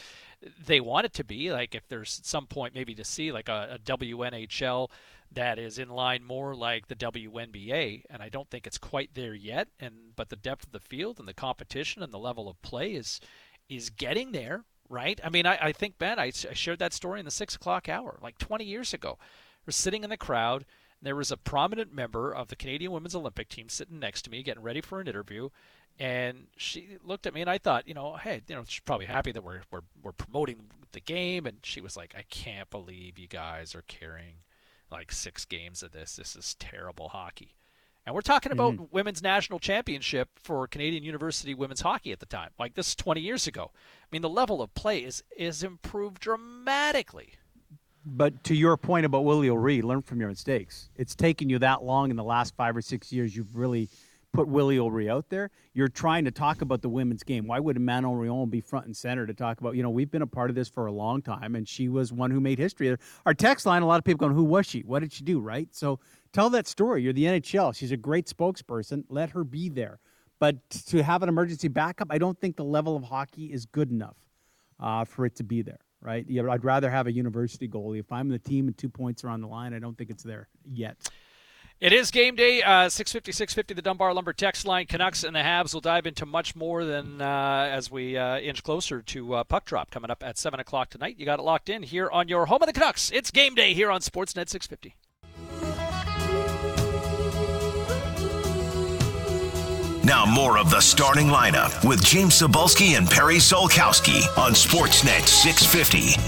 they want it to be. Like if there's some point maybe to see like a, a WNHL that is in line more like the WNBA, and I don't think it's quite there yet. And but the depth of the field and the competition and the level of play is is getting there, right? I mean, I, I think Ben, I, I shared that story in the six o'clock hour like 20 years ago. We're sitting in the crowd. There was a prominent member of the Canadian Women's Olympic team sitting next to me, getting ready for an interview, and she looked at me, and I thought, you know, hey, you know, she's probably happy that we're we're we're promoting the game, and she was like, I can't believe you guys are carrying like six games of this. This is terrible hockey. And we're talking about Mm-hmm. women's national championship for Canadian University women's hockey at the time. Like this is 20 years ago. I mean, the level of play is is improved dramatically. But to your point about Willie O'Ree, learn from your mistakes. It's taken you that long in the last five or six years. You've really put Willie O'Ree out there. You're trying to talk about the women's game. Why would Manon Rheaume be front and center to talk about? You know, we've been a part of this for a long time, and she was one who made history. Our text line, a lot of people going, "Who was she? What did she do?" Right? So tell that story. You're the NHL. She's a great spokesperson. Let her be there. But to have an emergency backup, I don't think the level of hockey is good enough uh, for it to be there. Right? Yeah, I'd rather have a university goalie. If I'm the team and two points are on the line, I don't think it's there yet. It is game day, uh, 650, 650, the Dunbar Lumber text line. Canucks and the Habs will dive into much more than uh, as we uh, inch closer to uh, puck drop coming up at 7 o'clock tonight. You got it locked in here on your home of the Canucks. It's game day here on Sportsnet 650. Now more of the starting lineup with James Cybulski and Perry Solkowski on Sportsnet 650.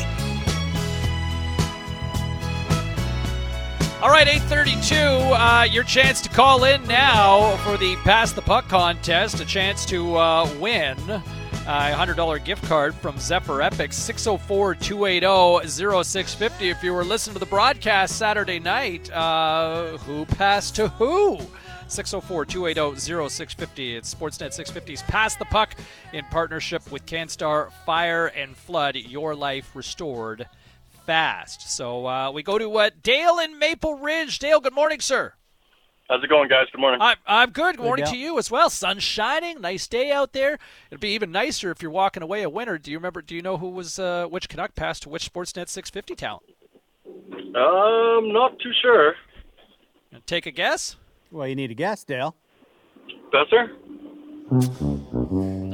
All right, 832, uh, your chance to call in now for the Pass the Puck contest, a chance to uh, win a $100 gift card from Zephyr Epic, 604-280-0650. If you were listening to the broadcast Saturday night, uh, who passed to who? 604-280-0650. It's Sportsnet 650's Pass the Puck in partnership with CanStar Fire and Flood, your life restored fast. So uh, we go to uh, Dale in Maple Ridge. Dale, good morning, sir. How's it going, guys? Good morning. I'm, I'm good. Good Good, morning Dale. to you as well. Sun shining, nice day out there. It'd be even nicer if you're walking away a winner. Do you remember? Do you know who was uh, which Canuck passed to which Sportsnet 650 talent? I'm um, not too sure. Take a guess. Well, you need a guess, Dale. Boeser?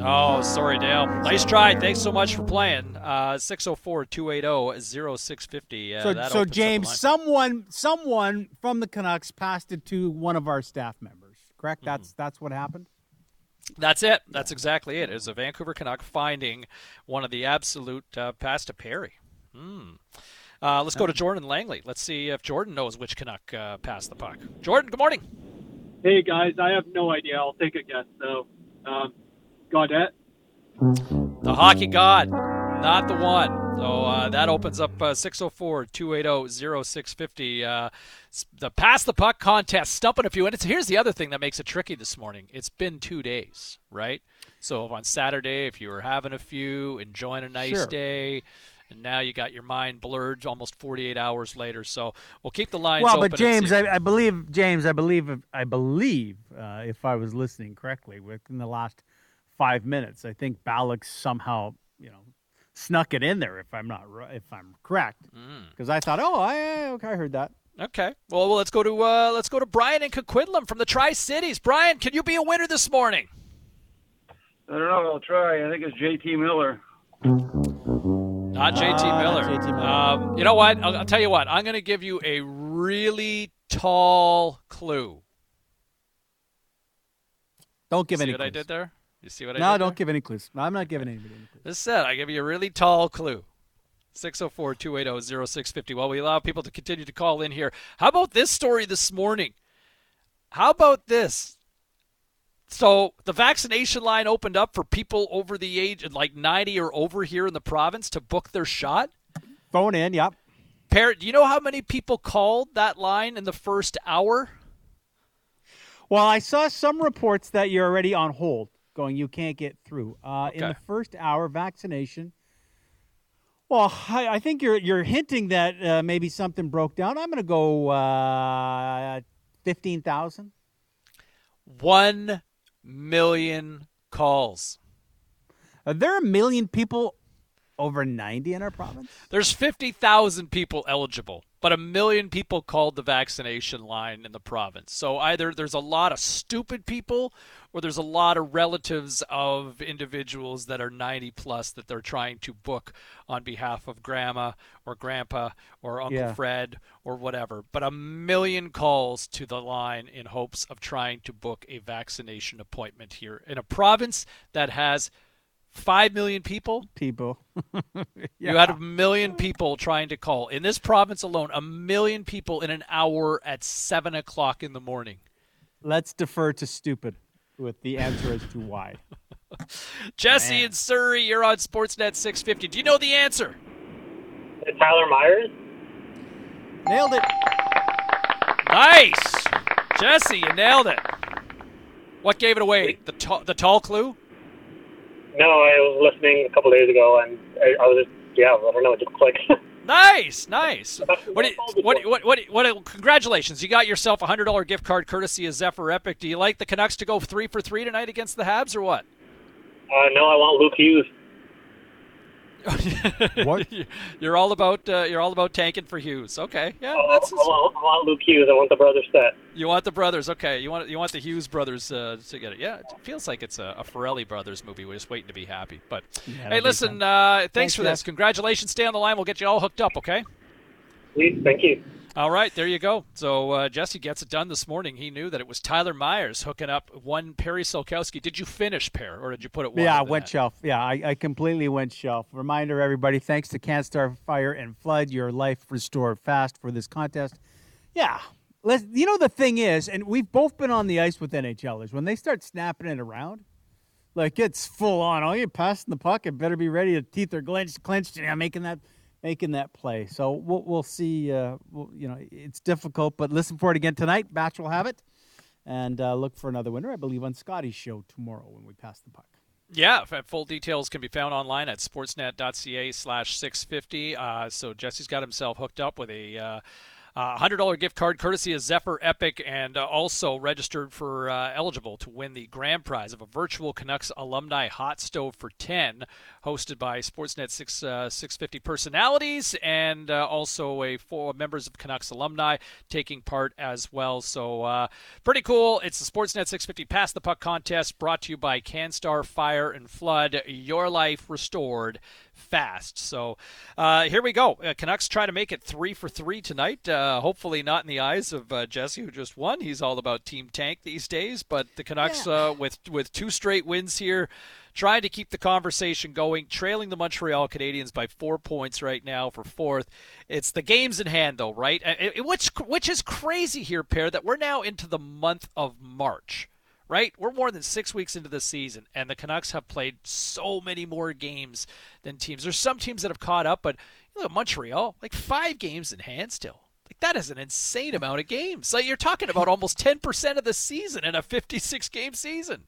Oh, sorry, Dale. Nice try. Thanks so much for playing. Uh, 604-280-0650. Uh, so, so opens up the James, someone, someone from the Canucks passed it to one of our staff members. Correct? Mm-hmm. That's that's what happened. That's it. That's exactly it. It was a Vancouver Canuck finding one of the absolute uh, pass to Perry. Hmm. Uh, let's go to Jordan Langley. Let's see if Jordan knows which Canuck uh, passed the puck. Jordan, good morning. Hey guys, I have no idea. I'll take a guess though. Um, Gaudette. The hockey god, not the one. So uh, that opens up uh, 604 280 0650. Uh, the Pass the Puck contest, stumping a few. And it's, here's the other thing that makes it tricky this morning it's been two days, right? So on Saturday, if you were having a few, enjoying a nice Sure. day, and now you got your mind blurred almost 48 hours later. So we'll keep the lines well, open. but James, I, I believe James, I believe, I believe, uh, if I was listening correctly, within the last five minutes, I think Balak somehow, you know, snuck it in there. If I'm not, ri- if I'm correct, Mm. because I thought, oh, I okay, I heard that. Okay. Well, well, let's go to uh, let's go to Brian and Coquitlam from the Tri Cities. Brian, can you be a winner this morning? I don't know. I'll try. I think it's JT Miller. Not JT Miller. Um, you know what? I'll, I'll tell you what. I'm going to give you a really tall clue. Don't give see any what I did there? You see what I no, don't there? give any clues. I'm not giving anybody any clues. This said, I give you a really tall clue. 604 280 0650. While we allow people to continue to call in here, how about this story this morning? How about this? So, the vaccination line opened up for people over the age of like 90 or over here in the province to book their shot. Phone in, yep. Parrot, do you know how many people called that line in the first hour? Well, I saw some reports that you're already on hold, going you can't get through. Uh, In the first hour, vaccination. Well, I, I think you're you're hinting that uh, maybe something broke down. I'm going to go uh, fifteen thousand. One million calls. Are there a million people over ninety in our province? There's 50,000 people eligible, but a million people called the vaccination line in the province. So either there's a lot of stupid people or there's a lot of relatives of individuals that are 90 plus that they're trying to book on behalf of grandma or grandpa or Uncle Yeah. Fred or whatever. But a million calls to the line in hopes of trying to book a vaccination appointment here in a province that has 5 million people. People. You had a million people trying to call. In this province alone, a million people in an hour at 7 o'clock in the morning. Let's defer to stupid with the answer as to why. Jesse in Surrey, you're on Sportsnet 650. Do you know the answer? Tyler Myers. Nailed it. Nice, Jesse, you nailed it. What gave it away? The tall, the tall clue. No, I was listening a couple days ago, and I, I was just, yeah, I don't know, it just clicked. Nice, nice. What, what, what, what, what, congratulations. You got yourself a $100 gift card courtesy of Zephyr Epic. Do you like the Canucks to go three for three tonight against the Habs or what? uh, no, I want Luke Hughes. What? you're all about uh, you're all about tanking for Hughes. Okay, yeah, I, that's I, want, I want Luke Hughes. I want the brothers set. you want the brothers. Okay, you want you want the Hughes brothers uh, to get it. Yeah, it feels like it's a, a Farrelly brothers movie. We're just waiting to be happy. But Yeah, hey, listen, uh, thanks, Thanks, for this. Jeff. Congratulations. Stay on the line. We'll get you all hooked up. Okay. Please, thank you. All right, there you go. So uh, Jesse gets it done this morning. He knew that it was Tyler Myers hooking up one Perry Solkowski. Did you finish pair, or did you put it? Yeah, I went that? shelf. Yeah, I, I completely went shelf. Reminder, everybody, thanks to CanStar Fire and Flood, your life restored fast for this contest. Yeah, let's. You know the thing is, and we've both been on the ice with NHLers. When they start snapping it around, like it's full on. Oh, you're passing the puck. It better be ready to teeth are clenched, clenched, and I'm making that making that play. So we'll we'll see. Uh, we'll, you know, it's difficult, but listen for it again tonight. Batch will have it, and uh, look for another winner. I believe on Scotty's show tomorrow when we pass the puck. Yeah, full details can be found online at sportsnet.ca slash 650. Uh, so Jesse's got himself hooked up with a uh, uh, $100 gift card courtesy of Zephyr Epic and uh, also registered for uh, eligible to win the grand prize of a virtual Canucks alumni hot stove for 10 hosted by Sportsnet 6, uh, 650 personalities and uh, also a four members of Canucks alumni taking part as well. So uh, pretty cool. It's the Sportsnet 650 Pass the Puck contest brought to you by CanStar Fire and Flood. Your life restored fast. So uh, here we go. Uh, Canucks try to make it three for three tonight. Uh, hopefully not in the eyes of uh, Jesse, who just won. He's all about Team Tank these days. But the Canucks, uh, with with two straight wins here, trying to keep the conversation going, trailing the Montreal Canadiens by four points right now for fourth. It's the games in hand, though, right? Uh, it- which which is crazy here, pair, that we're now into the month of March right? We're more than six weeks into the season, and the Canucks have played so many more games than teams. There's some teams that have caught up, but look at Montreal, like five games in hand still. Like that is an insane amount of games. Like you're talking about almost 10% of the season in a 56 game season.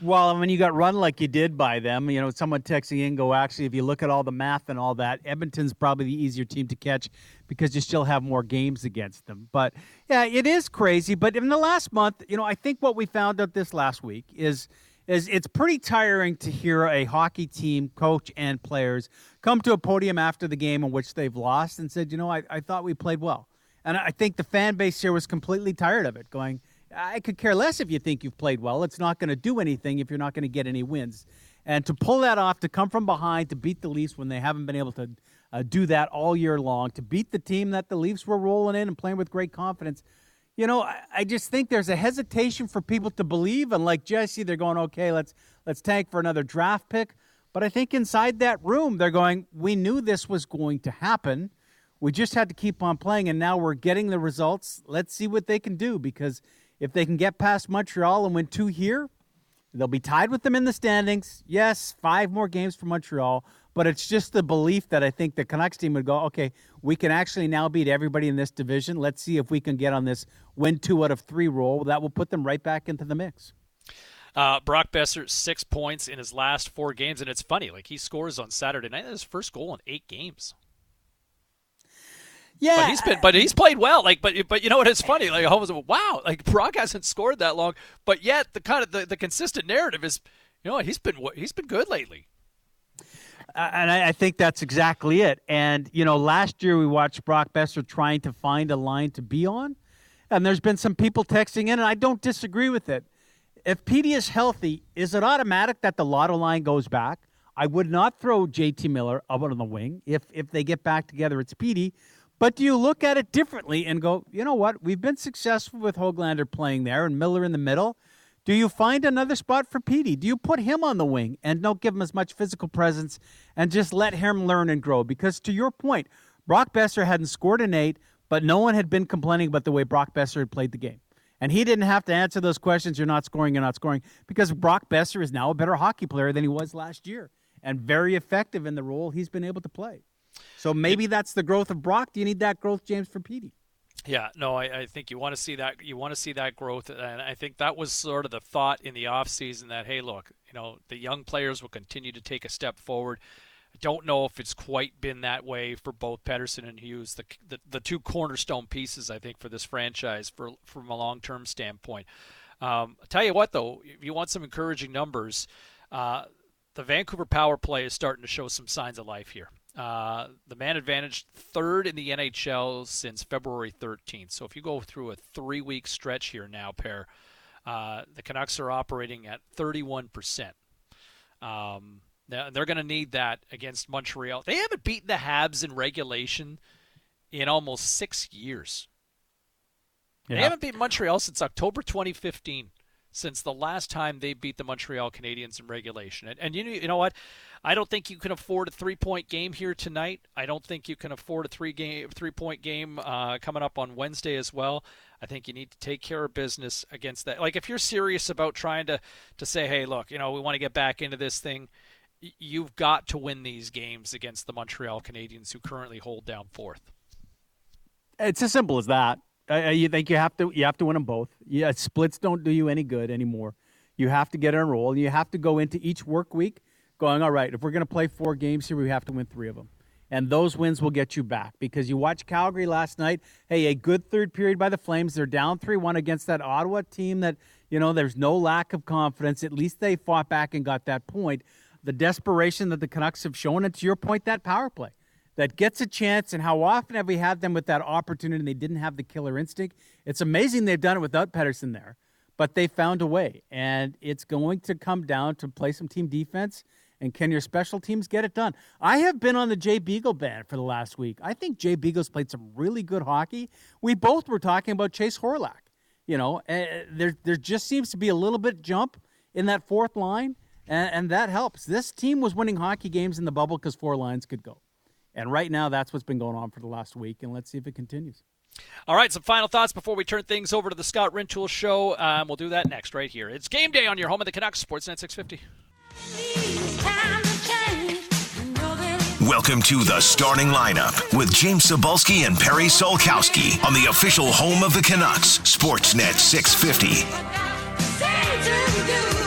Well, when you got run like you did by them, you know, someone texting in go, actually, if you look at all the math and all that, Edmonton's probably the easier team to catch because you still have more games against them. But yeah, it is crazy. But in the last month, you know, I think what we found out this last week is is it's pretty tiring to hear a hockey team, coach, and players come to a podium after the game in which they've lost and said, you know, I, I thought we played well. And I think the fan base here was completely tired of it, going, I could care less if you think you've played well. It's not going to do anything if you're not going to get any wins. And to pull that off, to come from behind, to beat the Leafs when they haven't been able to uh, do that all year long, to beat the team that the Leafs were rolling in and playing with great confidence. You know, I, I just think there's a hesitation for people to believe, and like Jesse, they're going, okay, let's let's tank for another draft pick. But I think inside that room, they're going, we knew this was going to happen. We just had to keep on playing, and now we're getting the results. Let's see what they can do because if they can get past Montreal and win two here, they'll be tied with them in the standings. Yes, five more games for Montreal, but it's just the belief that I think the Canucks team would go, okay, we can actually now beat everybody in this division. Let's see if we can get on this win two out of three roll. That will put them right back into the mix. Uh, Brock Boeser, six points in his last four games. And it's funny, like he scores on Saturday night, his first goal in eight games. Yeah, but he's been, but he's played well. Like, but but you know what? It's funny. Like, I was wow. Like Brock hasn't scored that long, but yet the kind of the, the consistent narrative is, you know, what, he's been he's been good lately. Uh, and I, I think that's exactly it. And you know, last year we watched Brock Boeser trying to find a line to be on, and there's been some people texting in, and I don't disagree with it. If Petey is healthy, is it automatic that the lotto line goes back? I would not throw JT Miller up on the wing. If if they get back together, it's Petey. But do you look at it differently and go, you know what? We've been successful with Hoglander playing there and Miller in the middle. Do you find another spot for Petey? Do you put him on the wing and don't give him as much physical presence and just let him learn and grow? Because to your point, Brock Boeser hadn't scored an eight, but no one had been complaining about the way Brock Boeser had played the game. And he didn't have to answer those questions. You're not scoring, you're not scoring, because Brock Boeser is now a better hockey player than he was last year and very effective in the role he's been able to play. So maybe that's the growth of Brock. Do you need that growth, James, for Petey? Yeah, no, I, I think you want to see that you want to see that growth, and I think that was sort of the thought in the offseason that hey, look, you know, the young players will continue to take a step forward. I don't know if it's quite been that way for both Pettersson and Hughes, the the, the two cornerstone pieces I think for this franchise for from a long term standpoint. Um, I'll tell you what though, if you want some encouraging numbers, uh, the Vancouver power play is starting to show some signs of life here. Uh, the man advantage third in the NHL since February 13th. So if you go through a three week stretch here now, pair, uh, the Canucks are operating at 31%. Um, they're going to need that against Montreal. They haven't beaten the Habs in regulation in almost six years. Yeah. They haven't beaten Montreal since October 2015 since the last time they beat the Montreal Canadiens in regulation. And, and you, you know what? I don't think you can afford a three point game here tonight. I don't think you can afford a three game three point game uh, coming up on Wednesday as well. I think you need to take care of business against that. Like if you're serious about trying to to say, hey, look, you know, we want to get back into this thing. You've got to win these games against the Montreal Canadiens, who currently hold down fourth. It's as simple as that. Uh, you think you have to you have to win them both. Yeah, splits don't do you any good anymore. You have to get in a roll. You have to go into each work week going, all right, if we're going to play four games here, we have to win three of them. And those wins will get you back because you watched Calgary last night. Hey, a good third period by the Flames. They're down 3 1 against that Ottawa team that, you know, there's no lack of confidence. At least they fought back and got that point. The desperation that the Canucks have shown, and to your point, that power play that gets a chance, and how often have we had them with that opportunity and they didn't have the killer instinct? It's amazing they've done it without Pettersson there, but they found a way. And it's going to come down to play some team defense. And can your special teams get it done? I have been on the Jay Beagle band for the last week. I think Jay Beagle's played some really good hockey. We both were talking about Chase Horlock. You know, uh, there there just seems to be a little bit jump in that fourth line, and, and that helps. This team was winning hockey games in the bubble because four lines could go. And right now, that's what's been going on for the last week, and let's see if it continues. All right, some final thoughts before we turn things over to the Scott Rintoul Show. Um, we'll do that next, right here. It's game day on your home of the Canucks, Sportsnet 650. Welcome to the starting lineup with James Cybulski and Perry Solkowski on the official home of the Canucks, Sportsnet 650.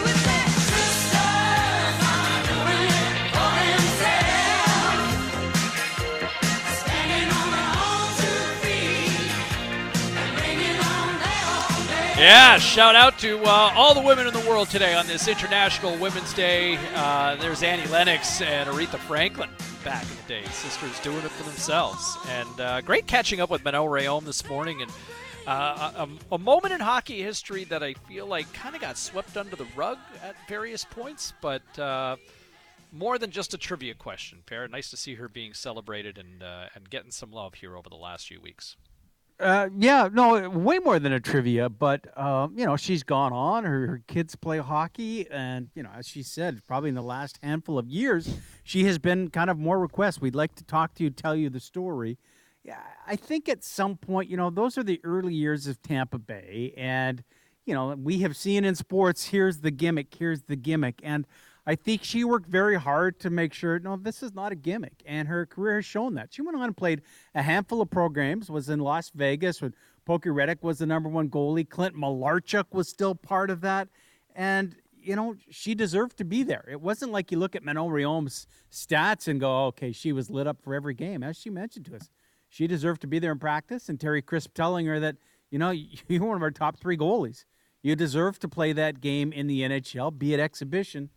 Yeah, shout out to uh, all the women in the world today on this International Women's Day. Uh, there's Annie Lennox and Aretha Franklin back in the day. Sisters doing it for themselves. And uh, great catching up with Manon Rhéaume this morning. And uh, a, a, moment in hockey history that I feel like kind of got swept under the rug at various points, but uh, more than just a trivia question. Pair, nice to see her being celebrated and uh, and getting some love here over the last few weeks. Uh, yeah, no, way more than a trivia, but um, you know, she's gone on. Her, her, kids play hockey, and you know, as she said, probably in the last handful of years, she has been kind of more requests. We'd like to talk to you, tell you the story. Yeah, I think at some point, you know, those are the early years of Tampa Bay, and you know, we have seen in sports. Here's the gimmick. Here's the gimmick, and I think she worked very hard to make sure, no, this is not a gimmick. And her career has shown that. She went on and played a handful of programs, was in Las Vegas when Pokey Reddick was the number one goalie. Clint Malarchuk was still part of that. And, you know, she deserved to be there. It wasn't like you look at Manon Rhéaume's stats and go, okay, she was lit up for every game. As she mentioned to us, she deserved to be there in practice. And Terry Crisp telling her that, you know, you're one of our top three goalies. You deserve to play that game in the NHL, be it exhibition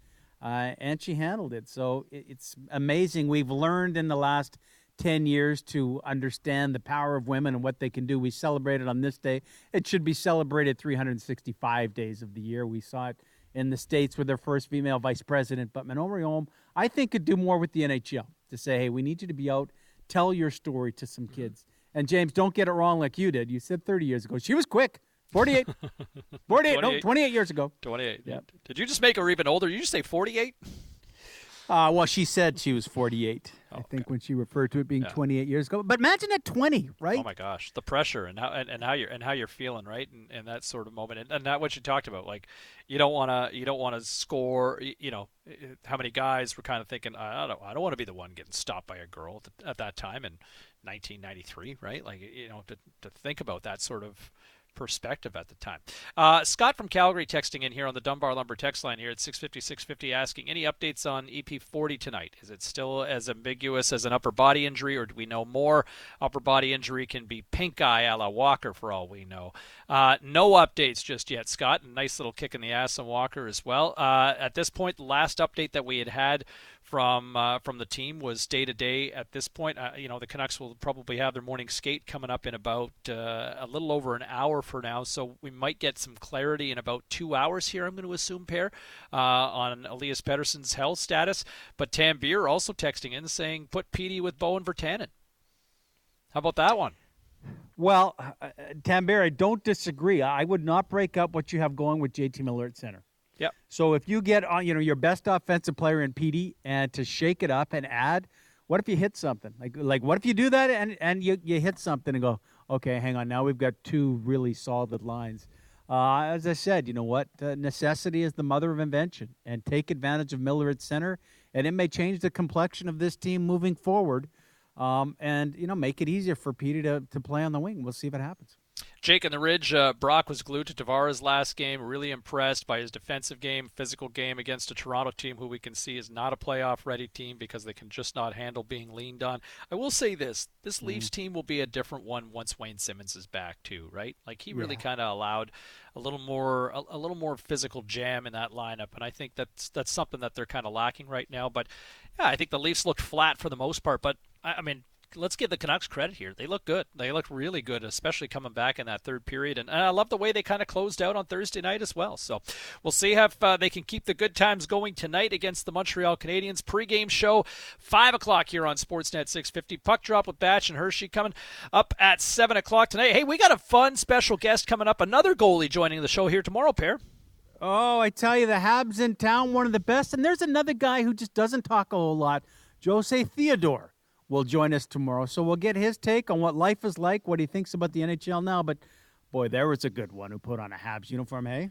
uh, and she handled it. So it's amazing. We've learned in the last 10 years to understand the power of women and what they can do. We celebrate it on this day. It should be celebrated 365 days of the year. We saw it in the States with their first female vice president. But Manon Rhéaume, I think, could do more with the NHL to say, hey, we need you to be out, tell your story to some kids. And James, don't get it wrong like you did. You said 30 years ago. She was quick. 48. 48, 28. no, 28 years ago. 28. Yeah. Did you just make her even older? Did you just say 48? Uh, well, she said she was 48. I think when she referred to it being 28 years ago. But imagine at 20, right? Oh my gosh, the pressure and how and, and how you're and how you're feeling, right? And, and that sort of moment, and, and that what you talked about, like you don't want to you don't want to score. You know, how many guys were kind of thinking, I don't I don't want to be the one getting stopped by a girl at, the, at that time in 1993, right? Like you know, to to think about that sort of perspective at the time. Uh, Scott from Calgary texting in here on the Dunbar Lumber text line here at 650 650 asking any updates on EP40 tonight? Is it still as ambiguous as an upper body injury or do we know more? Upper body injury can be pink eye a la Walker for all we know. Uh, no updates just yet, Scott. Nice little kick in the ass on Walker as well. Uh, at this point, the last update that we had had from uh, from the team was day to day. At this point, uh, you know the Canucks will probably have their morning skate coming up in about uh, a little over an hour for now, so we might get some clarity in about two hours here. I'm going to assume, pair uh, on Elias Pettersson's health status. But Tambier also texting in saying put Petey with Bowen Virtanen. How about that one? Well, uh, Tambert, I don't disagree. I would not break up what you have going with JT Miller at center. Yep. So if you get on, you know, your best offensive player in PD and to shake it up and add, what if you hit something? Like like what if you do that and and you you hit something and go, okay, hang on, now we've got two really solid lines. Uh, as I said, you know what? Uh, necessity is the mother of invention, and take advantage of Miller at center, and it may change the complexion of this team moving forward, um, and you know make it easier for Petey to to play on the wing. We'll see if it happens. Jake in the Ridge, uh, Brock was glued to Tavares last game. Really impressed by his defensive game, physical game against a Toronto team who we can see is not a playoff ready team because they can just not handle being leaned on. I will say this this Leafs team will be a different one once Wayne Simmonds is back, too, right? Like he really Yeah. kind of allowed a little more a, a little more physical jam in that lineup and I think that's that's something that they're kind of lacking right now but yeah I think the Leafs looked flat for the most part but I, I mean let's give the Canucks credit here. They look good. They look really good, especially coming back in that third period. And, and I love the way they kind of closed out on Thursday night as well. So we'll see if uh, they can keep the good times going tonight against the Montreal Canadiens. Pre-game show, 5 o'clock here on Sportsnet 650. Puck drop with Batch and Hershey coming up at 7 o'clock tonight. Hey, we got a fun special guest coming up. Another goalie joining the show here tomorrow, pair. Oh, I tell you, the Habs in town, one of the best. And there's another guy who just doesn't talk a whole lot. Jose Theodore will join us tomorrow. So we'll get his take on what life is like, what he thinks about the NHL now. But boy, there was a good one who put on a Habs uniform, hey?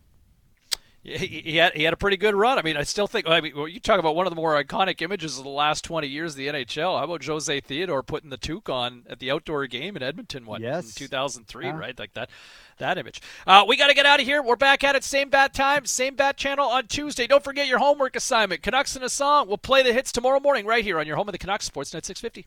He, he had he had a pretty good run. I mean, I still think. I mean, well, you talk about one of the more iconic images of the last twenty years of the NHL. How about Jose Theodore putting the toque on at the outdoor game in Edmonton? What Yes. in two thousand three, Yeah. right? Like that, that image. Uh, we got to get out of here. We're back at it, same bat time, same bat channel on Tuesday. Don't forget your homework assignment. Canucks in a song. We'll play the hits tomorrow morning right here on your home of the Canucks, Sportsnet six fifty.